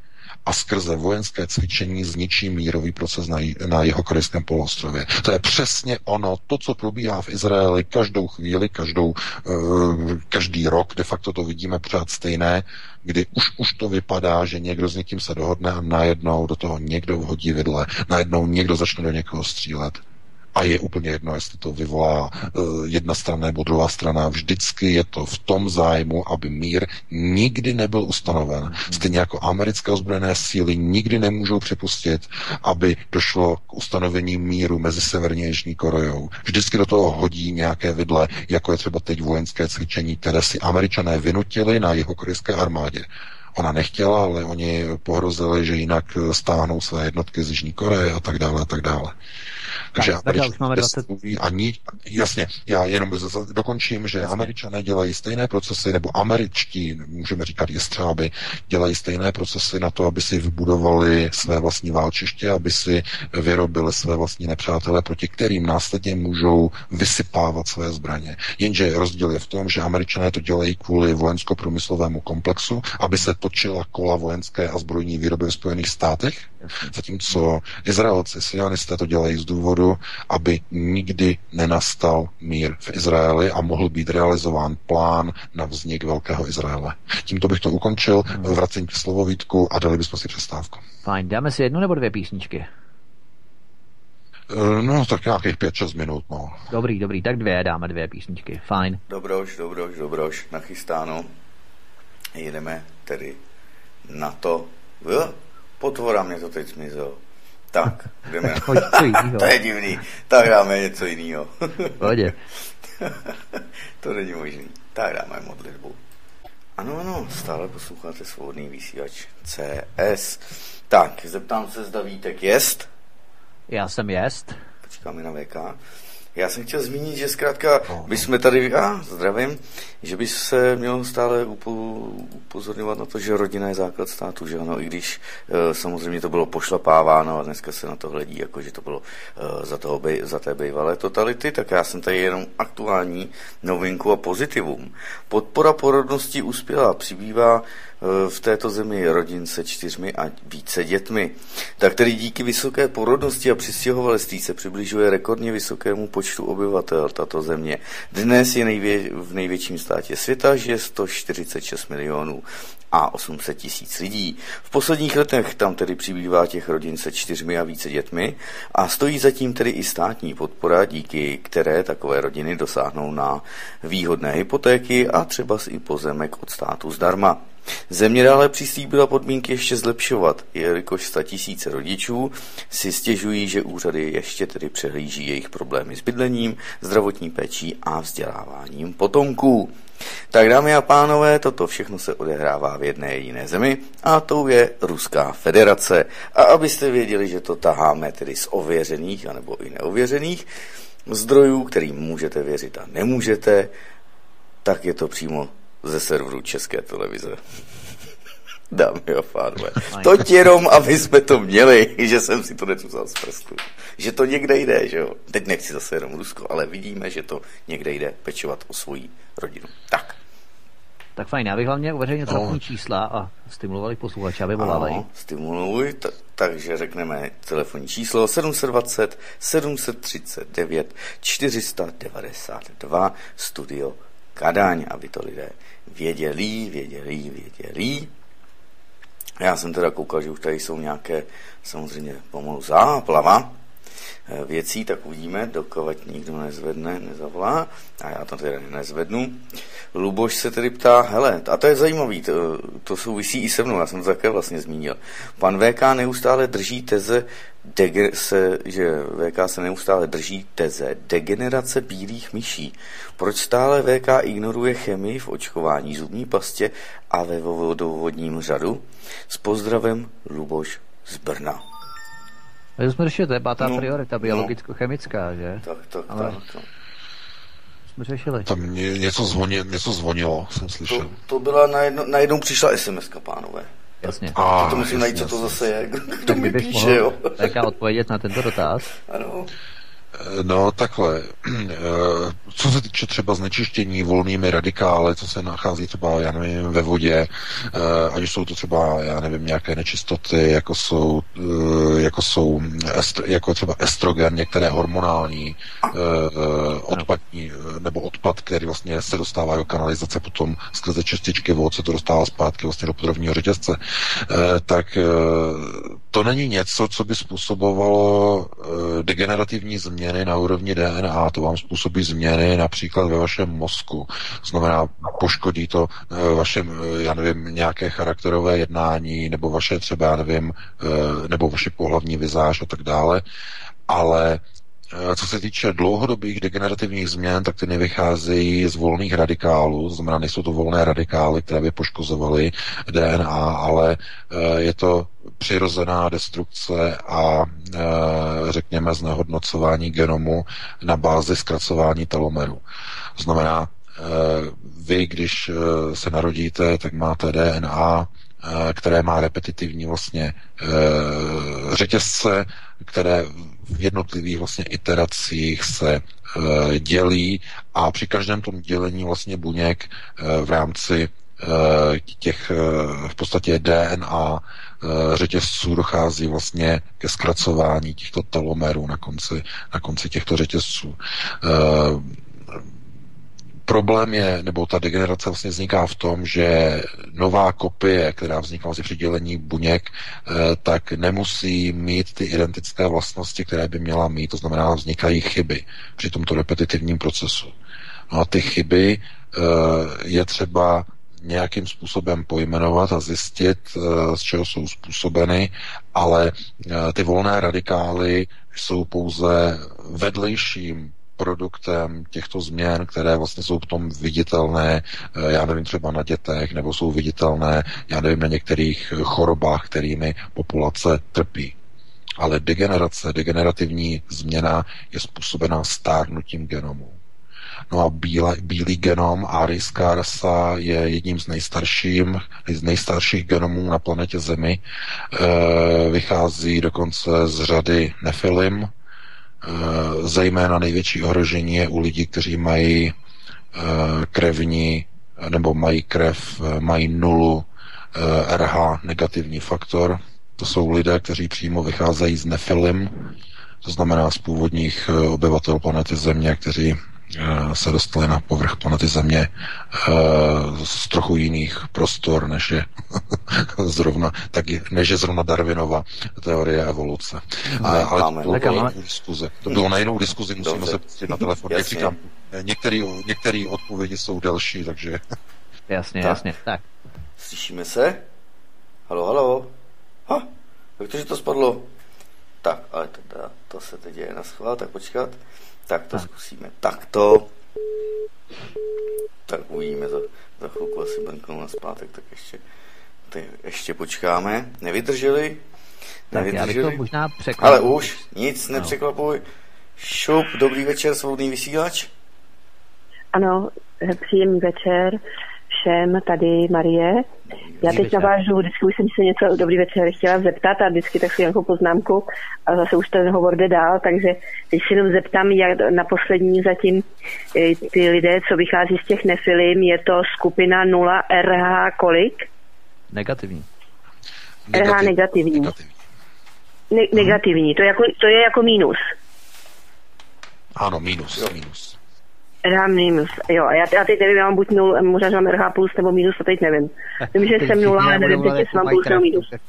a skrze vojenské cvičení zničí mírový proces na, na jeho korejském poloostrově. To je přesně ono, to, co probíhá v Izraeli každou chvíli, každou, uh, každý rok, de facto to vidíme pořád stejné, kdy už, už to vypadá, že někdo s někým se dohodne a najednou do toho někdo vhodí vidle, najednou někdo začne do někoho střílet. A je úplně jedno, jestli to vyvolá uh, jedna strana nebo druhá strana. Vždycky je to v tom zájmu, aby mír nikdy nebyl ustanoven. Stejně jako americké ozbrojené síly nikdy nemůžou připustit, aby došlo k ustanovení míru mezi Severní a Jižní Koreou. Vždycky do toho hodí nějaké vidle, jako je třeba teď vojenské cvičení, které si američané vynutili na jeho korejské armádě. Ona nechtěla, ale oni pohrozili, že jinak stáhnou své jednotky z Jižní Koreje a tak dále a tak dále. Takže tak, tak už máme 20... ani, jasně, já jenom dokončím, že Američané dělají stejné procesy, nebo američtí, můžeme říkat jestřáby, dělají stejné procesy na to, aby si vybudovali své vlastní válčiště, aby si vyrobili své vlastní nepřátele, proti kterým následně můžou vysypávat své zbraně. Jenže rozdíl je v tom, že Američané to dělají kvůli vojensko-průmyslovému komplexu, aby se točila kola vojenské a zbrojní výroby v Spojených státech, zatímco Izraelci, sionisté to dělají z důvodu, aby nikdy nenastal mír v Izraeli a mohl být realizován plán na vznik Velkého Izraele. Tímto bych to ukončil, vracím k slovovítku a dali bychom si přestávku. Fajn, dáme si jednu nebo dvě písničky? Eh, no, tak nějakých 5-6 minut, no. Dobrý, dobrý, tak dvě, dáme dvě písničky, fajn. Dobroš, dobroš, dobroš, nachystáno. Jedeme tedy na to. Potvora mě to teď zmizelo. Tak, jdeme. to je divný. Tak dáme něco jiného. Pohodě. to není možný. Tak dáme modlitbu. Ano, ano, stále posloucháte svobodný vysílač CS. Tak, zeptám se, zda Vítek jest. Já jsem jest. Počkáme na VK. Já jsem chtěl zmínit, že zkrátka by jsme tady, a zdravím, že by se mělo stále upozorňovat na to, že rodina je základ státu, že ano, i když e, samozřejmě to bylo pošlapáváno a dneska se na to hledí, jako že to bylo e, za, toho za té bývalé totality, tak já jsem tady jenom aktuální novinku a pozitivum. Podpora porodnosti uspěla, přibývá v této zemi rodin se čtyřmi a více dětmi. Tak tedy díky vysoké porodnosti a přistěhovalectví se přibližuje rekordně vysokému počtu obyvatel tato země. Dnes je nejvě, v největším státě světa, že 146 milionů a 800 tisíc lidí. V posledních letech tam tedy přibývá těch rodin se čtyřmi a více dětmi a stojí zatím tedy i státní podpora, díky které takové rodiny dosáhnou na výhodné hypotéky a třeba i pozemek od státu zdarma. Země dále přislíbila podmínky ještě zlepšovat, jelikož sta tisíce rodičů si stěžují, že úřady ještě tedy přehlíží jejich problémy s bydlením, zdravotní péčí a vzděláváním potomků. Tak dámy a pánové, toto všechno se odehrává v jedné jediné zemi a tou je Ruská federace. A abyste věděli, že to taháme tedy z ověřených anebo i neověřených zdrojů, kterým můžete věřit a nemůžete, tak je to přímo ze serveru České televize. Dámy a pánové. To jenom, aby jsme to měli, že jsem si to necuzal z prstu. Že to někde jde, že jo. Teď nechci zase jenom Rusko, ale vidíme, že to někde jde pečovat o svoji rodinu. Tak. Tak fajn, já bych hlavně uveřejnil no. telefonní čísla a stimulovali posluchače, aby volali. Ano, stimuluj, t- takže řekneme telefonní číslo 720 739 492 studio Kadaň, aby to lidé věděli, věděli, věděli. Já jsem teda koukal, že už tady jsou nějaké samozřejmě pomalu záplava věcí, tak uvidíme, dokovat nikdo nezvedne, nezavolá, a já to teda nezvednu. Luboš se tedy ptá, hele, a to je zajímavý, to, to souvisí i se mnou, já jsem to také vlastně zmínil. Pan VK neustále drží teze, dege, se, že VK se neustále drží teze degenerace bílých myší. Proč stále VK ignoruje chemii v očkování zubní pastě a ve vodovodním řadu? S pozdravem Luboš z Brna. To jsme řešili, to je pátá no, priorita, biologicko-chemická, no. že? Tak, tak, Ale... tak. tak jsme řešili. Tam něco, zvoní, něco zvonilo, jsem slyšel. To, to byla najednou, najednou přišla SMS, pánové. Jasně. A, to musím najít, co to zase je. Kdo mi píše, jo? Tak odpovědět na tento dotaz. Ano. No takhle, eh, co se týče třeba znečištění volnými radikály, co se nachází třeba, já nevím, ve vodě, eh, ať jsou to třeba, já nevím, nějaké nečistoty, jako jsou, eh, jako jsou jako třeba estrogen, některé hormonální odpadní, nebo odpad, který vlastně se dostává do kanalizace, potom skrze čističky vod se to dostává zpátky vlastně do podrovního řetězce, tak to není něco, co by způsobovalo degenerativní změny na úrovni DNA, to vám způsobí změny například ve vašem mozku. Znamená, poškodí to eh, vaše, eh, já nevím, nějaké charakterové jednání, nebo vaše třeba, já nevím, eh, nebo vaše pohlavní vizáž a tak dále, ale co se týče dlouhodobých degenerativních změn, tak ty nevycházejí z volných radikálů, znamená, nejsou to volné radikály, které by poškozovaly DNA, ale je to přirozená destrukce a e, řekněme znehodnocování genomu na bázi zkracování telomeru. Znamená, e, vy, když e, se narodíte, tak máte DNA, které má repetitivní vlastně řetězce, které v jednotlivých vlastně iteracích se dělí a při každém tom dělení vlastně buněk v rámci těch v podstatě DNA řetězců dochází vlastně ke zkracování těchto telomerů na konci, na konci těchto řetězců. Eh, problém je, nebo ta degenerace vlastně vzniká v tom, že nová kopie, která vznikla vlastně při dělení buněk, eh, tak nemusí mít ty identické vlastnosti, které by měla mít, to znamená, vznikají chyby při tomto repetitivním procesu. No a ty chyby je třeba nějakým způsobem pojmenovat a zjistit, eh, z čeho jsou způsobeny, ale eh, ty volné radikály jsou pouze vedlejším produktem těchto změn, které vlastně jsou potom viditelné, eh, já nevím, třeba na dětech, nebo jsou viditelné, já nevím, na některých chorobách, kterými populace trpí. Ale degenerace, degenerativní změna je způsobená stárnutím genomu. No a bíle, bílý genom árijská rasa je jedním z nejstarším, z nejstarších genomů na planetě Zemi. E, vychází dokonce z řady nefilim. E, zejména největší ohrožení je u lidí, kteří mají e, krevní nebo mají krev, mají nulu RH negativní faktor. To jsou lidé, kteří přímo vycházejí z nefilim, to znamená z původních obyvatel planety Země, kteří se dostali na povrch planety Země eh, z trochu jiných prostor, než je zrovna, tak než je zrovna Darwinova teorie evoluce. A, ale to bylo na diskuze. To bylo na jinou diskuzi, musíme Dobře. se pustit na telefon. Jak říkám, některé odpovědi jsou delší, takže... Jasně, tak. jasně. Tak. Slyšíme se? Halo, halo. Ha, jak to, že to spadlo? Tak, ale teda, to se teď děje na schvál, tak počkat. Tak to zkusíme takto. Tak uvidíme za, za chvilku asi banknou na zpátek, tak ještě, tak ještě počkáme. Nevydrželi? Nevydrželi? Tak to možná Ale už, nic no. nepřekvapuj. Šup, dobrý večer, svobodný vysílač. Ano, příjemný večer všem, tady Marie. Já teď navážu, vždycky už jsem se něco dobrý večer chtěla zeptat a vždycky tak si nějakou poznámku a zase už ten hovor jde dál, takže teď si jenom zeptám, jak na poslední zatím e, ty lidé, co vychází z těch nefilim, je to skupina 0 RH kolik? Negativní. RH negativní. Negativní. Ne- negativní, to je, jako, to je jako mínus. Ano, mínus, mínus. RH minus, jo, já, já teď nevím, já mám buď nul, možná, že mám RH plus nebo minus, to teď nevím. Vím, že jsem nula, ale nevím teď, jestli mám plus nebo minus.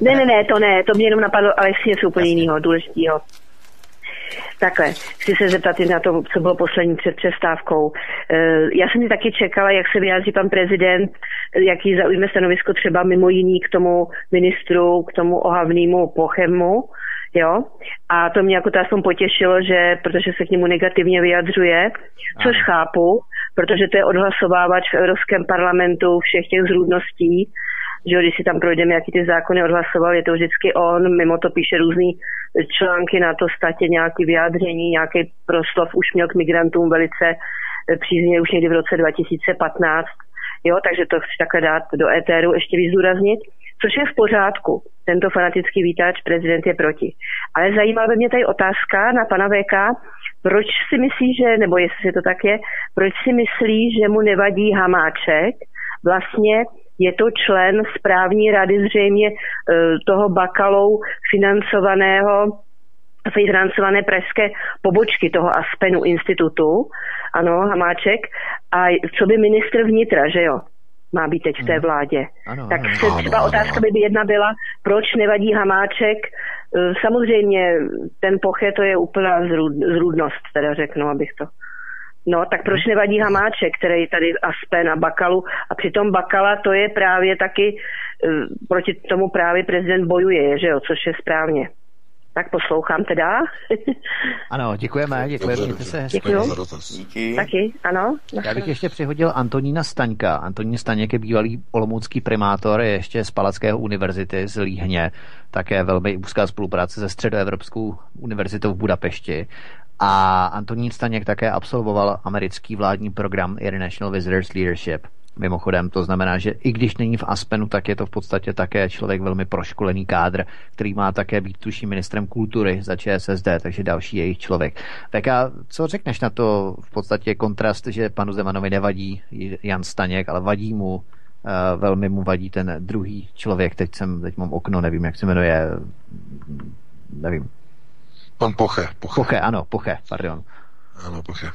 Ne, ne, ne, to ne, to mě jenom napadlo, ale ještě něco úplně jiného, důležitého. Takhle, chci se zeptat na to, co bylo poslední před přestávkou. Eh, já jsem si taky čekala, jak se vyjádří pan prezident, jaký zaujme stanovisko třeba mimo jiný k tomu ministru, k tomu ohavnému Pochemu, jo. A to mě jako to aspoň potěšilo, že, protože se k němu negativně vyjadřuje, což ano. chápu, protože to je odhlasovávač v Evropském parlamentu všech těch zrůdností, že když si tam projdeme, jaký ty zákony odhlasoval, je to vždycky on, mimo to píše různý články na to statě, nějaký vyjádření, nějaký proslov už měl k migrantům velice přízně už někdy v roce 2015, jo, takže to chci takhle dát do éteru, ještě víc zdůraznit což je v pořádku. Tento fanatický vítač, prezident je proti. Ale zajímá by mě tady otázka na pana VK, proč si myslí, že, nebo jestli to tak je, proč si myslí, že mu nevadí Hamáček, vlastně je to člen správní rady zřejmě e, toho bakalou financovaného financované pražské pobočky toho Aspenu institutu, ano, Hamáček, a co by ministr vnitra, že jo? Má být teď v té mhm. vládě. Ano, tak ano, se ano, třeba ano, otázka ano. by jedna byla, proč nevadí Hamáček. E, samozřejmě ten poche to je úplná zrůd, zrůdnost, teda řeknu, abych to... No, tak proč nevadí Hamáček, který tady Aspen a Bakalu a přitom Bakala to je právě taky, e, proti tomu právě prezident bojuje, že jo, což je správně. Tak poslouchám teda. ano, děkujeme, děkujeme. Dobře, se Děkuju. Díky. Taky, ano. Já bych ještě přihodil Antonína Staňka. Antonín Staněk je bývalý olomoucký primátor, je ještě z Palackého univerzity z Líhně, také velmi úzká spolupráce se Středoevropskou univerzitou v Budapešti. A Antonín Staněk také absolvoval americký vládní program International Visitors Leadership Mimochodem, to znamená, že i když není v Aspenu, tak je to v podstatě také člověk velmi proškolený kádr, který má také být tuším ministrem kultury za ČSSD, takže další jejich člověk. Tak a co řekneš na to v podstatě kontrast, že panu Zemanovi nevadí Jan Staněk, ale vadí mu, uh, velmi mu vadí ten druhý člověk, teď jsem, teď mám okno, nevím, jak se jmenuje, nevím. Pan Poche. Poche, Poche ano, Poche, pardon. Ano, Poche.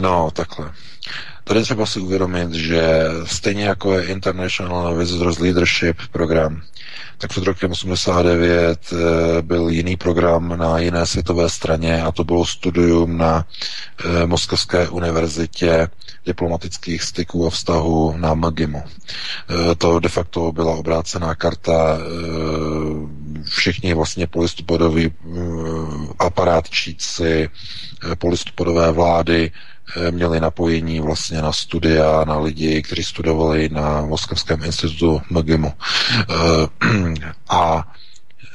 No, takhle. Tady třeba si uvědomit, že stejně jako je International Visitors Leadership program, tak před rokem 89 eh, byl jiný program na jiné světové straně a to bylo studium na eh, Moskevské univerzitě diplomatických styků a vztahů na MGIMu. Eh, to de facto byla obrácená karta všichni vlastně polistopadoví aparátčíci polistopadové vlády měli napojení vlastně na studia, na lidi, kteří studovali na Moskevském institutu MGIMu. Eh, a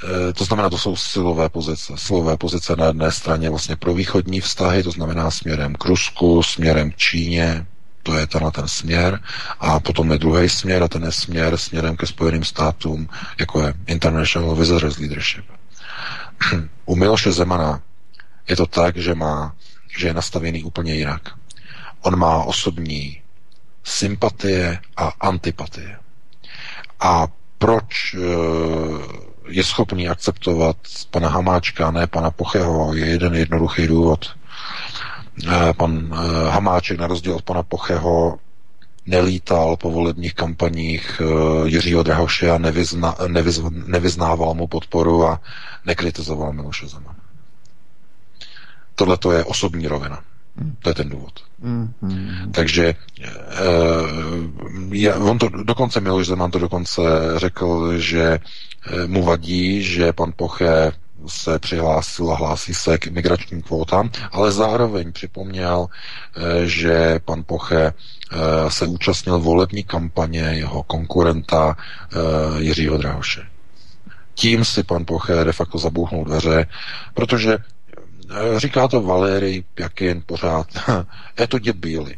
eh, to znamená, to jsou silové pozice. Silové pozice na jedné straně vlastně pro východní vztahy, to znamená směrem k Rusku, směrem k Číně, to je tenhle ten směr, a potom je druhý směr, a ten je směr směrem ke Spojeným státům, jako je International Visitors Leadership. U Miloše Zemana je to tak, že má že je nastavený úplně jinak. On má osobní sympatie a antipatie. A proč je schopný akceptovat pana Hamáčka, ne pana Pocheho, je jeden jednoduchý důvod. Pan Hamáček na rozdíl od pana Pocheho nelítal po volebních kampaních Jiřího Drahoše a nevyzna, nevyz, nevyznával mu podporu a nekritizoval Miloše Zemana. Tohle to je osobní rovina. To je ten důvod. Mm-hmm. Takže e, on to dokonce Miloš Zeman to dokonce řekl, že eh, mu vadí, že pan Poche se přihlásil a hlásí se k migračním kvótám, ale zároveň připomněl, eh, že pan Poche se účastnil volební kampaně jeho konkurenta Jiřího Drahoše. Tím si pan Poche de facto zabouchnul dveře, protože Říká to Valéry Pjakin pořád. je to děbíli.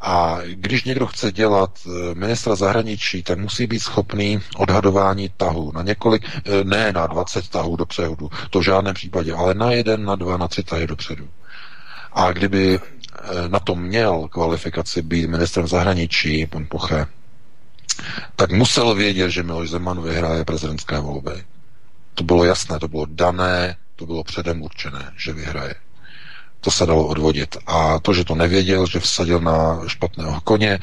A když někdo chce dělat eh, ministra zahraničí, tak musí být schopný odhadování tahu na několik, eh, ne na 20 tahů dopředu, to v žádném případě, ale na jeden, na dva, na tři tahy dopředu. A kdyby eh, na to měl kvalifikaci být ministrem zahraničí, pan Poche, tak musel vědět, že Miloš Zeman vyhraje prezidentské volby. To bylo jasné, to bylo dané, to bylo předem určené, že vyhraje. To se dalo odvodit. A to, že to nevěděl, že vsadil na špatného koně,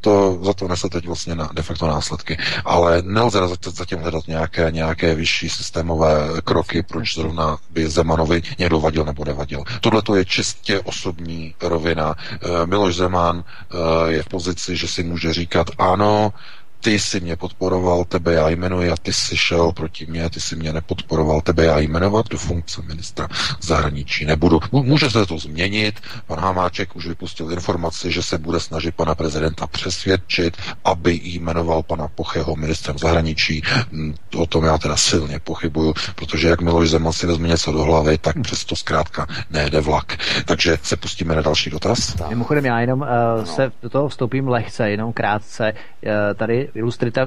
to za to nese teď vlastně na, de facto následky. Ale nelze zatím hledat nějaké, nějaké vyšší systémové kroky, proč zrovna by Zemanovi někdo vadil nebo nevadil. Tohle to je čistě osobní rovina. E, Miloš Zeman e, je v pozici, že si může říkat ano, ty jsi mě podporoval, tebe já jmenuji a ty jsi šel proti mě, ty jsi mě nepodporoval, tebe já jmenovat do funkce ministra zahraničí nebudu. Může se to změnit, pan Hamáček už vypustil informaci, že se bude snažit pana prezidenta přesvědčit, aby jmenoval pana Pocheho ministrem zahraničí. Hm, o tom já teda silně pochybuju, protože jak Miloš Zeman si vezme něco do hlavy, tak přesto zkrátka nejde vlak. Takže se pustíme na další dotaz. Mimochodem já jenom uh, se do toho vstoupím lehce, jenom krátce. Uh, tady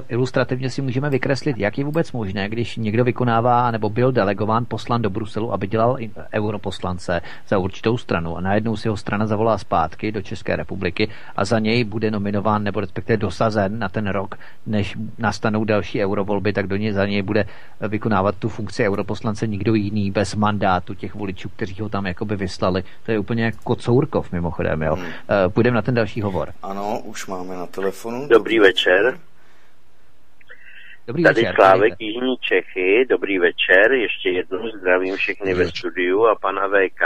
ilustrativně si můžeme vykreslit, jak je vůbec možné, když někdo vykonává nebo byl delegován poslan do Bruselu, aby dělal europoslance za určitou stranu a najednou si ho strana zavolá zpátky do České republiky a za něj bude nominován nebo respektive dosazen na ten rok, než nastanou další eurovolby, tak do něj za něj bude vykonávat tu funkci europoslance nikdo jiný bez mandátu těch voličů, kteří ho tam jakoby vyslali. To je úplně jako Kocourkov mimochodem. Jo. Hmm. Eh, půjdeme na ten další hovor. Ano, už máme na telefonu. Dobrý večer. Dobrý Tady večer, Slávek Jižní Čechy, dobrý večer, ještě jednou zdravím všechny ve studiu a pana VK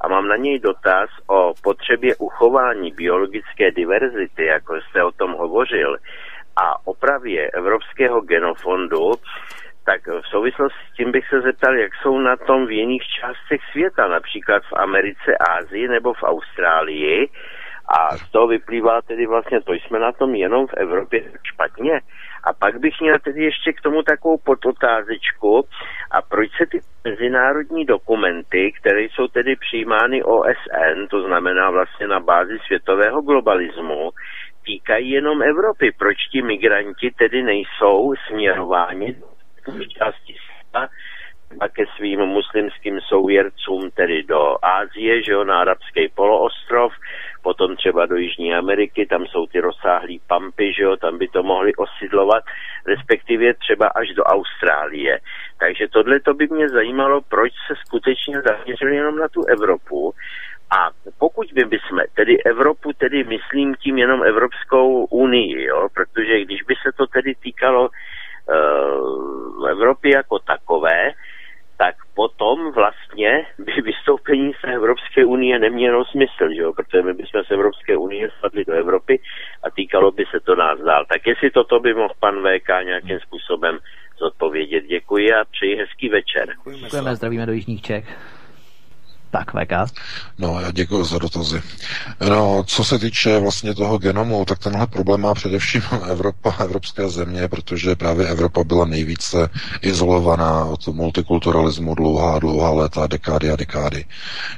a mám na něj dotaz o potřebě uchování biologické diverzity, jako jste o tom hovořil, a opravě Evropského genofondu, tak v souvislosti s tím bych se zeptal, jak jsou na tom v jiných částech světa, například v Americe, Ázii nebo v Austrálii. A z toho vyplývá tedy vlastně, to jsme na tom jenom v Evropě špatně. A pak bych měl tedy ještě k tomu takovou podotázečku. A proč se ty mezinárodní dokumenty, které jsou tedy přijímány OSN, to znamená vlastně na bázi světového globalismu, týkají jenom Evropy. Proč ti migranti tedy nejsou směrováni do části světa, a ke svým muslimským souvěrcům, tedy do Ázie, že jo, na arabský poloostrov, potom třeba do Jižní Ameriky, tam jsou ty rozsáhlý pampy, že jo, tam by to mohli osidlovat, respektive třeba až do Austrálie. Takže tohle to by mě zajímalo, proč se skutečně zaměřili jenom na tu Evropu, a pokud by bychom, tedy Evropu, tedy myslím tím jenom Evropskou unii, jo, protože když by se to tedy týkalo uh, Evropy jako takové, tak potom vlastně by vystoupení z Evropské unie nemělo smysl, že jo? protože my bychom z Evropské unie spadli do Evropy a týkalo by se to nás dál. Tak jestli toto by mohl pan VK nějakým způsobem zodpovědět. Děkuji a přeji hezký večer. Děkujeme, zdravíme do Jižních Čech. Tak, VK. No, já děkuji za dotazy. No, co se týče vlastně toho genomu, tak tenhle problém má především Evropa, evropské země, protože právě Evropa byla nejvíce izolovaná od multikulturalismu dlouhá, dlouhá léta, dekády a dekády.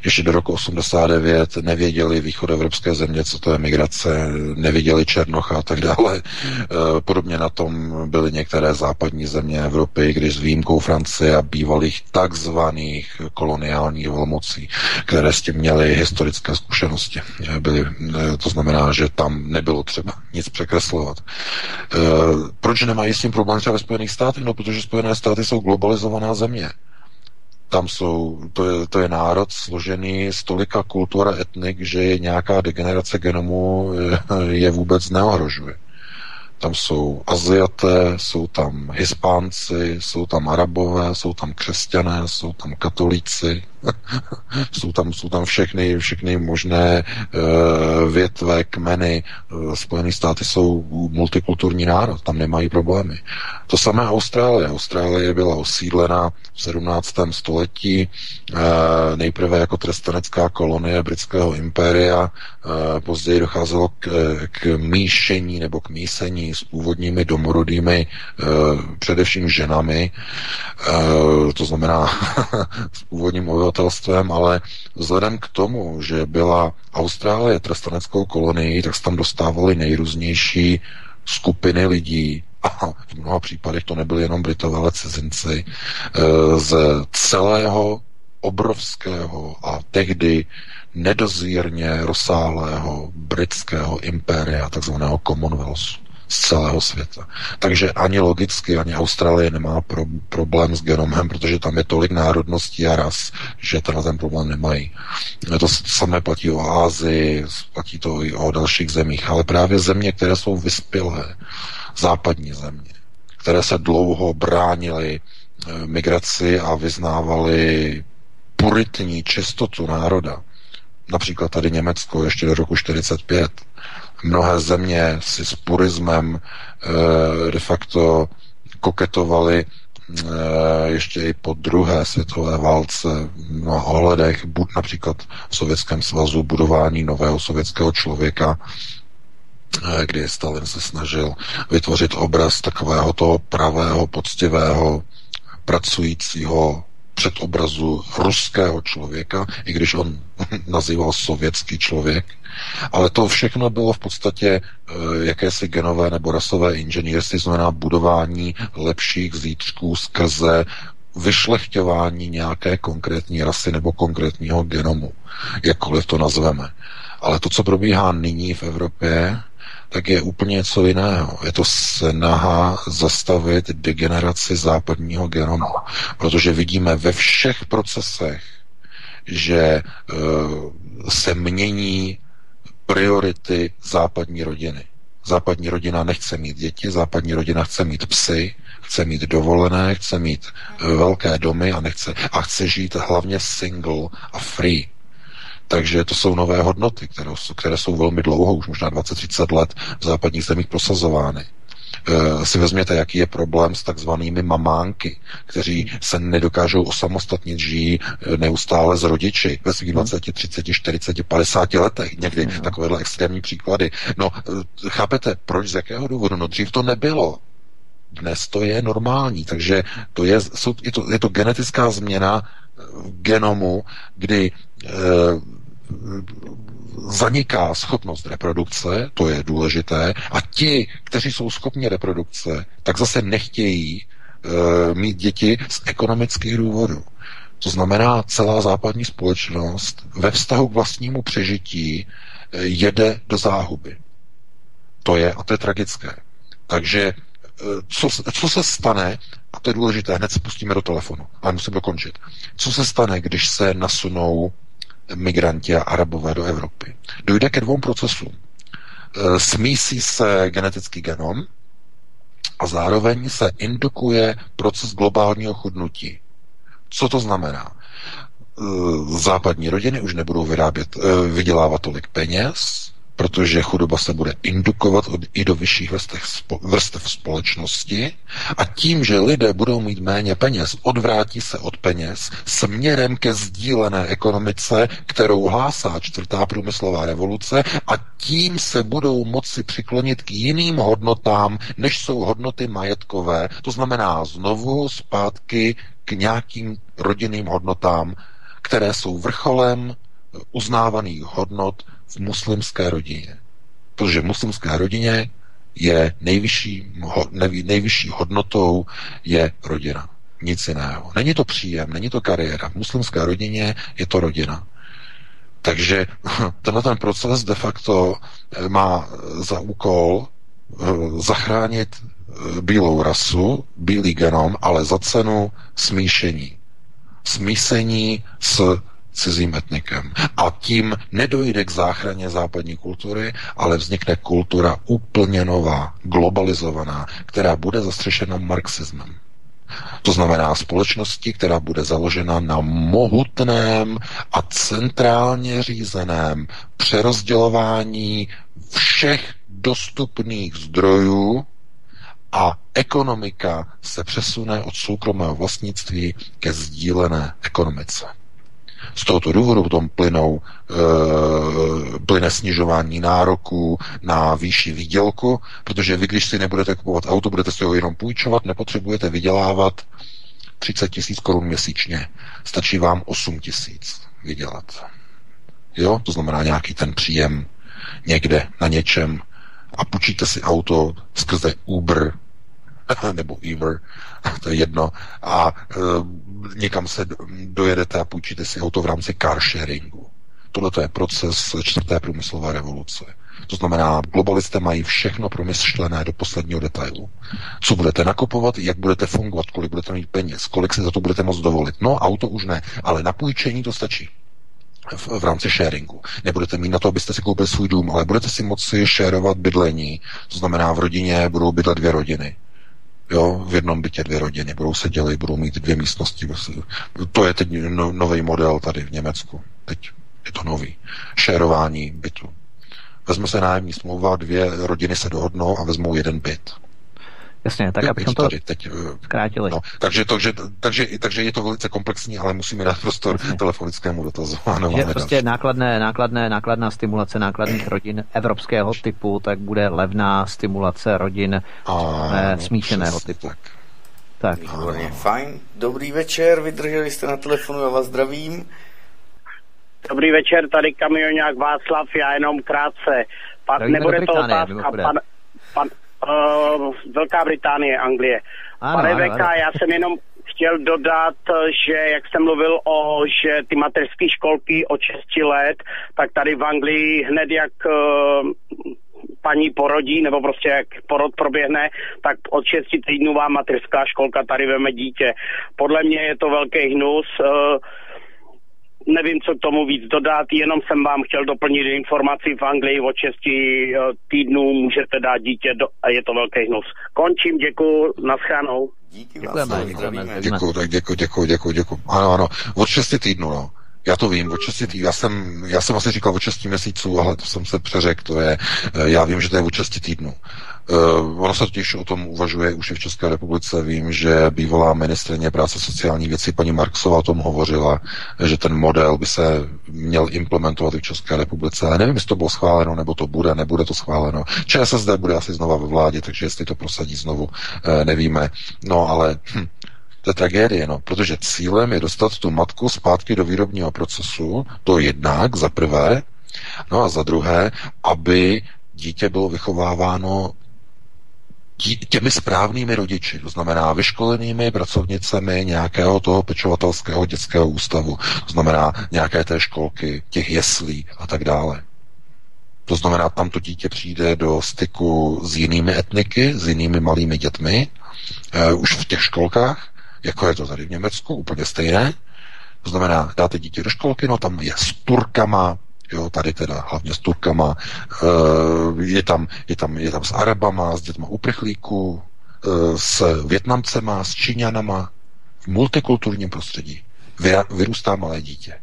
Ještě do roku 89 nevěděli východoevropské země, co to je migrace, nevěděli Černocha a tak dále. Eh, podobně na tom byly některé západní země Evropy, když s výjimkou Francie a bývalých takzvaných koloniálních velmocí které s tím měly historické zkušenosti. Byly, to znamená, že tam nebylo třeba nic překreslovat. Proč nemají s tím problém třeba ve Spojených státech? No, protože Spojené státy jsou globalizovaná země tam jsou, to je, to je národ složený z tolika kultur a etnik, že nějaká degenerace genomu je vůbec neohrožuje. Tam jsou Aziaté, jsou tam Hispánci, jsou tam Arabové, jsou tam křesťané, jsou tam katolíci, jsou, tam, jsou tam všechny, všechny možné uh, větve, kmeny. Uh, Spojené státy jsou multikulturní národ, tam nemají problémy. To samé Austrálie. Austrálie byla osídlena v 17. století uh, nejprve jako trestanecká kolonie britského impéria, uh, později docházelo k, k míšení nebo k mísení s původními domorodými uh, především ženami, uh, to znamená s původním obyvatelstvem, ale vzhledem k tomu, že byla Austrálie trestaneckou kolonií, tak se tam dostávaly nejrůznější skupiny lidí, a v mnoha případech to nebyly jenom Britové, ale cizinci, eh, z celého obrovského a tehdy nedozírně rozsáhlého britského impéria, takzvaného Commonwealthu z celého světa. Takže ani logicky, ani Austrálie nemá pro, problém s genomem, protože tam je tolik národností a ras, že tenhle ten problém nemají. To samé platí o Ázii, platí to i o dalších zemích, ale právě země, které jsou vyspělé, západní země, které se dlouho bránily eh, migraci a vyznávali puritní čistotu národa, například tady Německo ještě do roku 45, mnohé země si s purismem eh, de facto koketovali eh, ještě i po druhé světové válce na ohledech, buď například v Sovětském svazu budování nového sovětského člověka, eh, kdy Stalin se snažil vytvořit obraz takového toho pravého, poctivého, pracujícího předobrazu ruského člověka, i když on nazýval sovětský člověk. Ale to všechno bylo v podstatě e, jakési genové nebo rasové inženýrství, znamená budování lepších zítřků skrze vyšlechťování nějaké konkrétní rasy nebo konkrétního genomu, jakkoliv to nazveme. Ale to, co probíhá nyní v Evropě, tak je úplně něco jiného. Je to snaha zastavit degeneraci západního genomu, protože vidíme ve všech procesech, že uh, se mění priority západní rodiny. Západní rodina nechce mít děti, západní rodina chce mít psy, chce mít dovolené, chce mít uh, velké domy a, nechce, a chce žít hlavně single a free. Takže to jsou nové hodnoty, které, které jsou velmi dlouho, už možná 20-30 let v západních zemích prosazovány. E, si vezměte, jaký je problém s takzvanými mamánky, kteří se nedokážou osamostatnit, žijí eh, neustále s rodiči ve svých 20, 30, 40, 50 letech. Někdy mm. takovéhle extrémní příklady. No, eh, chápete, proč, z jakého důvodu? No, dřív to nebylo. Dnes to je normální, takže to je, jsou, je, to, je to genetická změna genomu, kdy e, zaniká schopnost reprodukce, to je důležité, a ti, kteří jsou schopni reprodukce, tak zase nechtějí e, mít děti z ekonomických důvodů. To znamená, celá západní společnost ve vztahu k vlastnímu přežití e, jede do záhuby. To je, a to je tragické. Takže co, co se stane, a to je důležité, hned se pustíme do telefonu, ale musím dokončit. Co se stane, když se nasunou migranti a arabové do Evropy. Dojde ke dvou procesům. E, smísí se genetický genom a zároveň se indukuje proces globálního chudnutí. Co to znamená? E, západní rodiny už nebudou vyrábět, vydělávat tolik peněz, protože chudoba se bude indukovat i do vyšších vrstev, vrstev společnosti a tím, že lidé budou mít méně peněz, odvrátí se od peněz směrem ke sdílené ekonomice, kterou hlásá čtvrtá průmyslová revoluce a tím se budou moci přiklonit k jiným hodnotám, než jsou hodnoty majetkové. To znamená znovu zpátky k nějakým rodinným hodnotám, které jsou vrcholem uznávaných hodnot v muslimské rodině. Protože v muslimské rodině je nejvyšší, nejvyšší hodnotou je rodina. nic jiného. Není to příjem, není to kariéra. V muslimské rodině je to rodina. Takže tenhle ten proces de facto eh, má za úkol eh, zachránit eh, bílou rasu, bílý genom, ale za cenu smíšení. Smísení s cizím etnikem. A tím nedojde k záchraně západní kultury, ale vznikne kultura úplně nová, globalizovaná, která bude zastřešena marxismem. To znamená společnosti, která bude založena na mohutném a centrálně řízeném přerozdělování všech dostupných zdrojů a ekonomika se přesune od soukromého vlastnictví ke sdílené ekonomice. Z tohoto důvodu potom plynou, e, plyne snižování nároků na výši výdělku, protože vy, když si nebudete kupovat auto, budete si ho jenom půjčovat, nepotřebujete vydělávat 30 tisíc korun měsíčně. Stačí vám 8 tisíc vydělat. Jo, to znamená nějaký ten příjem někde na něčem a půjčíte si auto skrze Uber nebo Uber, to je jedno, a e, někam se dojedete a půjčíte si auto v rámci car sharingu. Tohle je proces čtvrté průmyslové revoluce. To znamená, globalisté mají všechno promyšlené do posledního detailu. Co budete nakupovat, jak budete fungovat, kolik budete mít peněz, kolik si za to budete moct dovolit. No, auto už ne, ale na půjčení to stačí v, v rámci sharingu. Nebudete mít na to, abyste si koupili svůj dům, ale budete si moci šérovat bydlení. To znamená, v rodině budou bydlet dvě rodiny. Jo, v jednom bytě dvě rodiny budou se dělit, budou mít dvě místnosti. To je teď no, nový model tady v Německu. Teď je to nový. Šérování bytu. Vezme se nájemní smlouva, dvě rodiny se dohodnou a vezmou jeden byt. Jasně, tak abychom to tady, teď, eh, zkrátili. No, takže, takže, takže, takže je to velice komplexní, ale musíme dát prostor Jasně. telefonickému dotazu. Ano, že prostě nákladné, nákladné, nákladná stimulace nákladných rodin evropského typu, tak bude levná stimulace rodin a, eh, smíšeného typu. Tak. Tak. Výborně, fajn. Dobrý večer, vydrželi jste na telefonu, já vás zdravím. Dobrý večer, tady kamionák Václav, já jenom krátce. Pan, nebude to otázka, pan, pan, uh, Velká Británie, Anglie. Ano, Pane VK, já jsem jenom chtěl dodat, že jak jsem mluvil o, že ty mateřské školky od 6 let, tak tady v Anglii hned jak uh, paní porodí, nebo prostě jak porod proběhne, tak od 6 týdnů vám mateřská školka tady veme dítě. Podle mě je to velký hnus. Uh, nevím, co k tomu víc dodat, jenom jsem vám chtěl doplnit informaci v Anglii od 6 eh, týdnů můžete dát dítě do, a je to velký hnus. Končím, děkuji, naschánou. Díky děkujeme, děkujeme. Děkuji, tak děkuji, děkuji, děkuji, děkuji. Ano, ano, od 6 týdnů, no. Já to vím, od 6 týdnů. Já jsem, já jsem asi říkal od 6 měsíců, ale to jsem se přeřekl, to je, eh, já vím, že to je od 6 týdnů. Uh, ono se totiž o tom uvažuje už i v České republice. Vím, že bývalá ministrině práce sociální věcí paní Marksová o tom hovořila, že ten model by se měl implementovat i v České republice. Ale nevím, jestli to bylo schváleno, nebo to bude, nebude to schváleno. ČSSD bude asi znova ve vládě, takže jestli to prosadí znovu, uh, nevíme. No ale hm, to je tragédie, no, protože cílem je dostat tu matku zpátky do výrobního procesu, to jednak za prvé, no a za druhé, aby dítě bylo vychováváno těmi správnými rodiči, to znamená vyškolenými pracovnicemi nějakého toho pečovatelského dětského ústavu, to znamená nějaké té školky, těch jeslí a tak dále. To znamená, tam to dítě přijde do styku s jinými etniky, s jinými malými dětmi, uh, už v těch školkách, jako je to tady v Německu, úplně stejné. To znamená, dáte dítě do školky, no tam je s Turkama, jo, tady teda hlavně s Turkama, eh, je tam, je tam, je tam s Arabama, s dětma uprchlíků, eh, s Větnamcema, s Číňanama, v multikulturním prostředí vyrůstá malé dítě.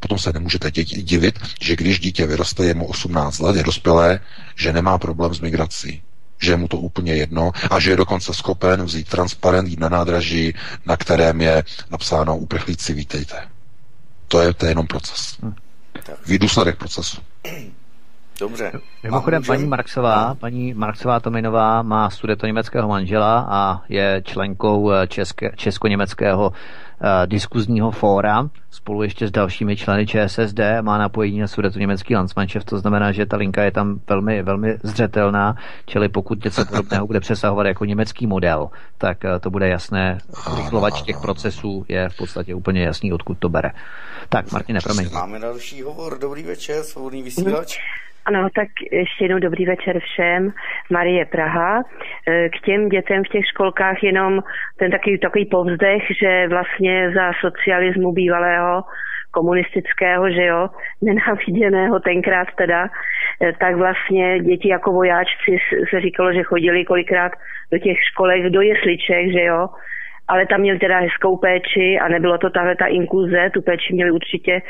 Potom se nemůžete divit, že když dítě vyroste, je mu 18 let, je dospělé, že nemá problém s migrací že je mu to úplně jedno a že je dokonce schopen vzít transparent, jít na nádraží, na kterém je napsáno uprchlíci, vítejte. To je, to je jenom proces. Hm. Výdůsledek procesu. Dobře. Mimochodem, paní Marksová, paní Marksová Tominová má německého manžela a je členkou eh, české, česko-německého diskuzního fóra spolu ještě s dalšími členy ČSSD, má napojení na německý Landsmannschaft, to znamená, že ta linka je tam velmi, velmi zřetelná, čili pokud něco podobného bude přesahovat jako německý model, tak to bude jasné. Rychlovač těch procesů je v podstatě úplně jasný, odkud to bere. Tak, Martine, promiň. Máme další hovor. Dobrý večer, svobodný vysílač. Ano, tak ještě jednou dobrý večer všem. Marie Praha. E, k těm dětem v těch školkách jenom ten takový, takový povzdech, že vlastně za socialismu bývalého komunistického, že jo, nenáviděného tenkrát teda, e, tak vlastně děti jako vojáčci se říkalo, že chodili kolikrát do těch školek, do jesliček, že jo, ale tam měli teda hezkou péči a nebylo to tahle ta inkluze, tu péči měli určitě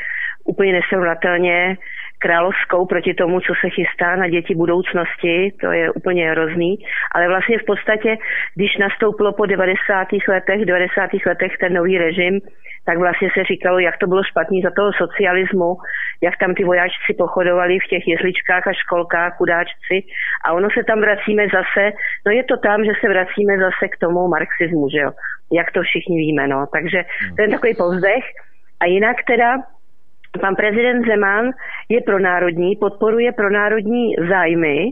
úplně nesrovnatelně královskou proti tomu, co se chystá na děti budoucnosti, to je úplně hrozný, ale vlastně v podstatě, když nastoupilo po 90. letech, 90. letech ten nový režim, tak vlastně se říkalo, jak to bylo špatný za toho socialismu, jak tam ty vojáčci pochodovali v těch jezličkách a školkách, chudáčci. A ono se tam vracíme zase, no je to tam, že se vracíme zase k tomu marxismu, že jo, jak to všichni víme, no. Takže to je takový povzdech. A jinak teda pan prezident Zeman je pronárodní, podporuje pronárodní zájmy,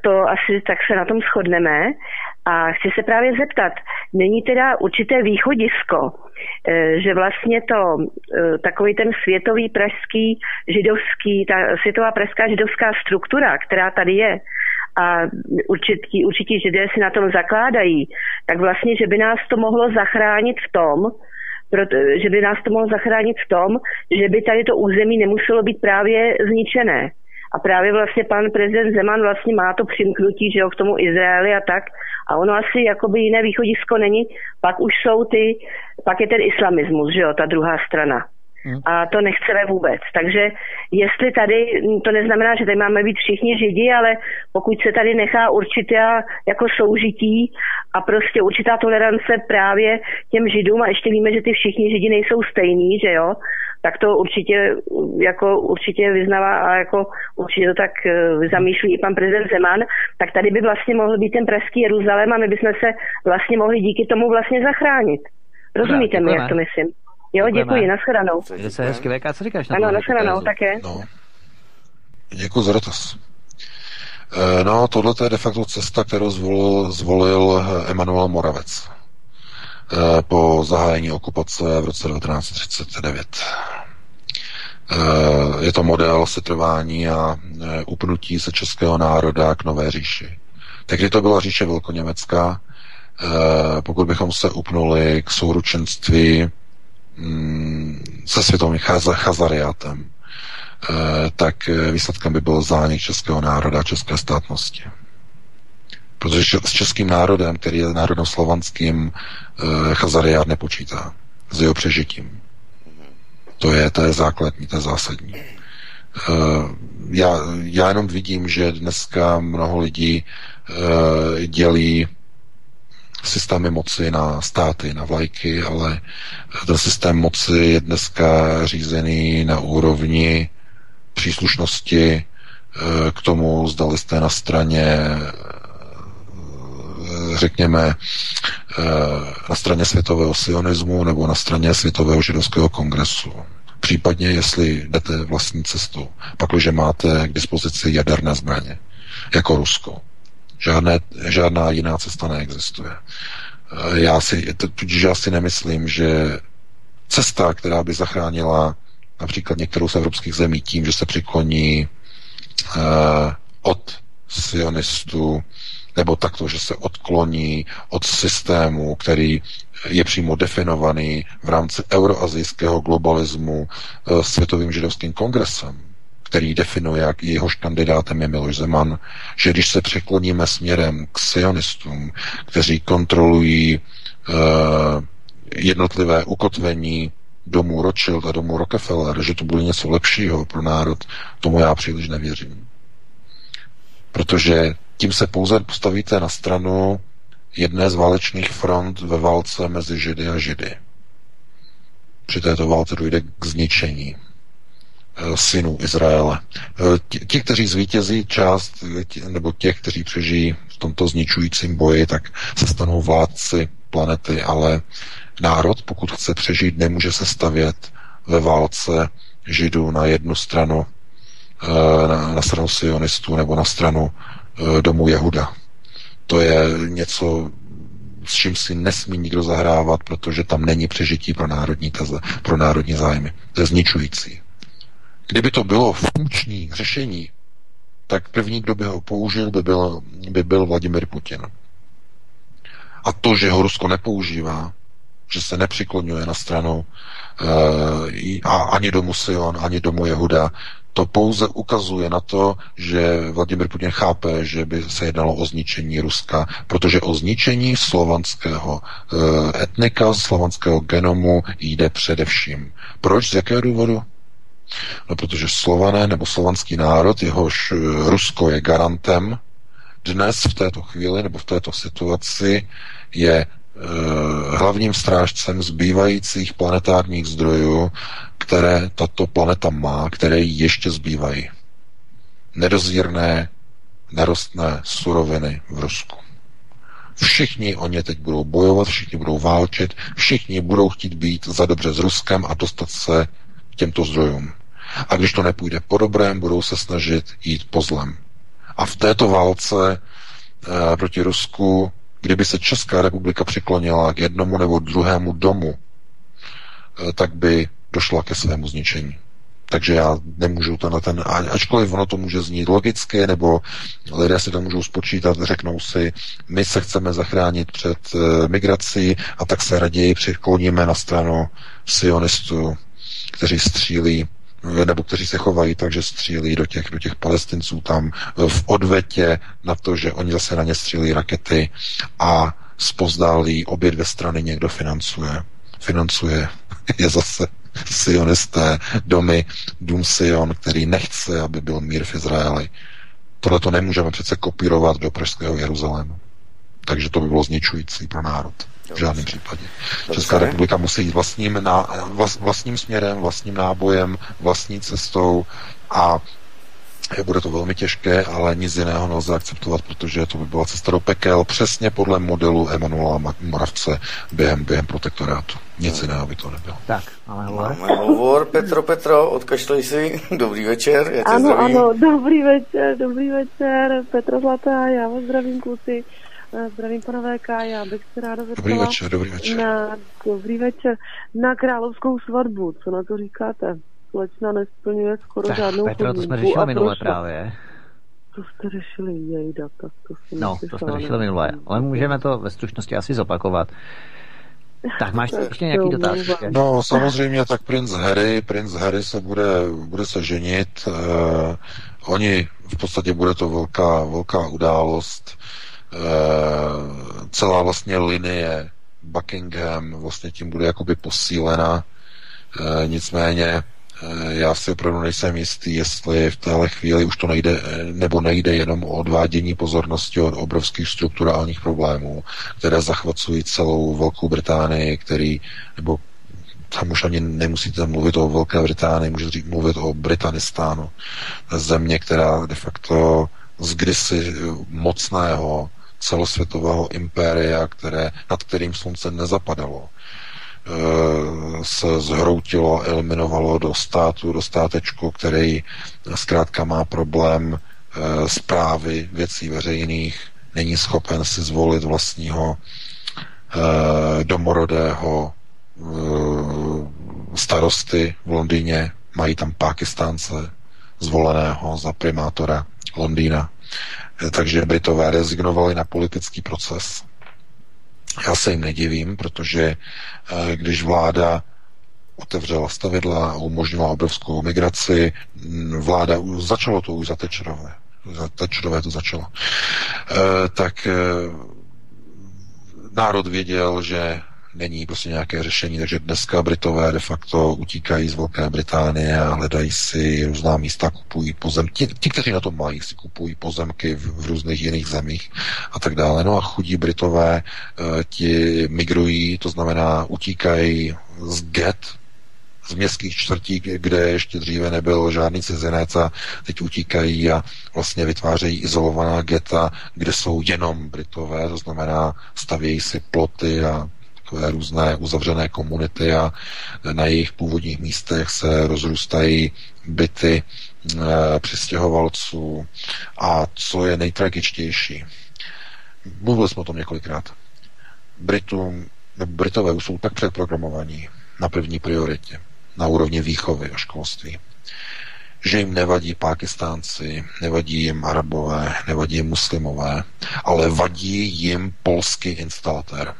to asi tak se na tom shodneme. A chci se právě zeptat, není teda určité východisko, e, že vlastně to, e, takový ten světový pražský židovský, ta světová pražská židovská struktura, která tady je, a určití, určití židé si na tom zakládají, tak vlastně, že by nás to mohlo zachránit v tom, proto, že by nás to mohlo zachránit v tom, že by tady to území nemuselo být právě zničené. A právě vlastně pan prezident Zeman vlastně má to přimknutí, že jo, k tomu Izraeli a tak. A ono asi jakoby jiné východisko není. Pak už jsou ty, pak je ten islamismus, že jo, ta druhá strana. Hmm. A to nechceme vůbec. Takže jestli tady, to neznamená, že tady máme být všichni židi, ale pokud se tady nechá určitá jako soužití a prostě určitá tolerance právě těm židům a ještě víme, že ty všichni židi nejsou stejní, že jo, tak to určitě, jako určitě vyznává a jako určitě to tak uh, zamýšlí i pan prezident Zeman, tak tady by vlastně mohl být ten pražský Jeruzalém a my bychom se vlastně mohli díky tomu vlastně zachránit. Rozumíte mi, jak to myslím? Jo, děkuji, nashledanou. Jde se hezky, VK, co říkáš na Ano, nashledanou, také. No. Děkuji za dotaz. Eh, no, tohle je de facto cesta, kterou zvolil, zvolil Emanuel Moravec eh, po zahájení okupace v roce 1939. Eh, je to model setrvání a upnutí se českého národa k nové říši. Tehdy to byla říše velkoněmecká, pokud bychom se upnuli k souručenství se světovým chazariátem, eh, tak eh, výsledkem by byl zánik českého národa a české státnosti. Protože s českým národem, který je národem slovanským, eh, chazariát nepočítá s jeho přežitím. To je, to je základní, to je zásadní. Já, já jenom vidím, že dneska mnoho lidí dělí systémy moci na státy, na vlajky, ale ten systém moci je dneska řízený na úrovni příslušnosti eh, k tomu, zdali jste na straně eh, řekněme, eh, na straně světového sionismu nebo na straně světového židovského kongresu. Případně, jestli jdete vlastní cestou, pakliže máte k dispozici jaderné zbraně, jako Rusko. Žádné, žádná jiná cesta neexistuje. Eh, já si, tudíž já si nemyslím, že cesta, která by zachránila například některou z evropských zemí tím, že se přikloní uh, od sionistů, nebo takto, že se odkloní od systému, který je přímo definovaný v rámci euroazijského globalismu uh, Světovým židovským kongresem který definuje, jak jehož kandidátem je Miloš Zeman, že když se překloníme směrem k sionistům, kteří kontrolují uh, jednotlivé ukotvení domů Rothschild a domů Rockefeller, že to bude něco lepšího pro národ, tomu já příliš nevěřím. Protože tím se pouze postavíte na stranu jedné z válečných front ve válce mezi Židy a Židy. Při této válce dojde k zničení Eh, synů Izraele. Eh, ti, kteří zvítězí část, nebo těch, kteří přežijí v tomto zničujícím boji, tak se stanou vládci planety, ale Národ, pokud chce přežít, nemůže se stavět ve válce židů na jednu stranu, eh, na, stranu sionistů nebo na stranu eh, domu Jehuda. To je něco, s čím si nesmí nikdo zahrávat, protože tam není přežití pro národní, teze, pro národní zájmy. To je zničující. Kdyby to bylo funkční řešení, tak první, kdo by ho použil, by byl, by byl Vladimir Putin. A to, že ho Rusko nepoužívá, že se nepřiklonuje na stranu uh, a ani domu Sion, ani domu Jehuda, to pouze ukazuje na to, že Vladimir Putin chápe, že by se jednalo o zničení Ruska, protože o zničení slovanského uh, etnika, slovanského genomu jde především. Proč? Z jakého důvodu? No, protože slované nebo slovanský národ, jehož eh, Rusko je garantem, dnes v této chvíli nebo v této situaci je Eh, hlavním strážcem zbývajících planetárních zdrojů, které tato planeta má, které jí ještě zbývají. Nedozírné nerostné suroviny v Rusku. Všichni o ně teď budou bojovat, všichni budou válčit, všichni budou chtít být za dobře s Ruskem a dostat se těmto zdrojům. A když to nepůjde po dobrém, budou se snažit jít po zlem. A v této válce e, proti Rusku Kdyby se Česká republika přiklonila k jednomu nebo druhému domu, eh, tak by došla ke svému zničení. Takže já nemůžu to na ten, ačkoliv ono to může znít logicky, nebo lidé si to můžou spočítat, řeknou si, my se chceme zachránit před e, migrací a tak se raději přikloníme na stranu sionistů, kteří střílí nebo kteří se chovají tak, že střílí do těch, do těch palestinců tam v odvetě na to, že oni zase na ně střílí rakety a spozdálí obě dvě strany někdo financuje. Financuje je zase sionisté, domy, dům Sion, který nechce, aby byl mír v Izraeli. Tohle to nemůžeme přece kopírovat do Pražského Jeruzalému. Takže to by bylo zničující pro národ. V žádném případě. Dobře. Česká republika musí jít vlastním, ná, vlastním směrem, vlastním nábojem, vlastní cestou a bude to velmi těžké, ale nic jiného nelze akceptovat, protože to by byla cesta do pekel přesně podle modelu Emanuela Moravce během, během protektorátu. Nic jiného by to nebylo. Tak, máme hovor. Máme hovor, Petro, Petro, odkašlej si. Dobrý večer, já tě ano, zdravím. Ano, dobrý večer, dobrý večer, Petro Zlatá, já vás zdravím kluci. Eh, zdravím pana VK, já bych se ráda zeptala dobrý večer, dobrý večer. Na, dobrý večer. Na královskou svatbu, co na to říkáte? Slečna nesplňuje skoro tak, žádnou Petro, to jsme řešili minule právě. To jste řešili jejda, tak to jsem No, to jsme řešili minule, ale můžeme to ve stručnosti asi zopakovat. Tak máš ještě nějaký dotaz? No, samozřejmě, tak princ Harry, princ Harry se bude, bude se ženit. Uh, oni, v podstatě bude to velká, velká událost. Eh, celá vlastně linie Buckingham vlastně tím bude jakoby posílena. E, nicméně e, já si opravdu nejsem jistý, jestli v téhle chvíli už to nejde, nebo nejde jenom o odvádění pozornosti od obrovských strukturálních problémů, které zachvacují celou Velkou Británii, který, nebo tam už ani nemusíte mluvit o Velké Británii, můžete mluvit o Britanistánu. Země, která de facto z kdysi mocného celosvětového impéria, které, nad kterým slunce nezapadalo, e, se zhroutilo, eliminovalo do státu, do státečku, který zkrátka má problém zprávy e, věcí veřejných, není schopen si zvolit vlastního e, domorodého starosty v Londýně, mají tam Pákistánce zvoleného za primátora Londýna. Takže Britové rezignovali na politický proces. Já se jim nedivím, protože eh, když vláda otevřela stavidla a umožnila obrovskou migraci, vláda, začalo to už za Tečerové, za Tečerové to začalo, eh, tak eh, národ věděl, že není prostě nějaké řešení, takže dneska Britové de facto utíkají z Velké Británie a hledají si různá místa, kupují pozemky. Ti, ti kteří na to mají, si kupují pozemky v, v různých jiných zemích a tak dále. No a chudí Britové eh, ti migrují, to znamená utíkají z get, z městských čtvrtí, kde ještě dříve nebyl žádný cizinec a teď utíkají a vlastně vytvářejí izolovaná geta, kde jsou jenom Britové, to znamená stavějí si ploty a takové různé uzavřené komunity a na jejich původních místech se rozrůstají byty e, přistěhovalců. A co je nejtragičtější, mluvili jsme o tom několikrát, Britům, Britové už jsou tak předprogramovaní na první prioritě, na úrovni výchovy a školství, že jim nevadí Pákistánci, nevadí jim Arabové, nevadí jim muslimové, ale vadí jim polský instalatér.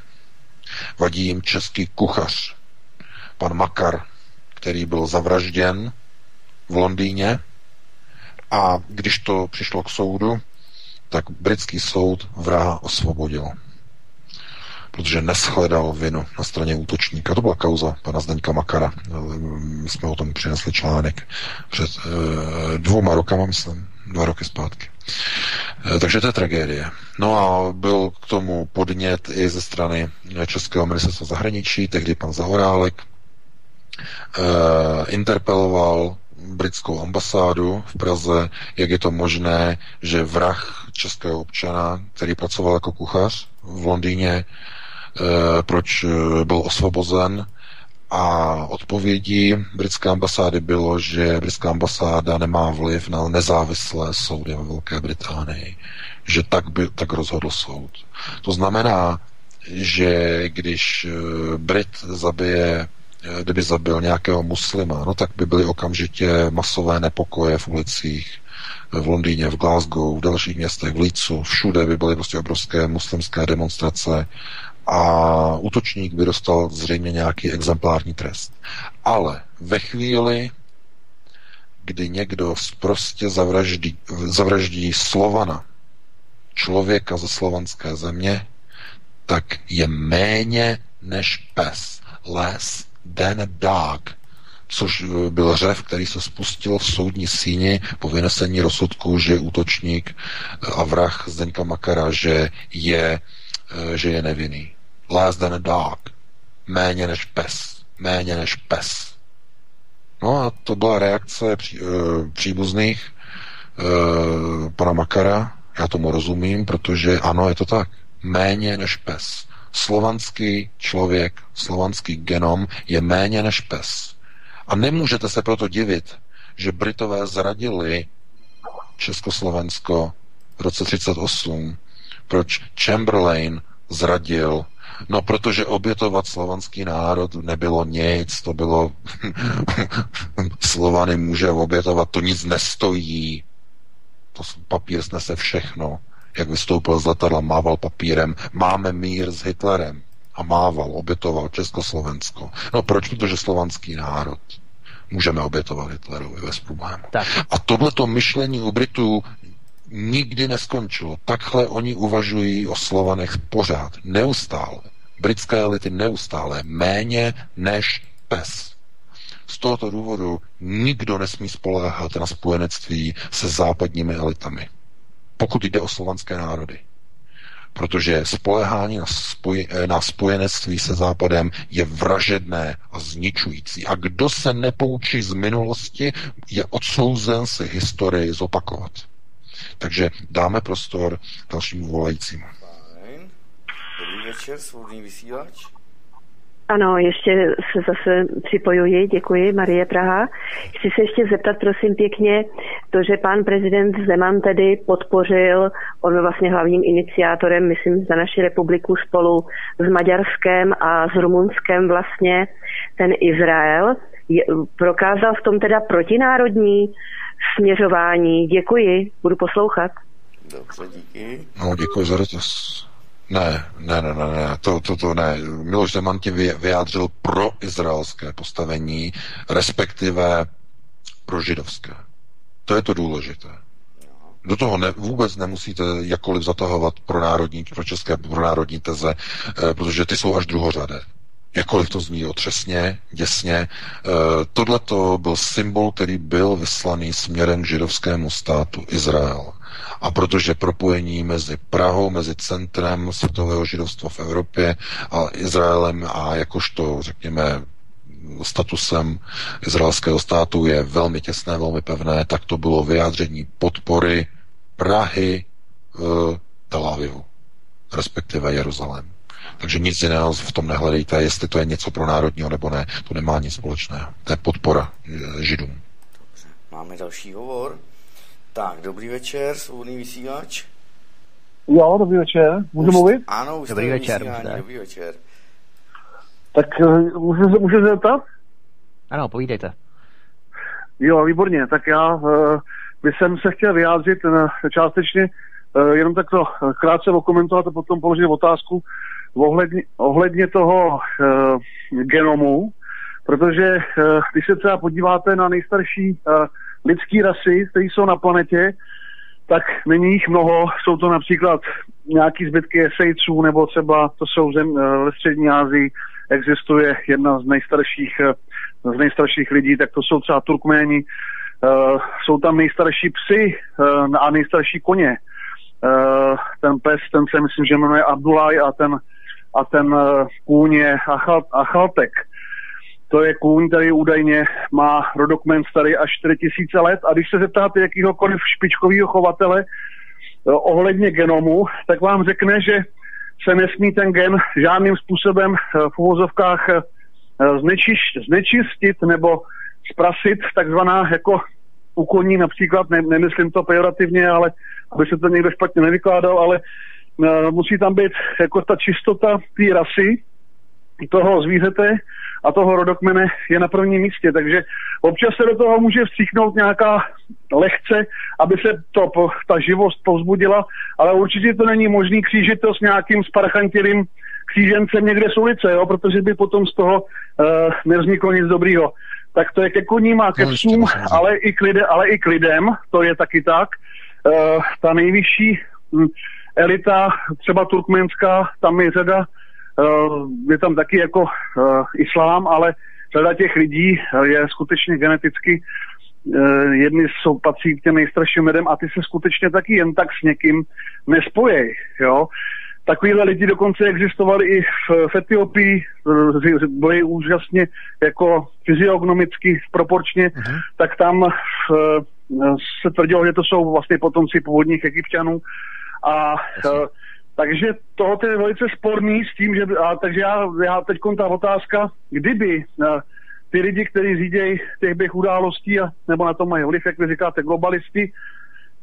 Vadí jim český kuchař, pan Makar, který byl zavražděn v Londýně a když to přišlo k soudu, tak britský soud vraha osvobodil protože neschledal vinu na straně útočníka. To byla kauza pana Zdeňka Makara. My jsme o tom přinesli článek před e, dvouma rokama, myslím, dva roky zpátky. E, takže to je tragédie. No a byl k tomu podnět i ze strany Českého ministerstva zahraničí, tehdy pan Zahorálek e, interpeloval britskou ambasádu v Praze, jak je to možné, že vrah českého občana, který pracoval jako kuchař v Londýně, Eh, proč eh, byl osvobozen a odpovědí britské ambasády bylo, že britská ambasáda nemá vliv na nezávislé soudy ve Velké Británii, že tak, by, tak rozhodl soud. To znamená, že když eh, Brit zabije kdyby zabil nějakého muslima, no tak by byly okamžitě masové nepokoje v ulicích, v Londýně, v Glasgow, v dalších městech, v Leedsu, všude by byly prostě obrovské muslimské demonstrace a útočník by dostal zřejmě nějaký exemplární trest. Ale ve chvíli, kdy někdo prostě zavraždí, zavraždí Slovana, člověka ze slovanské země, tak je méně než pes. Less than dog. Což byl řev, který se spustil v soudní síni po vynesení rozsudku, že útočník a vrah Zdeňka Makara, že je, že je nevinný less than a dog. Méně než pes. Méně než pes. No a to byla reakce pří, uh, příbuzných uh, pana Makara. Já tomu rozumím, protože ano, je to tak. Méně než pes. Slovanský člověk, slovanský genom je méně než pes. A nemůžete se proto divit, že Britové zradili Československo v roce 38, proč Chamberlain zradil No, protože obětovat slovanský národ nebylo nic, to bylo Slovany může obětovat, to nic nestojí. To papír snese všechno. Jak vystoupil z letadla, mával papírem. Máme mír s Hitlerem. A mával, obětoval Československo. No proč? Protože slovanský národ můžeme obětovat Hitlerovi bez problému. A tohleto myšlení u Britů nikdy neskončilo. Takhle oni uvažují o Slovanech pořád, neustále. Britské elity neustále méně než pes. Z tohoto důvodu nikdo nesmí spoléhat na spojenectví se západními elitami, pokud jde o slovanské národy. Protože spoléhání na, spoj, na spojenectví se západem je vražedné a zničující. A kdo se nepoučí z minulosti, je odsouzen si historii zopakovat. Takže dáme prostor dalšímu volajícímu. Dobrý večer, svobodný vysílač. Ano, ještě se zase připojuji, děkuji, Marie Praha. Chci se ještě zeptat, prosím pěkně, to, že pán prezident Zeman tedy podpořil, on byl vlastně hlavním iniciátorem, myslím, za naši republiku spolu s Maďarskem a s Rumunskem vlastně, ten Izrael, je, prokázal v tom teda protinárodní směřování. Děkuji, budu poslouchat. Dobře, díky. No, děkuji za dotaz. Ne, ne, ne, ne, ne, to, to, to ne. Miloš Zeman tě vyjádřil pro izraelské postavení, respektive pro židovské. To je to důležité. Do toho ne, vůbec nemusíte jakkoliv zatahovat pro národní, pro české pro národní teze, eh, protože ty jsou až druhořadé. Jakkoliv to zní otřesně, děsně. Eh, Tohle to byl symbol, který byl vyslaný směrem k židovskému státu Izrael. A protože propojení mezi Prahou, mezi centrem světového židovstva v Evropě a Izraelem a jakožto, řekněme, statusem izraelského státu je velmi těsné, velmi pevné, tak to bylo vyjádření podpory Prahy v Tel Avivu, respektive Jeruzalém. Takže nic jiného v tom nehledejte, jestli to je něco pro národního nebo ne. To nemá nic společného. To je podpora eh, židům. Dobře, máme další hovor. Tak, dobrý večer, svobodný vysílač. Jo, dobrý večer. Můžu mluvit? Ano, už dobrý večer, vysílání, dobrý večer. Tak uh, můžu, můžu se zeptat? Ano, povídejte. Jo, výborně. Tak já uh, bych jsem se chtěl vyjádřit částečně jenom takto krátce okomentovat a potom položit otázku ohledně, ohledně toho uh, genomu, protože uh, když se třeba podíváte na nejstarší uh, lidské rasy, které jsou na planetě, tak není jich mnoho. Jsou to například nějaký zbytky esejců, nebo třeba to jsou zem, ve střední Asii, existuje jedna z nejstarších, z nejstarších lidí, tak to jsou třeba Turkméni, jsou tam nejstarší psy a nejstarší koně. Ten pes, ten se myslím, že jmenuje Abdullah a ten, a ten kůň je Achaltek. To je kůň, který údajně má rodokmen starý až 4000 let a když se zeptáte jakýhokoliv špičkového chovatele eh, ohledně genomu, tak vám řekne, že se nesmí ten gen žádným způsobem eh, v uvozovkách eh, znečiš, znečistit nebo zprasit, takzvaná jako u koní například, ne, nemyslím to pejorativně, ale aby se to někdo špatně nevykládal, ale musí tam být jako ta čistota té rasy, toho zvířete a toho rodokmene je na prvním místě. Takže občas se do toho může vstříknout nějaká lehce, aby se to, ta živost povzbudila, ale určitě to není možný křížit to s nějakým sparchantilým křížencem někde z ulice, jo, protože by potom z toho uh, nevzniklo nic dobrýho. Tak to je ke koním a ke no, psům, ale i, k lide, ale i k lidem, to je taky tak. Uh, ta nejvyšší um, elita, třeba turkmenská, tam je řada Eh, je tam taky jako uh, islám, ale řada těch lidí eh, je skutečně geneticky jedni jsou patří k těm nejstarším lidem a ty se skutečně taky jen tak s někým nespojí, jo. Takovýhle lidi dokonce existovali i v, v Etiopii, byli úžasně jako fyziognomicky proporčně, uh-huh. tak tam uh, se tvrdilo, že to jsou vlastně potomci původních egyptianů a uh, takže toho je velice sporný s tím, že, a, takže já, já teď ta otázka, kdyby a, eh, ty lidi, kteří řídějí těch běh událostí, a, nebo na to mají vliv, jak vy říkáte, globalisti,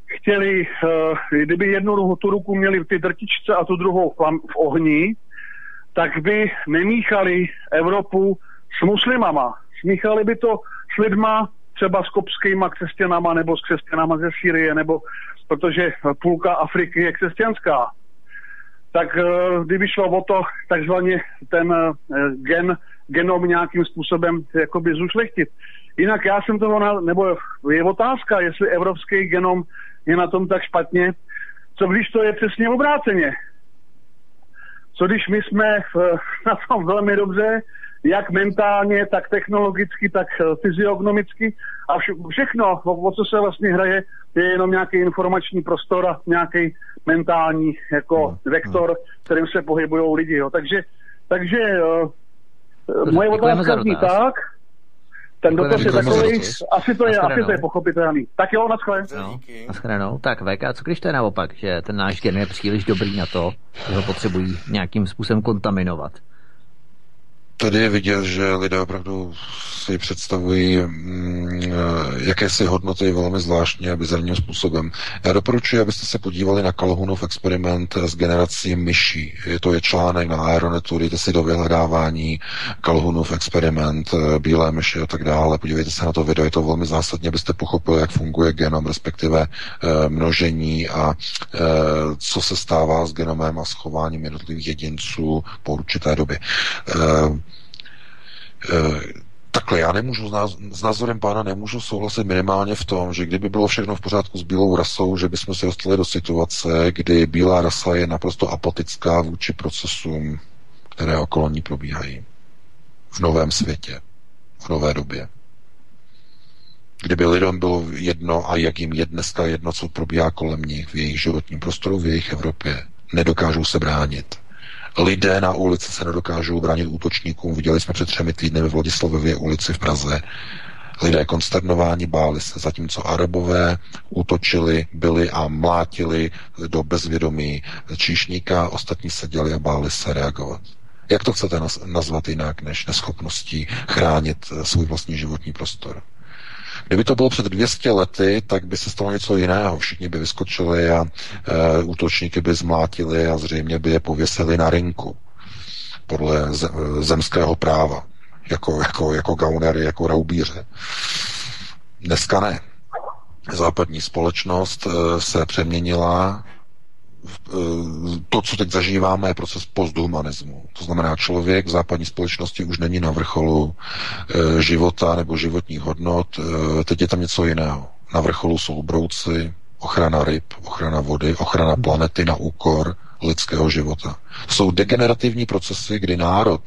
chtěli, uh, kdyby jednu tu ruku měli v ty drtičce a tu druhou v, v ohni, tak by nemíchali Evropu s muslimama. Smíchali by to s lidma třeba s kopskýma křesťanama nebo s křesťanama ze Sýrie, nebo protože půlka Afriky je křesťanská tak uh, kdyby šlo o to takzvaně ten uh, gen, genom nějakým způsobem jakoby zušlechtit. Jinak já jsem toho, na, nebo je otázka, jestli evropský genom je na tom tak špatně, co když to je přesně obráceně. Co když my jsme uh, na tom velmi dobře, jak mentálně, tak technologicky, tak fyziognomicky a vše, všechno, o, o co se vlastně hraje, je jenom nějaký informační prostor a nějaký mentální jako no, vektor, no. kterým se pohybují lidi. Jo. Takže, takže uh, moje otázka zní tak, ten dotaz je takový, asi to je, asi to je pochopitelný. Tak jo, naschle. No, naschledanou. Tak VK, co když to je naopak, že ten náš gen je příliš dobrý na to, že ho potřebují nějakým způsobem kontaminovat? Tady je vidět, že lidé opravdu si představují mm, eh, jakési hodnoty velmi zvláštně a bizarním způsobem. Já doporučuji, abyste se podívali na Calhounov experiment s generací myší. Je to je článek na Aeronetu, dejte si do vyhledávání Calhounov experiment, eh, bílé myši a tak dále. Podívejte se na to video, je to velmi zásadně, abyste pochopili, jak funguje genom, respektive eh, množení a co se stává s genomem a schováním jednotlivých jedinců po určité době. Eh, takhle, já nemůžu s názorem pána nemůžu souhlasit minimálně v tom, že kdyby bylo všechno v pořádku s bílou rasou, že bychom se dostali do situace, kdy bílá rasa je naprosto apatická vůči procesům, které okolo ní probíhají. V novém světě, v nové době. Kdyby lidem bylo jedno a jak jim je dneska jedno, co probíhá kolem nich v jejich životním prostoru, v jejich Evropě, nedokážou se bránit Lidé na ulici se nedokážou bránit útočníkům. Viděli jsme před třemi týdny ve Vladislavově ulici v Praze Lidé konsternováni báli se, zatímco Arabové útočili, byli a mlátili do bezvědomí číšníka, ostatní seděli a báli se reagovat. Jak to chcete nazvat jinak než neschopností chránit svůj vlastní životní prostor? Kdyby to bylo před 200 lety, tak by se stalo něco jiného. Všichni by vyskočili a e, útočníky by zmlátili a zřejmě by je pověsili na rinku podle zemského práva, jako, jako, jako gaunery, jako raubíře. Dneska ne. Západní společnost e, se přeměnila to, co teď zažíváme, je proces posthumanismu. To znamená, člověk v západní společnosti už není na vrcholu eh, života nebo životních hodnot, eh, teď je tam něco jiného. Na vrcholu jsou brouci, ochrana ryb, ochrana vody, ochrana planety na úkor lidského života. Jsou degenerativní procesy, kdy národ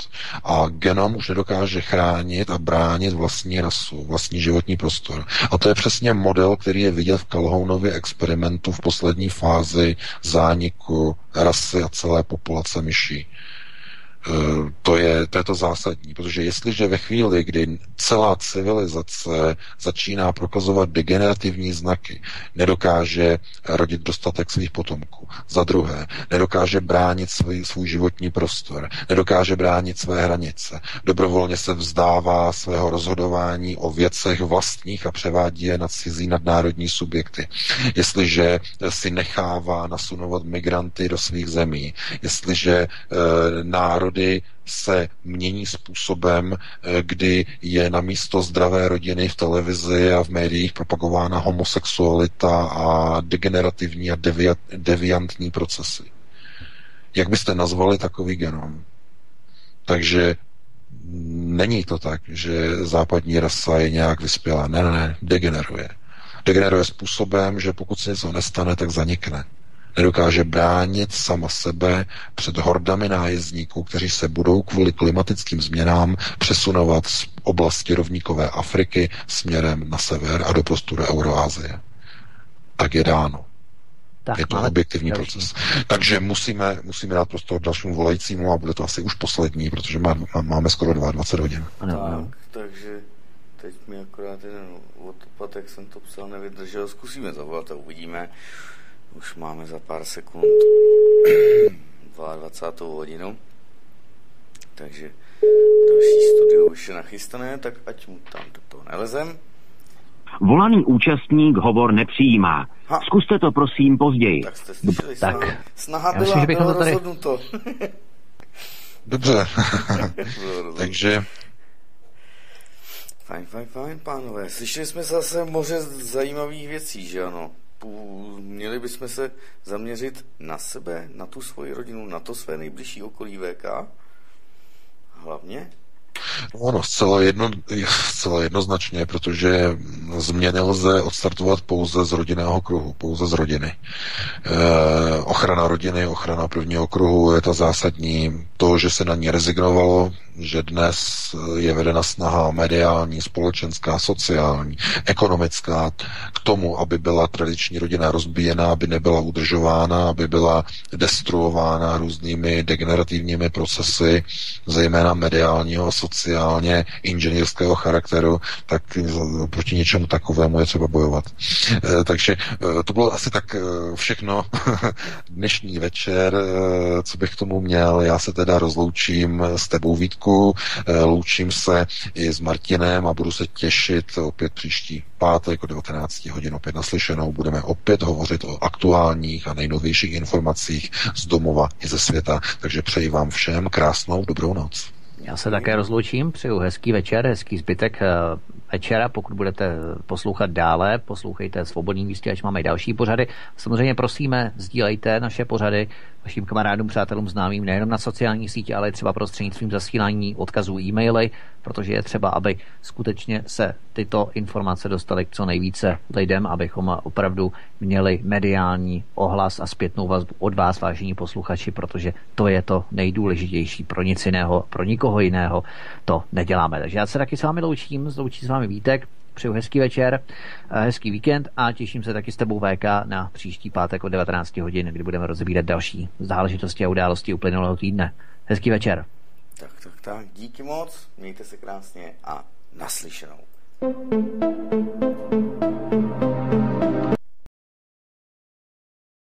a genom už nedokáže chránit a bránit vlastní rasu, vlastní životní prostor. A to je přesně model, který je vidět v Calhounově experimentu v poslední fázi zániku rasy a celé populace myší. Eh, to je, to je to zásadní, protože jestliže ve chvíli, kdy celá civilizace začíná prokazovat degenerativní znaky, nedokáže rodit dostatek svých potomků, za druhé, nedokáže bránit svůj, svůj životní prostor, nedokáže bránit své hranice, dobrovolně se vzdává svého rozhodování o věcech vlastních a převádí je na cizí nadnárodní subjekty. Jestliže si nechává nasunovat migranty do svých zemí, jestliže e, národ národy se mění způsobem, eh, kdy je na místo zdravé rodiny v televizi a v médiích propagována homosexualita a degenerativní a deviantní procesy. Jak byste nazvali takový genom? Takže není to tak, že západní rasa je nějak vyspělá. Ne, ne, ne, degeneruje. Degeneruje způsobem, že pokud se něco nestane, tak zanikne nedokáže bránit sama sebe před hordami nájezdníků, kteří se budou kvůli klimatickým změnám přesunovat z oblasti rovníkové Afriky směrem na sever a do prostoru Euroázie. Tak je dáno. Tak, je to objektivní další. proces. Takže musíme, musíme dát prostor dalšímu volajícímu a bude to asi už poslední, protože má, má, máme skoro 22 hodin. Ano, tak, takže teď mi akorát jeden odpad, jak jsem to psal, nevydržel. Zkusíme zavolat a uvidíme. Už máme za pár sekund 22. hodinu. Takže další studio už je nachystané, tak ať mu tam do toho nelezem. Volaný účastník hovor nepřijímá. Ha. Zkuste to prosím později. Tak jste slyšeli, tak. snaha, snaha byla, myslím, že bylo to tady... rozhodnuto. Dobře. Takže... Fajn, fajn, fajn, pánové. Slyšeli jsme zase moře zajímavých věcí, že ano? Měli bychom se zaměřit na sebe, na tu svoji rodinu, na to své nejbližší okolí VK? Hlavně? Ono zcela, jedno, zcela jednoznačně, protože změny lze odstartovat pouze z rodinného kruhu, pouze z rodiny. E, ochrana rodiny, ochrana prvního kruhu je ta zásadní. To, že se na ní rezignovalo, že dnes je vedena snaha mediální, společenská, sociální, ekonomická k tomu, aby byla tradiční rodina rozbíjená, aby nebyla udržována, aby byla destruována různými degenerativními procesy, zejména mediálního a sociálně inženýrského charakteru, tak proti něčemu takovému je třeba bojovat. E, takže e, to bylo asi tak všechno dnešní večer, co bych k tomu měl. Já se teda rozloučím s tebou, Vítku, loučím se i s Martinem a budu se těšit opět příští pátek o 19 hodin opět naslyšenou. Budeme opět hovořit o aktuálních a nejnovějších informacích z domova i ze světa. Takže přeji vám všem krásnou dobrou noc. Já se také rozloučím, přeju hezký večer, hezký zbytek eh, večera. Pokud budete poslouchat dále, poslouchejte Svobodný místě, ať máme i další pořady. Samozřejmě prosíme, sdílejte naše pořady vašim kamarádům, přátelům, známým nejenom na sociální sítě, ale třeba prostřednictvím zasílání odkazů e-maily, protože je třeba, aby skutečně se tyto informace dostaly k co nejvíce lidem, abychom opravdu měli mediální ohlas a zpětnou vazbu od vás, vážení posluchači, protože to je to nejdůležitější pro nic jiného, pro nikoho jiného to neděláme. Takže já se taky s vámi loučím, zloučí s vámi Vítek, přeju hezký večer, eh, hezký víkend a těším se taky s tebou VK na příští pátek od 19 hodin, kdy budeme rozebírat další záležitosti a události uplynulého týdne. Hezký večer. Tak, tak, tak, díky moc, mějte se krásně a naslyšenou.